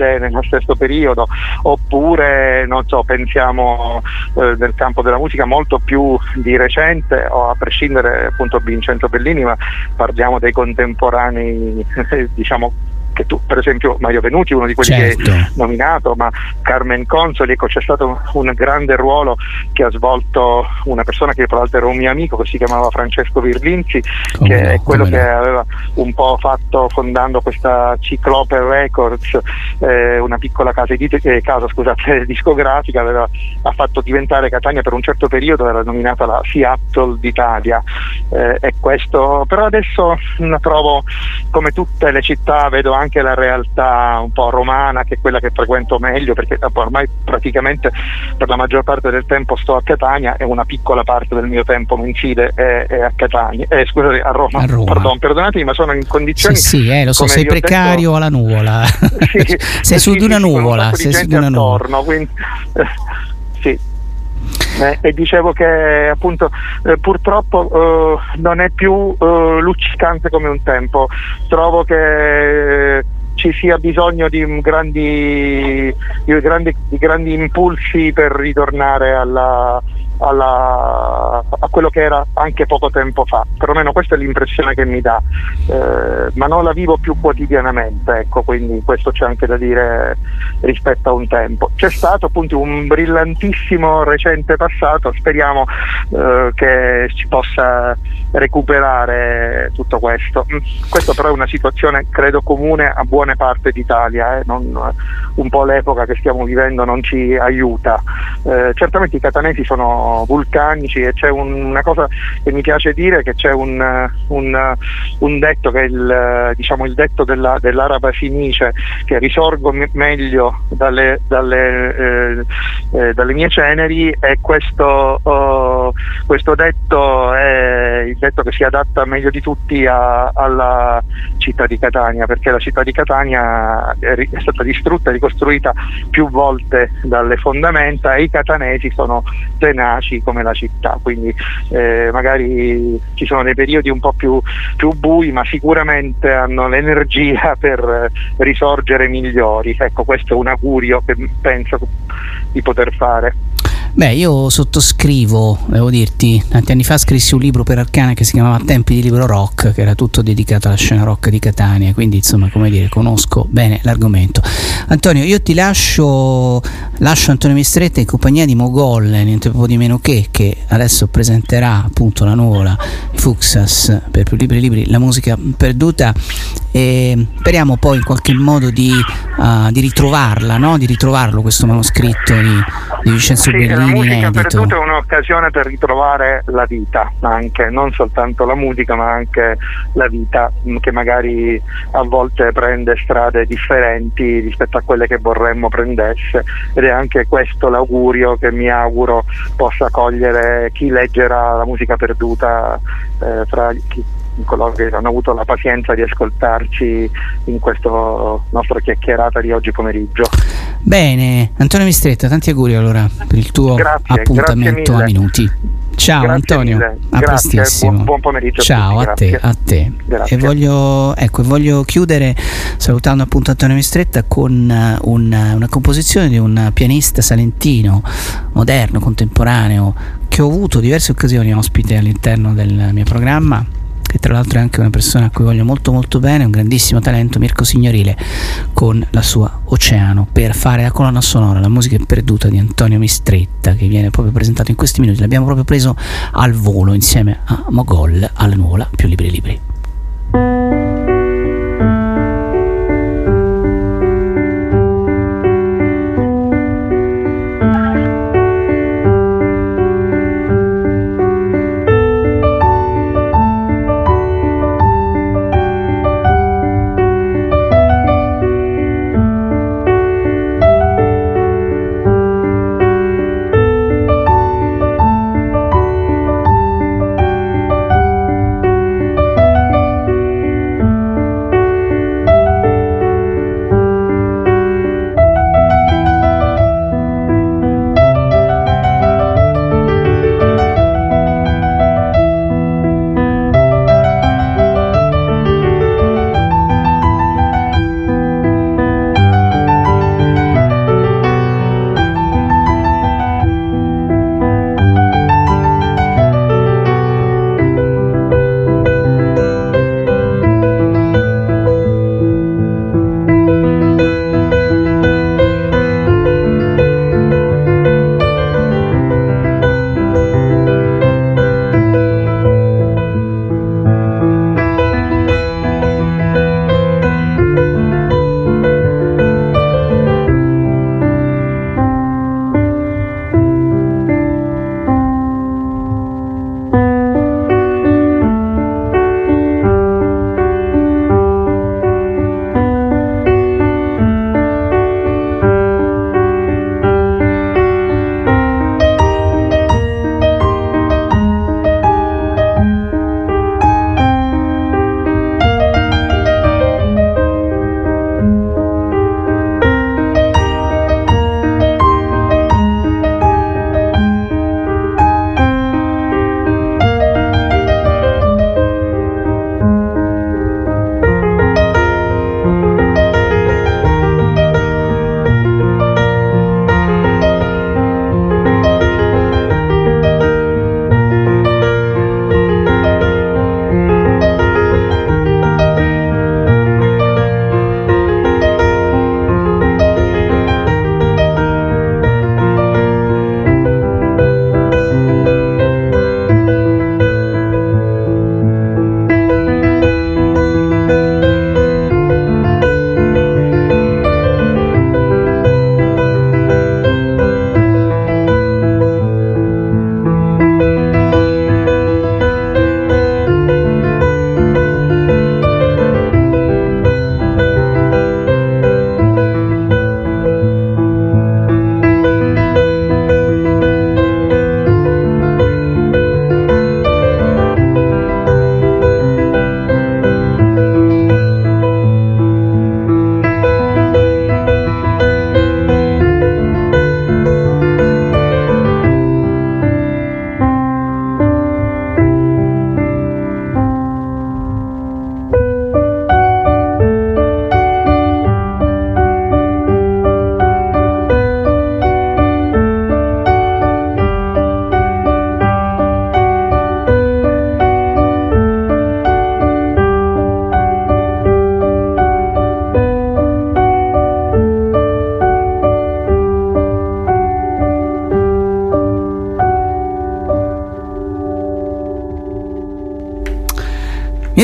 strade nello stesso periodo oppure non so, pensiamo eh, nel campo della musica molto più di recente, o a prescindere appunto Vincenzo Bellini, ma parliamo dei contemporanei, diciamo che tu, per esempio Mario Venuti, uno di quelli Certo. che hai nominato, ma Carmen Consoli, ecco c'è stato un, grande ruolo che ha svolto una persona che tra l'altro era un mio amico, che si chiamava Francesco Virlinzi, Come che no, è quello che no. aveva un po' fatto fondando questa Ciclope Records, eh, una piccola casa, edit- eh, casa scusate, discografica, aveva, ha fatto diventare Catania per un certo periodo, era nominata la Seattle d'Italia. Eh, e questo, però adesso la trovo come tutte le città, vedo anche la realtà un po' romana, che è quella che frequento meglio, perché ormai praticamente per la maggior parte del tempo sto a Catania e una piccola parte del mio tempo mensile è, è a Catania, eh, scusate, a Roma. A Roma. Pardon, perdonatemi, ma sono in Sì, condizioni sì, eh, lo so, sei ho detto- precario alla nuvola. Sì, sei su sì, di una sì, nuvola, sei su di una nuvola. attorno, quindi, eh, sì. Eh, e dicevo che appunto eh, purtroppo eh, non è più eh, luccicante come un tempo. Trovo che eh, ci sia bisogno di grandi, di grandi, di grandi impulsi per ritornare alla, alla- a quello che era anche poco tempo fa. Perlomeno questa è l'impressione che mi dà, Eh, ma non la vivo più quotidianamente, ecco, quindi questo c'è anche da dire rispetto a un tempo. C'è stato appunto un brillantissimo recente passato, speriamo eh, che si possa recuperare tutto questo. Mm, Questo però è una situazione credo comune a buone parti d'Italia, eh, non- un po' l'epoca che stiamo vivendo non ci aiuta. Eh, certamente i catanesi sono vulcanici e c'è un- una cosa che mi piace dire che c'è un, un, un detto che è il, diciamo, il detto della- dell'araba finice che risorgo me- meglio dalle, dalle, eh, eh, dalle mie ceneri e questo, oh, questo detto è il detto che si adatta meglio di tutti a- alla città di Catania perché la città di Catania è, è stata distrutta e ricostruita più volte dalle fondamenta e i catanesi sono tenaci come la città, quindi eh, magari ci sono dei periodi un po' più, più bui ma sicuramente hanno l'energia per risorgere migliori. Ecco, questo è un augurio che penso di poter fare. Beh, io sottoscrivo, devo dirti, tanti anni fa scrissi un libro per Arcana che si chiamava Tempi di libro rock, che era tutto dedicato alla scena rock di Catania, quindi insomma, come dire, conosco bene l'argomento. Antonio, io ti lascio, lascio Antonio Mistretta in compagnia di Mogol, niente po' di meno che, che adesso presenterà appunto la nuvola Fuxas per più libri libri, la musica perduta e speriamo poi in qualche modo di, ah, di ritrovarla, no? di ritrovarlo questo manoscritto di, di Vincenzo Sì, la Bellini musica inedito. perduta è un'occasione per ritrovare la vita, anche, non soltanto la musica, ma anche la vita mh, che magari a volte prende strade differenti rispetto a quelle che vorremmo prendesse ed è anche questo l'augurio che mi auguro possa cogliere chi leggerà la musica perduta eh, fra chi coloro che hanno avuto la pazienza di ascoltarci in questa nostra chiacchierata di oggi pomeriggio. Bene, Antonio Mistretta, tanti auguri allora per il tuo Grazie, appuntamento grazie a minuti. Ciao Grazie Antonio, mille. a Grazie, prestissimo. buon- buon pomeriggio a Ciao tutti, a te, a te. E voglio, ecco, voglio chiudere salutando appunto Antonio Mistretta con eh, un- una composizione di un pianista salentino, moderno, contemporaneo, che ho avuto diverse occasioni ospite all'interno del mio programma che tra l'altro è anche una persona a cui voglio molto molto bene, un grandissimo talento, Mirko Signorile, con la sua Oceano, per fare la colonna sonora, la musica perduta di Antonio Mistretta, che viene proprio presentato in questi minuti. L'abbiamo proprio preso al volo insieme a Mogol, alla nuvola, più libri libri.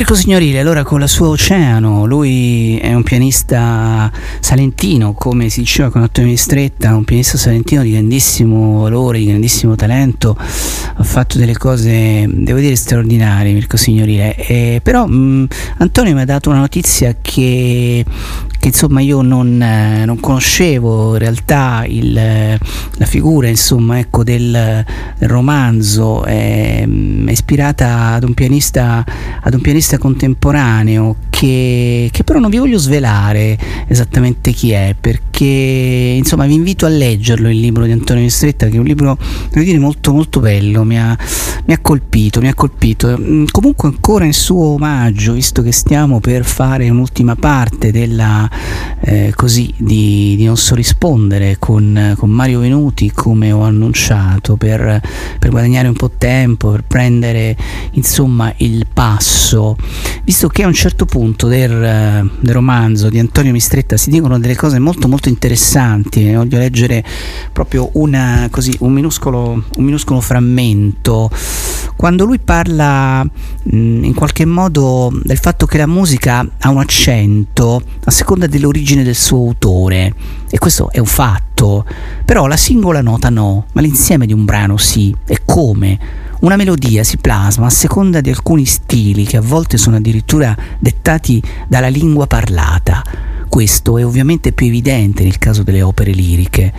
Mirko Signorile, allora con la sua Oceano, lui è un pianista salentino, come si diceva con Antonio Mistretta, un pianista salentino di grandissimo valore, di grandissimo talento, ha fatto delle cose, devo dire, straordinarie Mirko Signorile, eh, però mh, Antonio mi ha dato una notizia che, che insomma io non, eh, non conoscevo in realtà il, la figura insomma, ecco, del, del romanzo, è ispirata ad un pianista, ad un pianista contemporaneo che, che, però non vi voglio svelare esattamente chi è perché insomma vi invito a leggerlo il libro di Antonio Mistretta che è un libro devo dire molto molto bello mi ha, mi ha colpito mi ha colpito. Mm, comunque ancora in suo omaggio visto che stiamo per fare un'ultima parte della eh, così di, di, non so rispondere con, con, Mario Venuti come ho annunciato per, per guadagnare un po' tempo per prendere insomma il passo visto che a un certo punto del, eh, del, romanzo di Antonio Mistretta si dicono delle cose molto molto interessanti, ne voglio leggere proprio una, così, un, minuscolo, un minuscolo frammento, quando lui parla mh, in qualche modo del fatto che la musica ha un accento a seconda dell'origine del suo autore, e questo è un fatto, però la singola nota no, ma l'insieme di un brano sì, e come? Una melodia si plasma a seconda di alcuni stili che a volte sono addirittura dettati dalla lingua parlata. Questo è ovviamente più evidente nel caso delle opere liriche.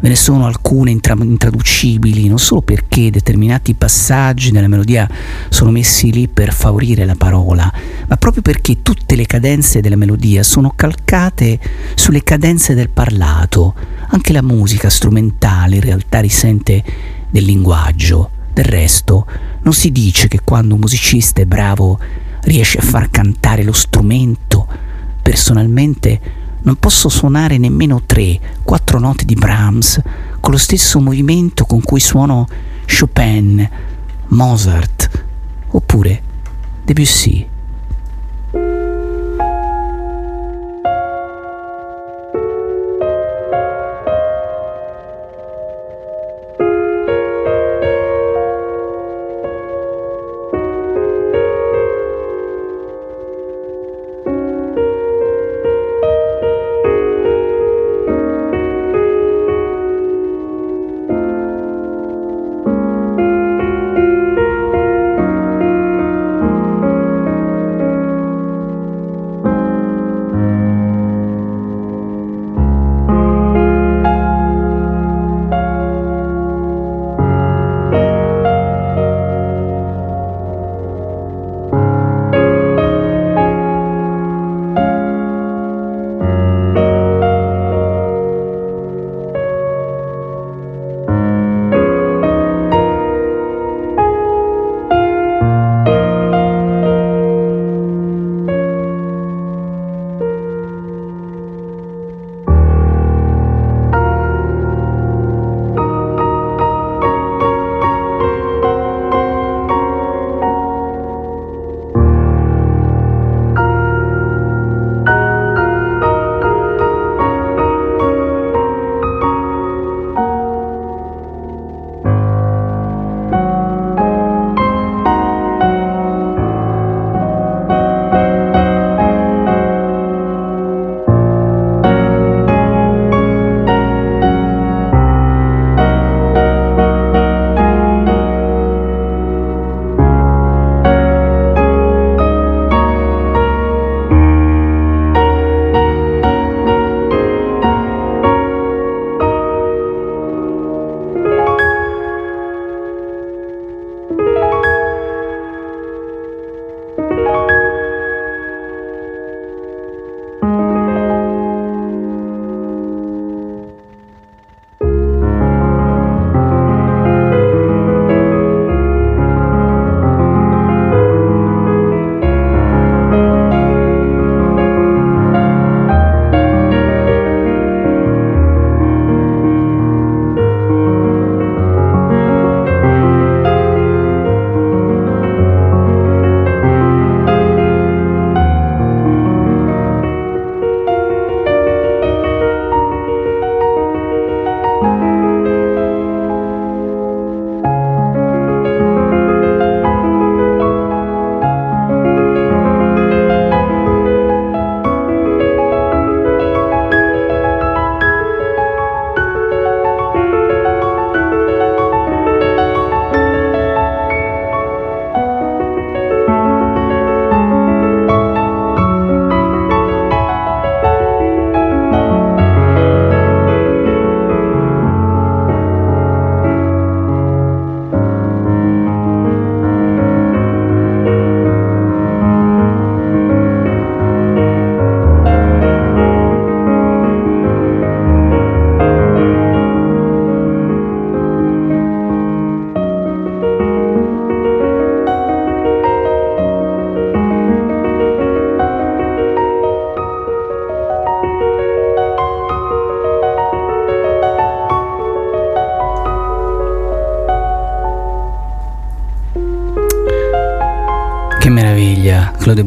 Ve ne sono alcune intra- intraducibili non solo perché determinati passaggi della melodia sono messi lì per favorire la parola, ma proprio perché tutte le cadenze della melodia sono calcate sulle cadenze del parlato. Anche la musica strumentale in realtà risente del linguaggio. Del resto, non si dice che quando un musicista è bravo riesce a far cantare lo strumento. Personalmente non posso suonare nemmeno tre, quattro note di Brahms con lo stesso movimento con cui suono Chopin, Mozart oppure Debussy.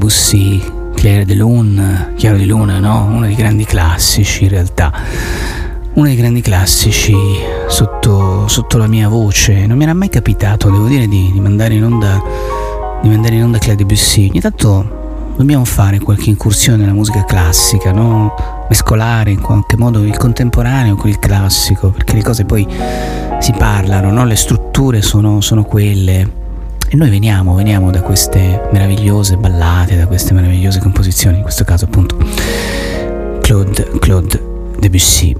Debussy, Claire de Lune, Chiaro di Luna, no? Uno dei grandi classici in realtà. Uno dei grandi classici sotto, sotto la mia voce. Non mi era mai capitato, devo dire, di, di mandare in onda di mandare in onda Claude Debussy. Ogni tanto dobbiamo fare qualche incursione nella musica classica, no? mescolare in qualche modo il contemporaneo con il classico, perché le cose poi si parlano, no? le strutture sono, sono quelle. E noi veniamo, veniamo da queste meravigliose ballate, da queste meravigliose composizioni, in questo caso appunto Claude, Claude Debussy.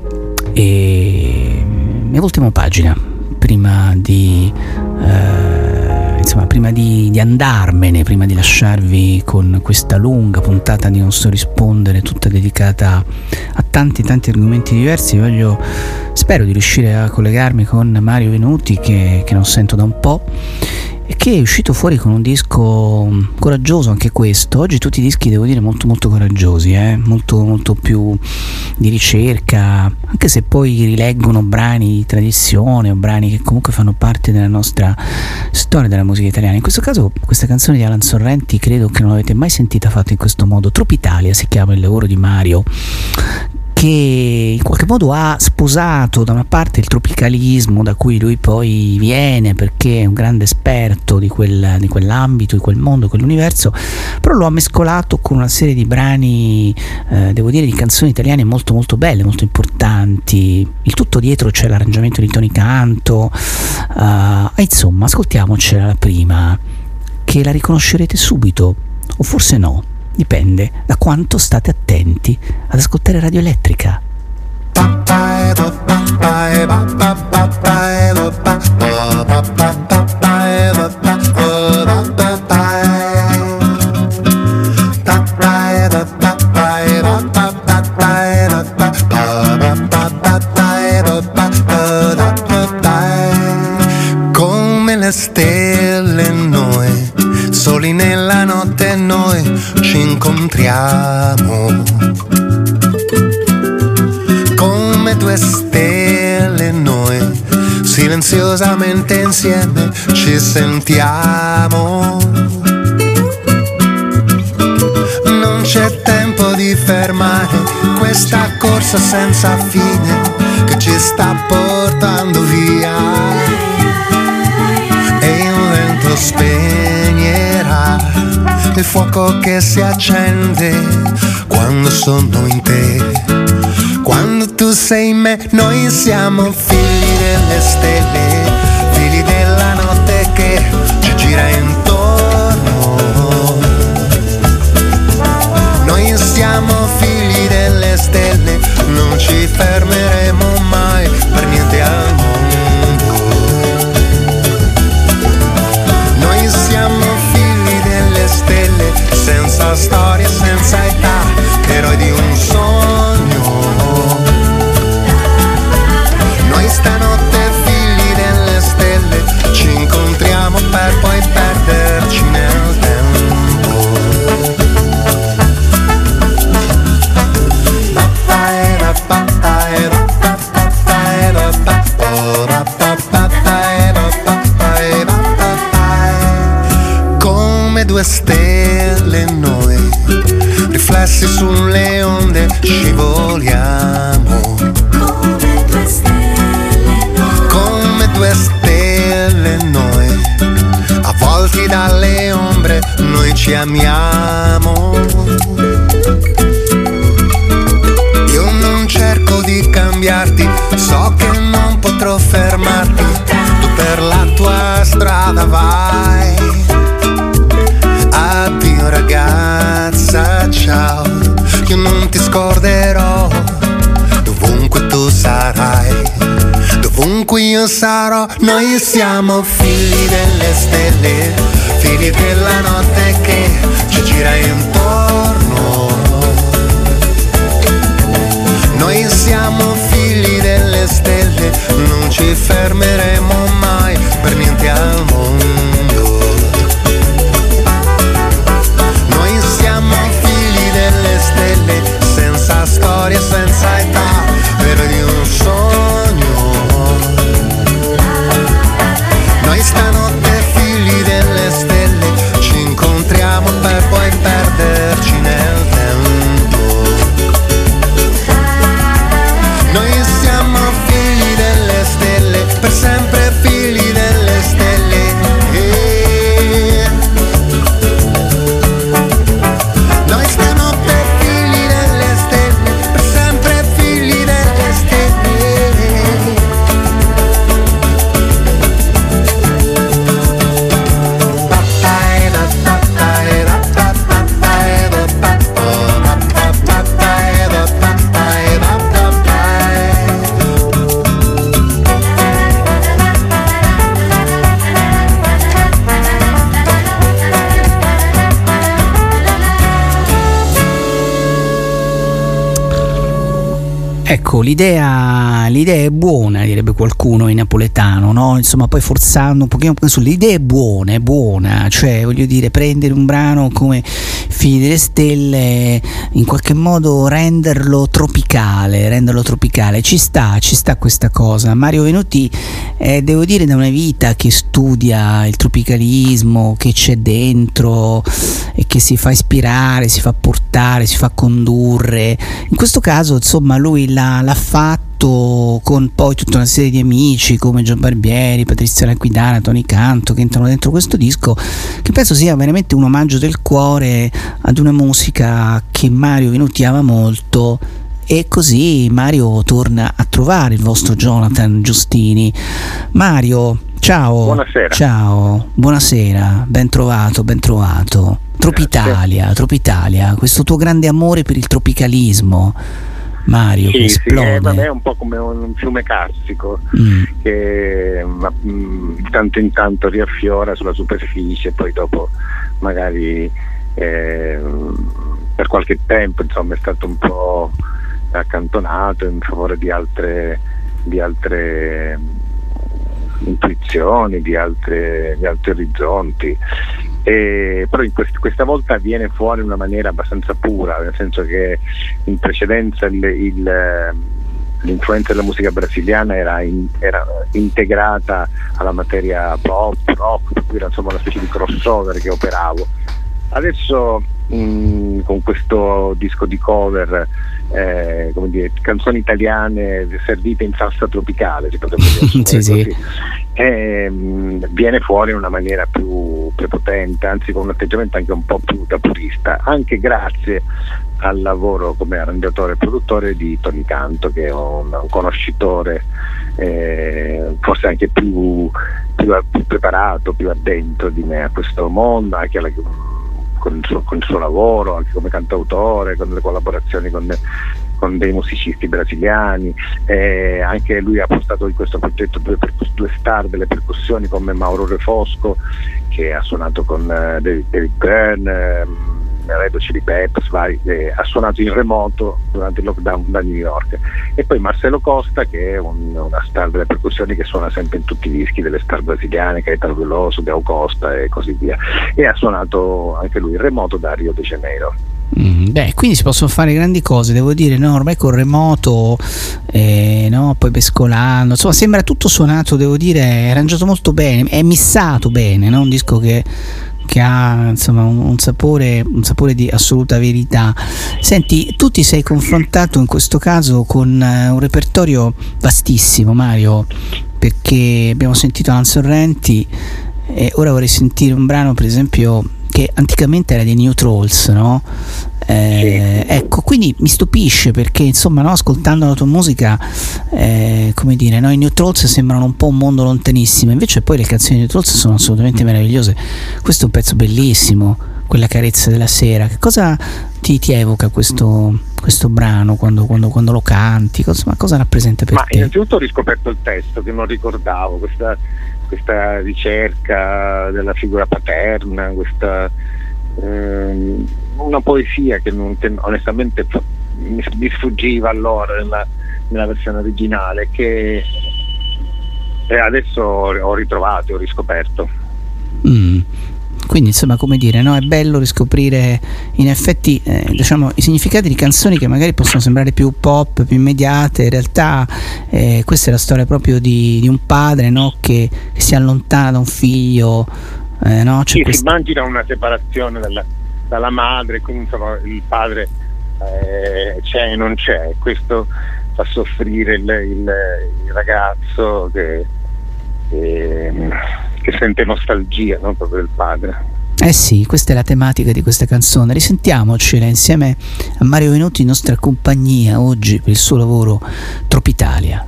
E ultima pagina, prima di... Eh, insomma, prima di, di, andarmene, prima di lasciarvi con questa lunga puntata di Non so rispondere, tutta dedicata a tanti tanti argomenti diversi, voglio, spero di riuscire a collegarmi con Mario Venuti che, che non sento da un po' e che è uscito fuori con un disco coraggioso anche questo. Oggi tutti i dischi devo dire molto molto coraggiosi, eh? molto molto più di ricerca, anche se poi rileggono brani di tradizione o brani che comunque fanno parte della nostra storia della musica italiana. In questo caso questa canzone di Alan Sorrenti credo che non l'avete mai sentita fatta in questo modo. Tropitalia si chiama il lavoro di Mario che in qualche modo ha sposato da una parte il tropicalismo da cui lui poi viene perché è un grande esperto di, quel, di quell'ambito, di quel mondo, quell'universo, però lo ha mescolato con una serie di brani, eh, devo dire, di canzoni italiane molto molto belle, molto importanti. Il tutto dietro c'è l'arrangiamento di Tony Canto, uh, insomma, ascoltiamocela la prima, che la riconoscerete subito, o forse no dipende da quanto state attenti ad ascoltare Radio Elettrica. Come le stelle noi, soli nella ci incontriamo. Come due stelle noi, silenziosamente insieme ci sentiamo. Non c'è tempo di fermare questa corsa senza fine che ci sta portando via. E il vento spegnerà il fuoco che si accende quando sono in te. Quando tu sei in me, noi siamo figli delle stelle, figli della notte che ci gira intorno. Noi siamo figli delle stelle, non ci fermeremo mai per niente al sogno. Noi stanotte figli delle stelle, ci incontriamo per poi perderci nel tempo. Come due stelle riflessi sulle onde, scivoliamo. Come due stelle noi, avvolti dalle ombre, noi ci amiamo. Io non cerco di cambiarti, so che non potrò fermarti, tu per la tua strada vai. Ciao, io non ti scorderò, dovunque tu sarai, dovunque io sarò, noi siamo figli delle stelle, figli della notte che ci gira intorno. Noi siamo figli delle stelle, non ci fermeremo mai per niente al mondo. Senza storia, ecco, l'idea, l'idea è buona, direbbe qualcuno in napoletano, no? Insomma, poi forzando un pochino l'idea è buona, è buona, cioè voglio dire, prendere un brano come Figli delle Stelle, in qualche modo renderlo tropicale, renderlo tropicale, ci sta, ci sta questa cosa. Mario Venuti, eh, devo dire, da una vita che studia il tropicalismo, che c'è dentro e che si fa ispirare, si fa portare, si fa condurre. In questo caso, insomma, lui l'ha, l'ha fatto con poi tutta una serie di amici come Gian Barbieri, Patrizia Aquidana, Tony Canto che entrano dentro questo disco che penso sia veramente un omaggio del cuore ad una musica che Mario Venuti ama molto e così Mario torna a trovare il vostro Jonathan Giustini. Mario, ciao. Buonasera. Ciao, buonasera, ben trovato, ben trovato. Tropitalia, Tropitalia, questo tuo grande amore per il tropicalismo. Mario, che Sì, sì, esplode. eh, vabbè, è un po' come un, fiume carsico Mm. che ma, mm, di tanto in tanto riaffiora sulla superficie e poi dopo magari eh, per qualche tempo insomma, è stato un po' accantonato in favore di altre, di altre mm, intuizioni, di, altre- di altri orizzonti. E, però quest- questa volta viene fuori in una maniera abbastanza pura, nel senso che in precedenza il- il, eh, l'influenza della musica brasiliana era, in- era integrata alla materia pop, rock, per era insomma una specie di crossover che operavo. Adesso mh, con questo disco di cover, eh, come dire, canzoni italiane servite in salsa tropicale, si potrebbe dire. Sì, sì. così, ehm, viene fuori in una maniera più prepotente, anzi con un atteggiamento anche un po' più da purista, anche grazie al lavoro come arrangiatore e produttore di Tony Canto, che è un, un conoscitore eh, forse anche più, più, più preparato, più addentro di me a questo mondo, anche alla- con, il suo, con il suo lavoro, anche come cantautore, con le collaborazioni con, con dei musicisti brasiliani. Eh, anche lui ha portato in questo progetto due, due star delle percussioni come Mauro Refosco, che ha suonato con eh, David, David Byrne. ehm, Redo Chili Peppers, vari, eh, ha suonato in remoto durante il lockdown da New York e poi Marcelo Costa che è un- una star delle percussioni che suona sempre in tutti i dischi delle star brasiliane, Caetano Veloso, Gao Costa e così via e ha suonato anche lui in remoto da Rio de Janeiro. Mm, beh, quindi si possono fare grandi cose, devo dire, no? Ormai col remoto, eh, no? poi mescolando, insomma, sembra tutto suonato, devo dire, è arrangiato molto bene, è missato bene, no? Un disco che, che ha insomma un, un sapore, un sapore di assoluta verità. Senti, tu ti sei confrontato in questo caso con eh, un repertorio vastissimo, Mario, perché abbiamo sentito Alan Sorrenti e ora vorrei sentire un brano, per esempio, che anticamente era dei New Trolls, no? Eh, Ecco, quindi mi stupisce perché insomma, no, ascoltando la tua musica, eh, come dire, no, i New Trolls sembrano un po' un mondo lontanissimo, invece poi le canzoni di New Trolls sono assolutamente meravigliose. Questo è un pezzo bellissimo, quella carezza della sera. Che cosa ti, ti evoca questo, questo brano quando, quando- quando lo canti? Cosa, ma cosa rappresenta per Ma te? innanzitutto ho riscoperto il testo che non ricordavo, questa, questa ricerca della figura paterna, questa ehm, una poesia che, non- che onestamente mi, mi sfuggiva allora nella, nella versione originale che e adesso ho ritrovato, ho riscoperto. Mm. Quindi insomma come dire, no? è bello riscoprire in effetti eh, diciamo, i significati di canzoni che magari possono sembrare più pop, più immediate, in realtà eh, questa è la storia proprio di, di un padre no? che, che si allontana da un figlio, eh, no? C'è Sì, quest- si immagina una separazione dalla, dalla madre, quindi insomma, il padre eh, c'è e non c'è, questo fa soffrire il, il- il ragazzo che, che- che sente nostalgia no, proprio del padre. Eh sì, questa è la tematica di questa canzone. Risentiamocela insieme a Mario Venuti in nostra compagnia oggi per il suo lavoro Tropitalia.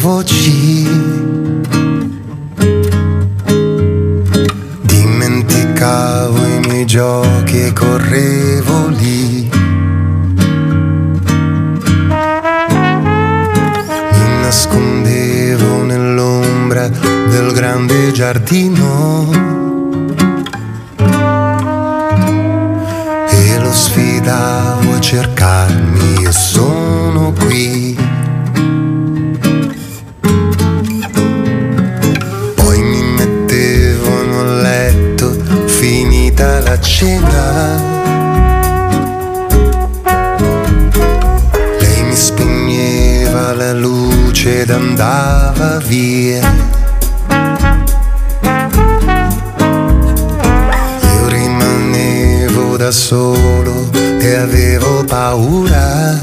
Voci i giochi e correvo lì. Mi nascondevo nell'ombra del grande giardino. E lo sfidavo a cercarmi, io sono qui. Cena. Lei mi spegneva la luce ed andava via. Io rimanevo da solo e avevo paura.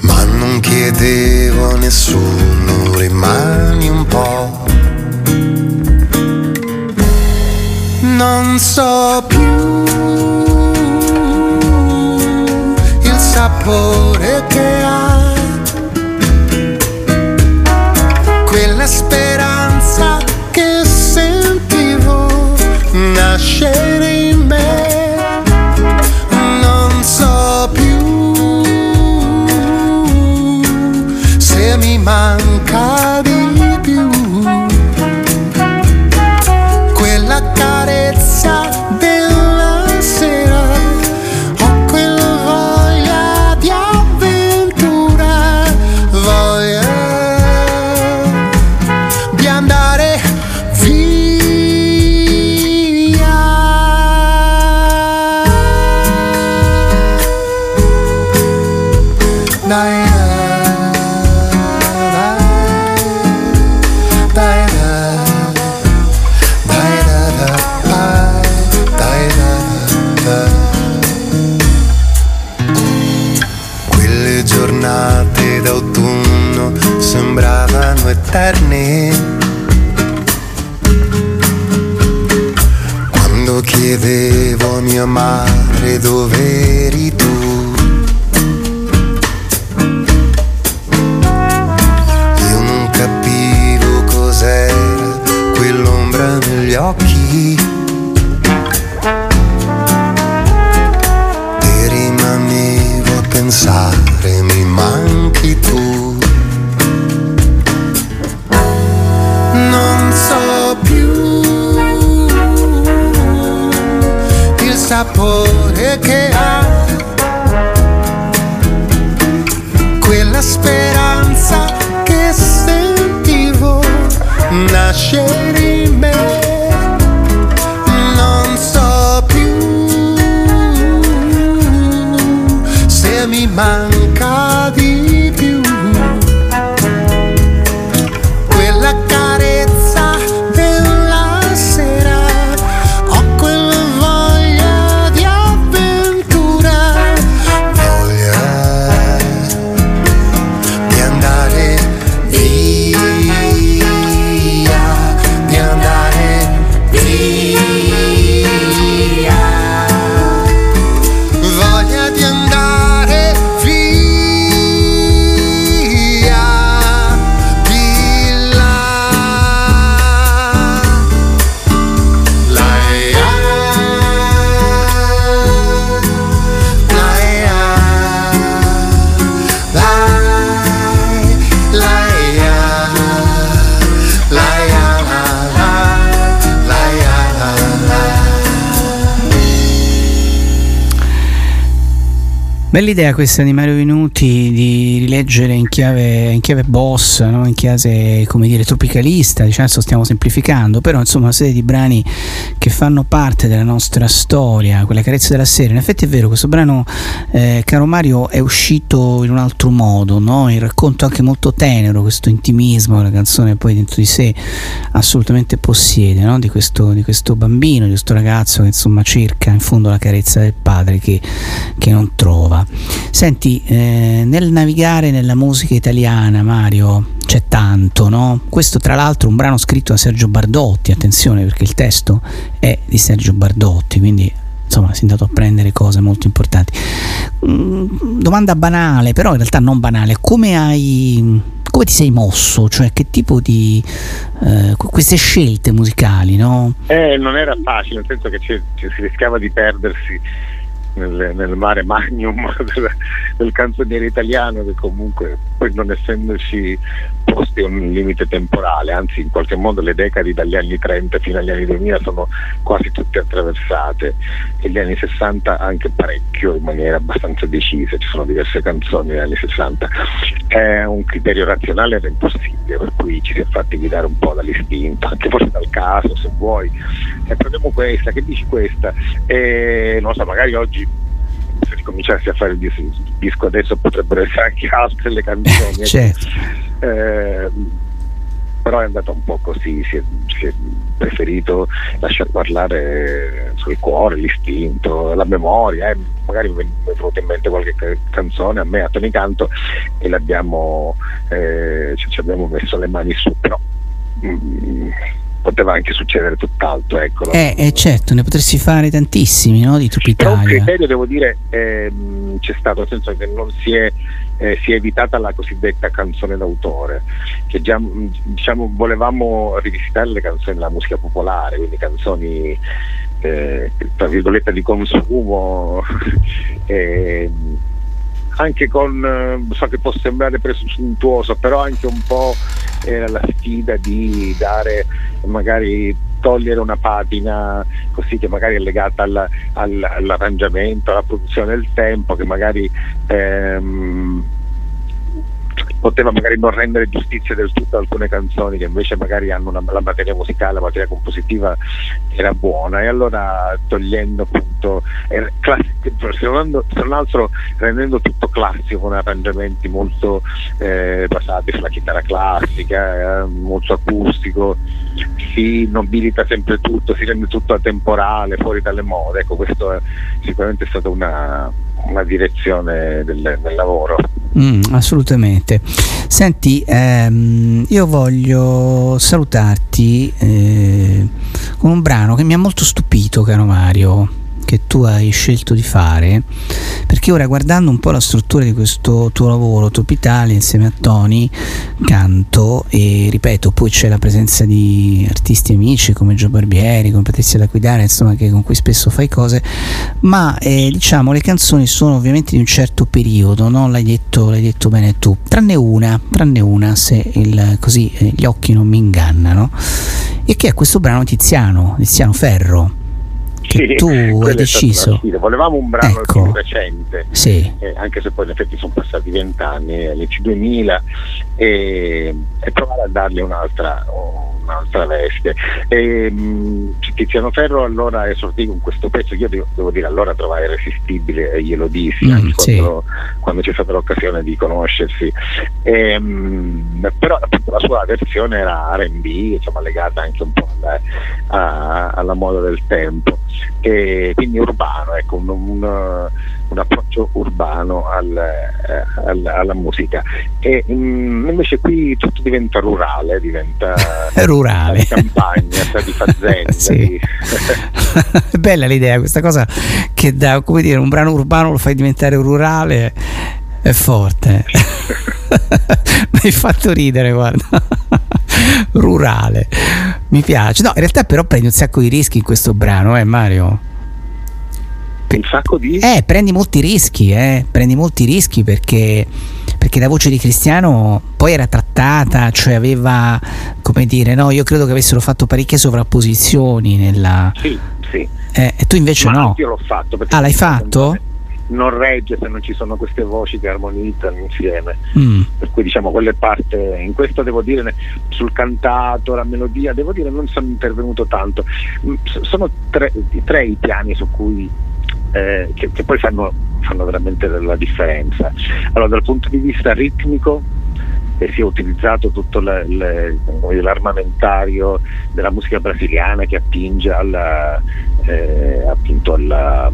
Ma non chiedevo a nessuno, rimani un po'. Non so più il sapore che ha Bella idea questa di Mario Venuti di rileggere in chiave, in chiave boss, no? in chiave come dire tropicalista, diciamo adesso stiamo semplificando, però insomma una serie di brani che fanno parte della nostra storia, quella carezza della serie. In effetti è vero, questo brano, eh, caro Mario, è uscito in un altro modo, no? il racconto anche molto tenero, questo intimismo, la canzone poi dentro di sé assolutamente possiede, no? di, questo, di questo bambino, di questo ragazzo che insomma cerca in fondo la carezza del padre che, che non trova. Senti, eh, nel navigare nella musica italiana, Mario, c'è tanto, no? Questo tra l'altro è un brano scritto da Sergio Bardotti, attenzione perché il testo è di Sergio Bardotti, quindi insomma si è andato a prendere cose molto importanti. Mm, domanda banale, però in realtà non banale, come hai, come ti sei mosso? Cioè che tipo di... Eh, queste scelte musicali, no? Eh, non era facile, nel senso che ci, ci si rischiava di perdersi nel, nel mare magnum del, del, canzoniere italiano che comunque poi non essendoci posti un limite temporale, anzi in qualche modo le decadi dagli anni 30 fino agli anni 2000 sono quasi tutte attraversate e gli anni 60 anche parecchio in maniera abbastanza decisa, ci sono diverse canzoni negli anni 60. È un criterio razionale era impossibile, per cui ci si è fatti guidare un po' dall'istinto, anche forse dal caso se vuoi. E prendiamo questa, che dici questa? E non so, magari oggi se ricominciassi a fare il disco adesso potrebbero essere anche altre le canzoni. certo. eh, però è andata un po' così, si è, si è preferito lasciar parlare sul cuore, l'istinto, la memoria, eh. magari mi è venuta in mente qualche canzone a me a Tony Canto e l'abbiamo, eh, ci abbiamo messo le mani su, però mm, poteva anche succedere tutt'altro. Ecco. Eh, eh, certo, ne potresti fare tantissimi no? di Italia. Però un criterio, devo dire, ehm, c'è stato, nel senso che non si è, eh, si è evitata la cosiddetta canzone d'autore, che già diciamo, volevamo rivisitare le canzoni della musica popolare, quindi canzoni eh, tra virgolette di consumo. Ehm, anche con, eh, so che può sembrare presuntuoso, però anche un po' era la sfida di dare magari togliere una patina così che magari è legata al, al, all'arrangiamento, alla produzione del tempo, che magari ehm, poteva magari non rendere giustizia del tutto a alcune canzoni che invece magari hanno una, la materia musicale, la materia compositiva era buona. E allora togliendo appunto, eh, se, non, se non altro rendendo tutto classico con arrangiamenti molto eh, basati sulla chitarra classica, eh, molto acustico, si nobilita sempre tutto, si rende tutto atemporale, fuori dalle mode, ecco questo è sicuramente stata una, una direzione del, del lavoro. Mm, assolutamente. Senti, ehm, io voglio salutarti eh, con un brano che mi ha molto stupito, caro Mario che tu hai scelto di fare, perché ora guardando un po' la struttura di questo tuo lavoro, Top Italia, insieme a Tony, canto e ripeto, poi c'è la presenza di artisti amici come Gio Barbieri, come Patrizia da Guidare, insomma, che con cui spesso fai cose, ma eh, diciamo le canzoni sono ovviamente di un certo periodo, no? l'hai, detto, l'hai detto bene tu, tranne una, tranne una, se il, così eh, gli occhi non mi ingannano, e che è questo brano Tiziano, Tiziano Ferro che sì, tu hai deciso. Volevamo un brano ecco. più recente, sì. eh, anche se poi in effetti sono passati vent'anni, all'EC 2000, e, e, provare a dargli un'altra, un'altra veste. E, mh, Tiziano Ferro allora esordì con questo pezzo, io devo, devo, dire allora trovai irresistibile e glielo dissi mm, anche sì. quando, quando, c'è stata l'occasione di conoscersi. E, mh, però appunto, la sua versione era RB, insomma legata anche un po' alla, a, alla moda del tempo e quindi urbano, ecco, un, un, un approccio urbano al, eh, al, alla musica. E um, invece qui tutto diventa rurale, diventa rurale. di campagna, di fazenda. sì. È bella l'idea, questa cosa che da come dire, un brano urbano lo fai diventare rurale è forte. Mi hai fatto ridere, guarda. Rurale. Mi piace. No, in realtà però prendi un sacco di rischi in questo brano, eh Mario? Un sacco di? Eh, prendi molti rischi, eh. Prendi molti rischi perché perché la voce di Cristiano poi era trattata, cioè aveva, come dire, no, io credo che avessero fatto parecchie sovrapposizioni nella... Sì, sì. Eh, e tu invece Ma no. Io l'ho fatto. Ah, l'hai fatto? Non regge se non ci sono queste voci che armonizzano insieme. Mm. Per cui diciamo quelle parte, in questo devo dire sul cantato, la melodia, devo dire non sono intervenuto tanto. Mm, sono tre, tre i piani su cui eh, che, che, poi fanno, fanno veramente la differenza. Allora dal punto di vista ritmico eh, si è utilizzato tutto le, le, l'armamentario della musica brasiliana che attinge alla, eh, appunto alla,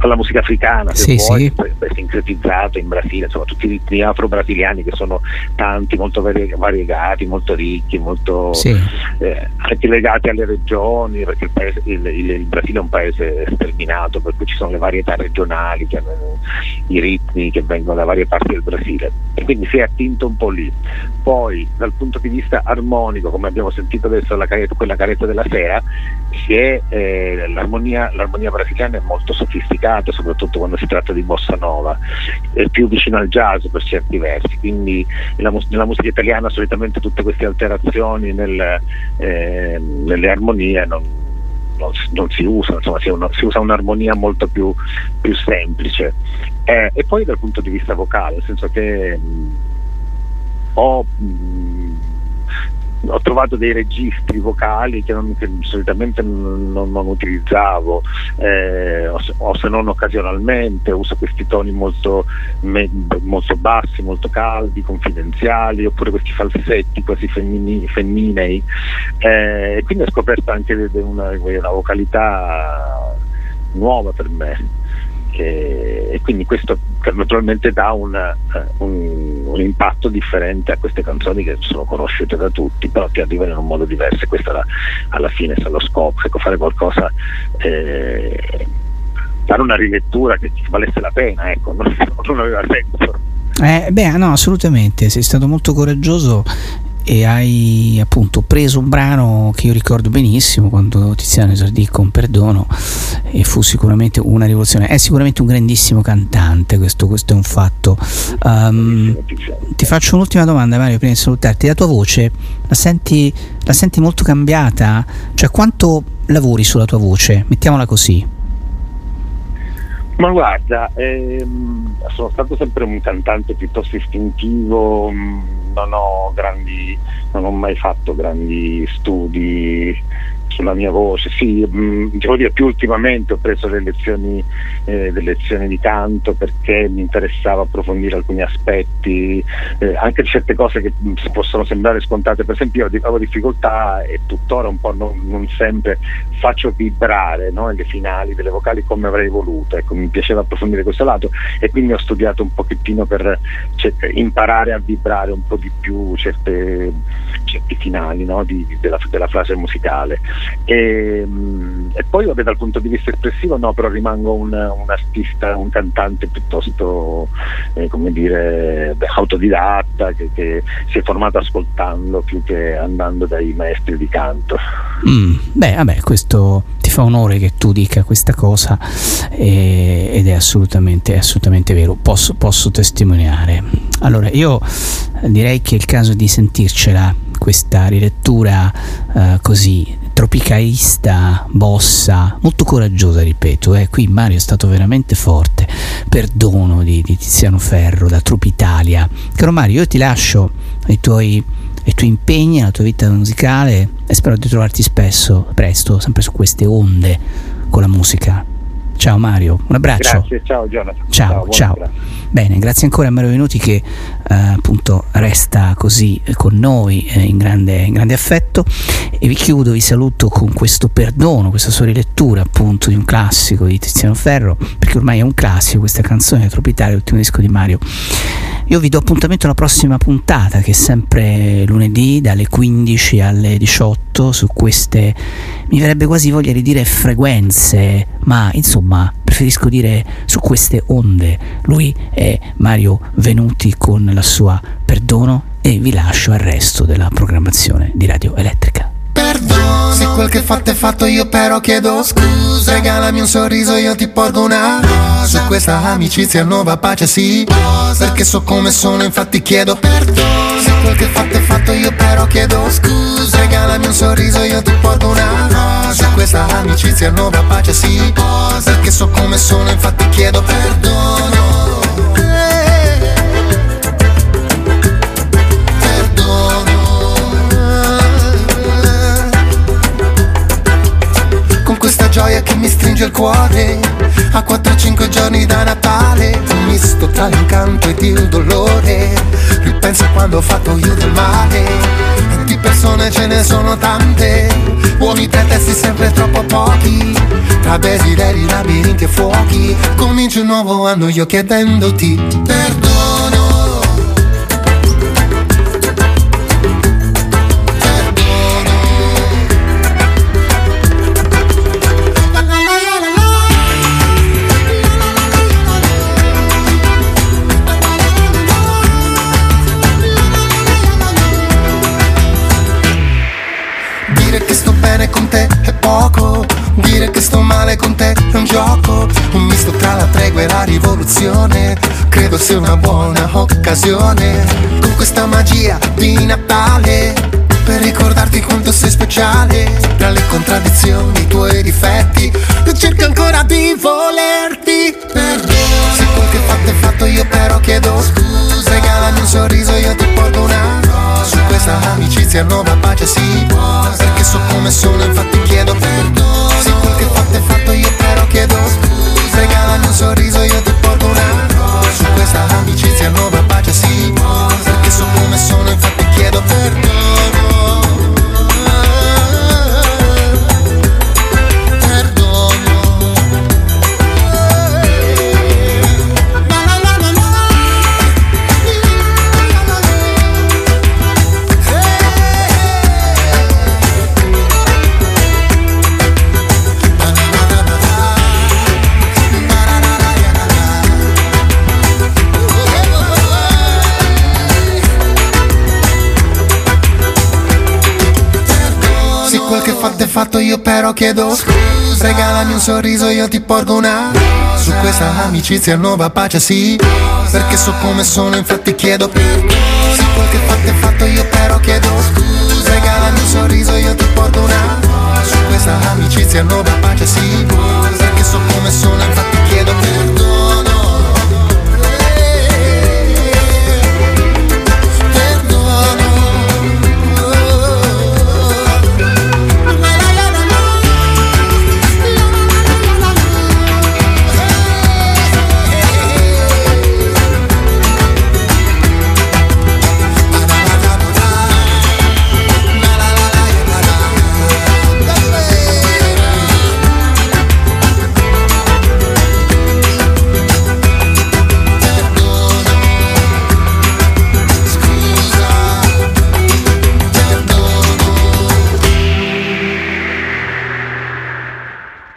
alla musica africana, se sì, vuoi, sì. sincretizzato in Brasile, insomma tutti i ritmi afro-brasiliani che sono tanti, molto variegati, molto ricchi, molto sì. eh, anche legati alle regioni, perché il, paese, il, il, il, Brasile è un paese sterminato, per cui ci sono le varietà regionali, che hanno i ritmi che vengono da varie parti del Brasile e quindi si è attinto un po' lì. Poi dal punto di vista armonico, come abbiamo sentito adesso caretta, quella caretta della sera, è, eh, l'armonia, l'armonia, brasiliana è molto sofisticata, soprattutto quando si tratta di bossa nova, è più vicino al jazz per certi versi, quindi nella, nella musica italiana solitamente tutte queste alterazioni nel, eh, nelle armonie non, non, non, si usano, insomma si, una, si, usa un'armonia molto più, più semplice. Eh, e poi dal punto di vista vocale, nel senso che mh, ho mh, ho trovato dei registri vocali che, non, che solitamente non, non, utilizzavo eh, o, se, o, se, non occasionalmente uso questi toni molto, me, molto, bassi, molto caldi, confidenziali oppure questi falsetti quasi femmini, femminei. Eh, e quindi ho scoperto anche una, una vocalità nuova per me e, quindi questo naturalmente dà una, eh, un, un, impatto differente a queste canzoni che sono conosciute da tutti, però ti arrivano in un modo diverso. E questo alla, alla fine è lo scopo, ecco, fare qualcosa, eh, fare una rilettura che valesse la pena, ecco, non, non aveva senso. Eh, beh, no, assolutamente, sei stato molto coraggioso e hai appunto preso un brano che io ricordo benissimo quando Tiziano esordì con Perdono e fu sicuramente una rivoluzione. È sicuramente un grandissimo cantante questo, questo è un fatto. Um, ti faccio un'ultima domanda Mario prima di salutarti. La tua voce la senti, la senti molto cambiata? Cioè quanto lavori sulla tua voce? Mettiamola così ma guarda, ehm, sono stato sempre un cantante piuttosto istintivo, mm, non ho, grandi, non ho mai fatto grandi studi sulla mia voce, sì, mh, mm, devo dire più ultimamente ho preso le lezioni, eh, le lezioni di canto perché mi interessava approfondire alcuni aspetti, eh, anche certe cose che mh, mm, possono sembrare scontate, per esempio io avevo difficoltà e tuttora un po' non, non sempre faccio vibrare no, le finali delle vocali come avrei voluto, ecco, mi piaceva approfondire questo lato e quindi ho studiato un pochettino per cioè, imparare a vibrare un po' di più certe, certi finali no, di, della, della frase musicale. E, mm, e, poi vabbè, dal punto di vista espressivo no, però rimango un, un artista, un cantante piuttosto eh, come dire, autodidatta che, che, si è formato ascoltando più che andando dai maestri di canto. Mm, beh, vabbè, questo ti fa onore che tu dica questa cosa eh, ed è assolutamente, assolutamente vero, posso, posso testimoniare. Allora, io direi che è il caso di sentircela questa rilettura eh, così tropicalista, bossa, molto coraggiosa, ripeto. Eh. Qui Mario è stato veramente forte. Perdono di, di Tiziano Ferro da Tropitalia. Caro Mario, io ti lascio ai tuoi, ai tuoi impegni, alla tua vita musicale e spero di trovarti spesso, presto, sempre su queste onde con la musica. Ciao Mario, un abbraccio. Grazie, ciao Jonathan. Ciao, ciao. ciao. Bene, grazie ancora a Mario Venuti che appunto resta così con noi eh, in, grande, in, grande, affetto e vi chiudo, vi saluto con questo perdono, questa sua rilettura appunto di un classico di Tiziano Ferro, perché ormai è un classico questa canzone Tropitalia, l'ultimo disco di Mario. Io vi do appuntamento alla prossima puntata che è sempre lunedì dalle 15 alle 18 su queste, mi verrebbe quasi voglia di dire frequenze, ma insomma preferisco dire su queste onde. Lui è Mario Venuti con la sua Perdono e vi lascio al resto della programmazione di Radio Elettrica. Perdono Se quel che fatto è fatto io però chiedo scusa. Regalami un sorriso io ti porgo una rosa. Su questa amicizia nuova pace sì Perché so come sono infatti chiedo perdono Se quel che fatto è fatto io però chiedo scusa. Regalami un sorriso io ti porgo una rosa. Su questa amicizia nuova pace sì Perché so come sono infatti chiedo perdono gioia che mi stringe il cuore. A 4-5 giorni da Natale Un misto tra l'incanto ed il dolore. Ripenso quando ho fatto io del male. E di persone ce ne sono tante. Uomini pretesti sempre troppo pochi. Tra desideri, labirinti e fuochi. Comincio un nuovo anno io chiedendoti perdono te è un gioco Un misto tra la tregua e la rivoluzione. Credo sia una buona occasione Con questa magia di Natale Per ricordarti quanto sei speciale. Tra le contraddizioni, i tuoi difetti Io cerco ancora di volerti. Perdono Se quel che fatto è fatto io però chiedo scusa. Regalami un sorriso io ti porto una rosa. Su questa amicizia nuova pace si posa Perché so come sono infatti chiedo perdono chiedo scusa. Regalami un sorriso io ti porto una rosa. Questa amicizia nuova pace si posa. Perché so come sono infatti fatto io però chiedo scusa. Regalami un sorriso io ti porgo una rosa. Su questa amicizia nuova pace sì. Perché so come sono infatti chiedo perdono Se quel che fatto è fatto io però chiedo scusa. Regalami un sorriso io ti porgo una rosa. Su questa amicizia nuova pace sì. Perché so come sono infatti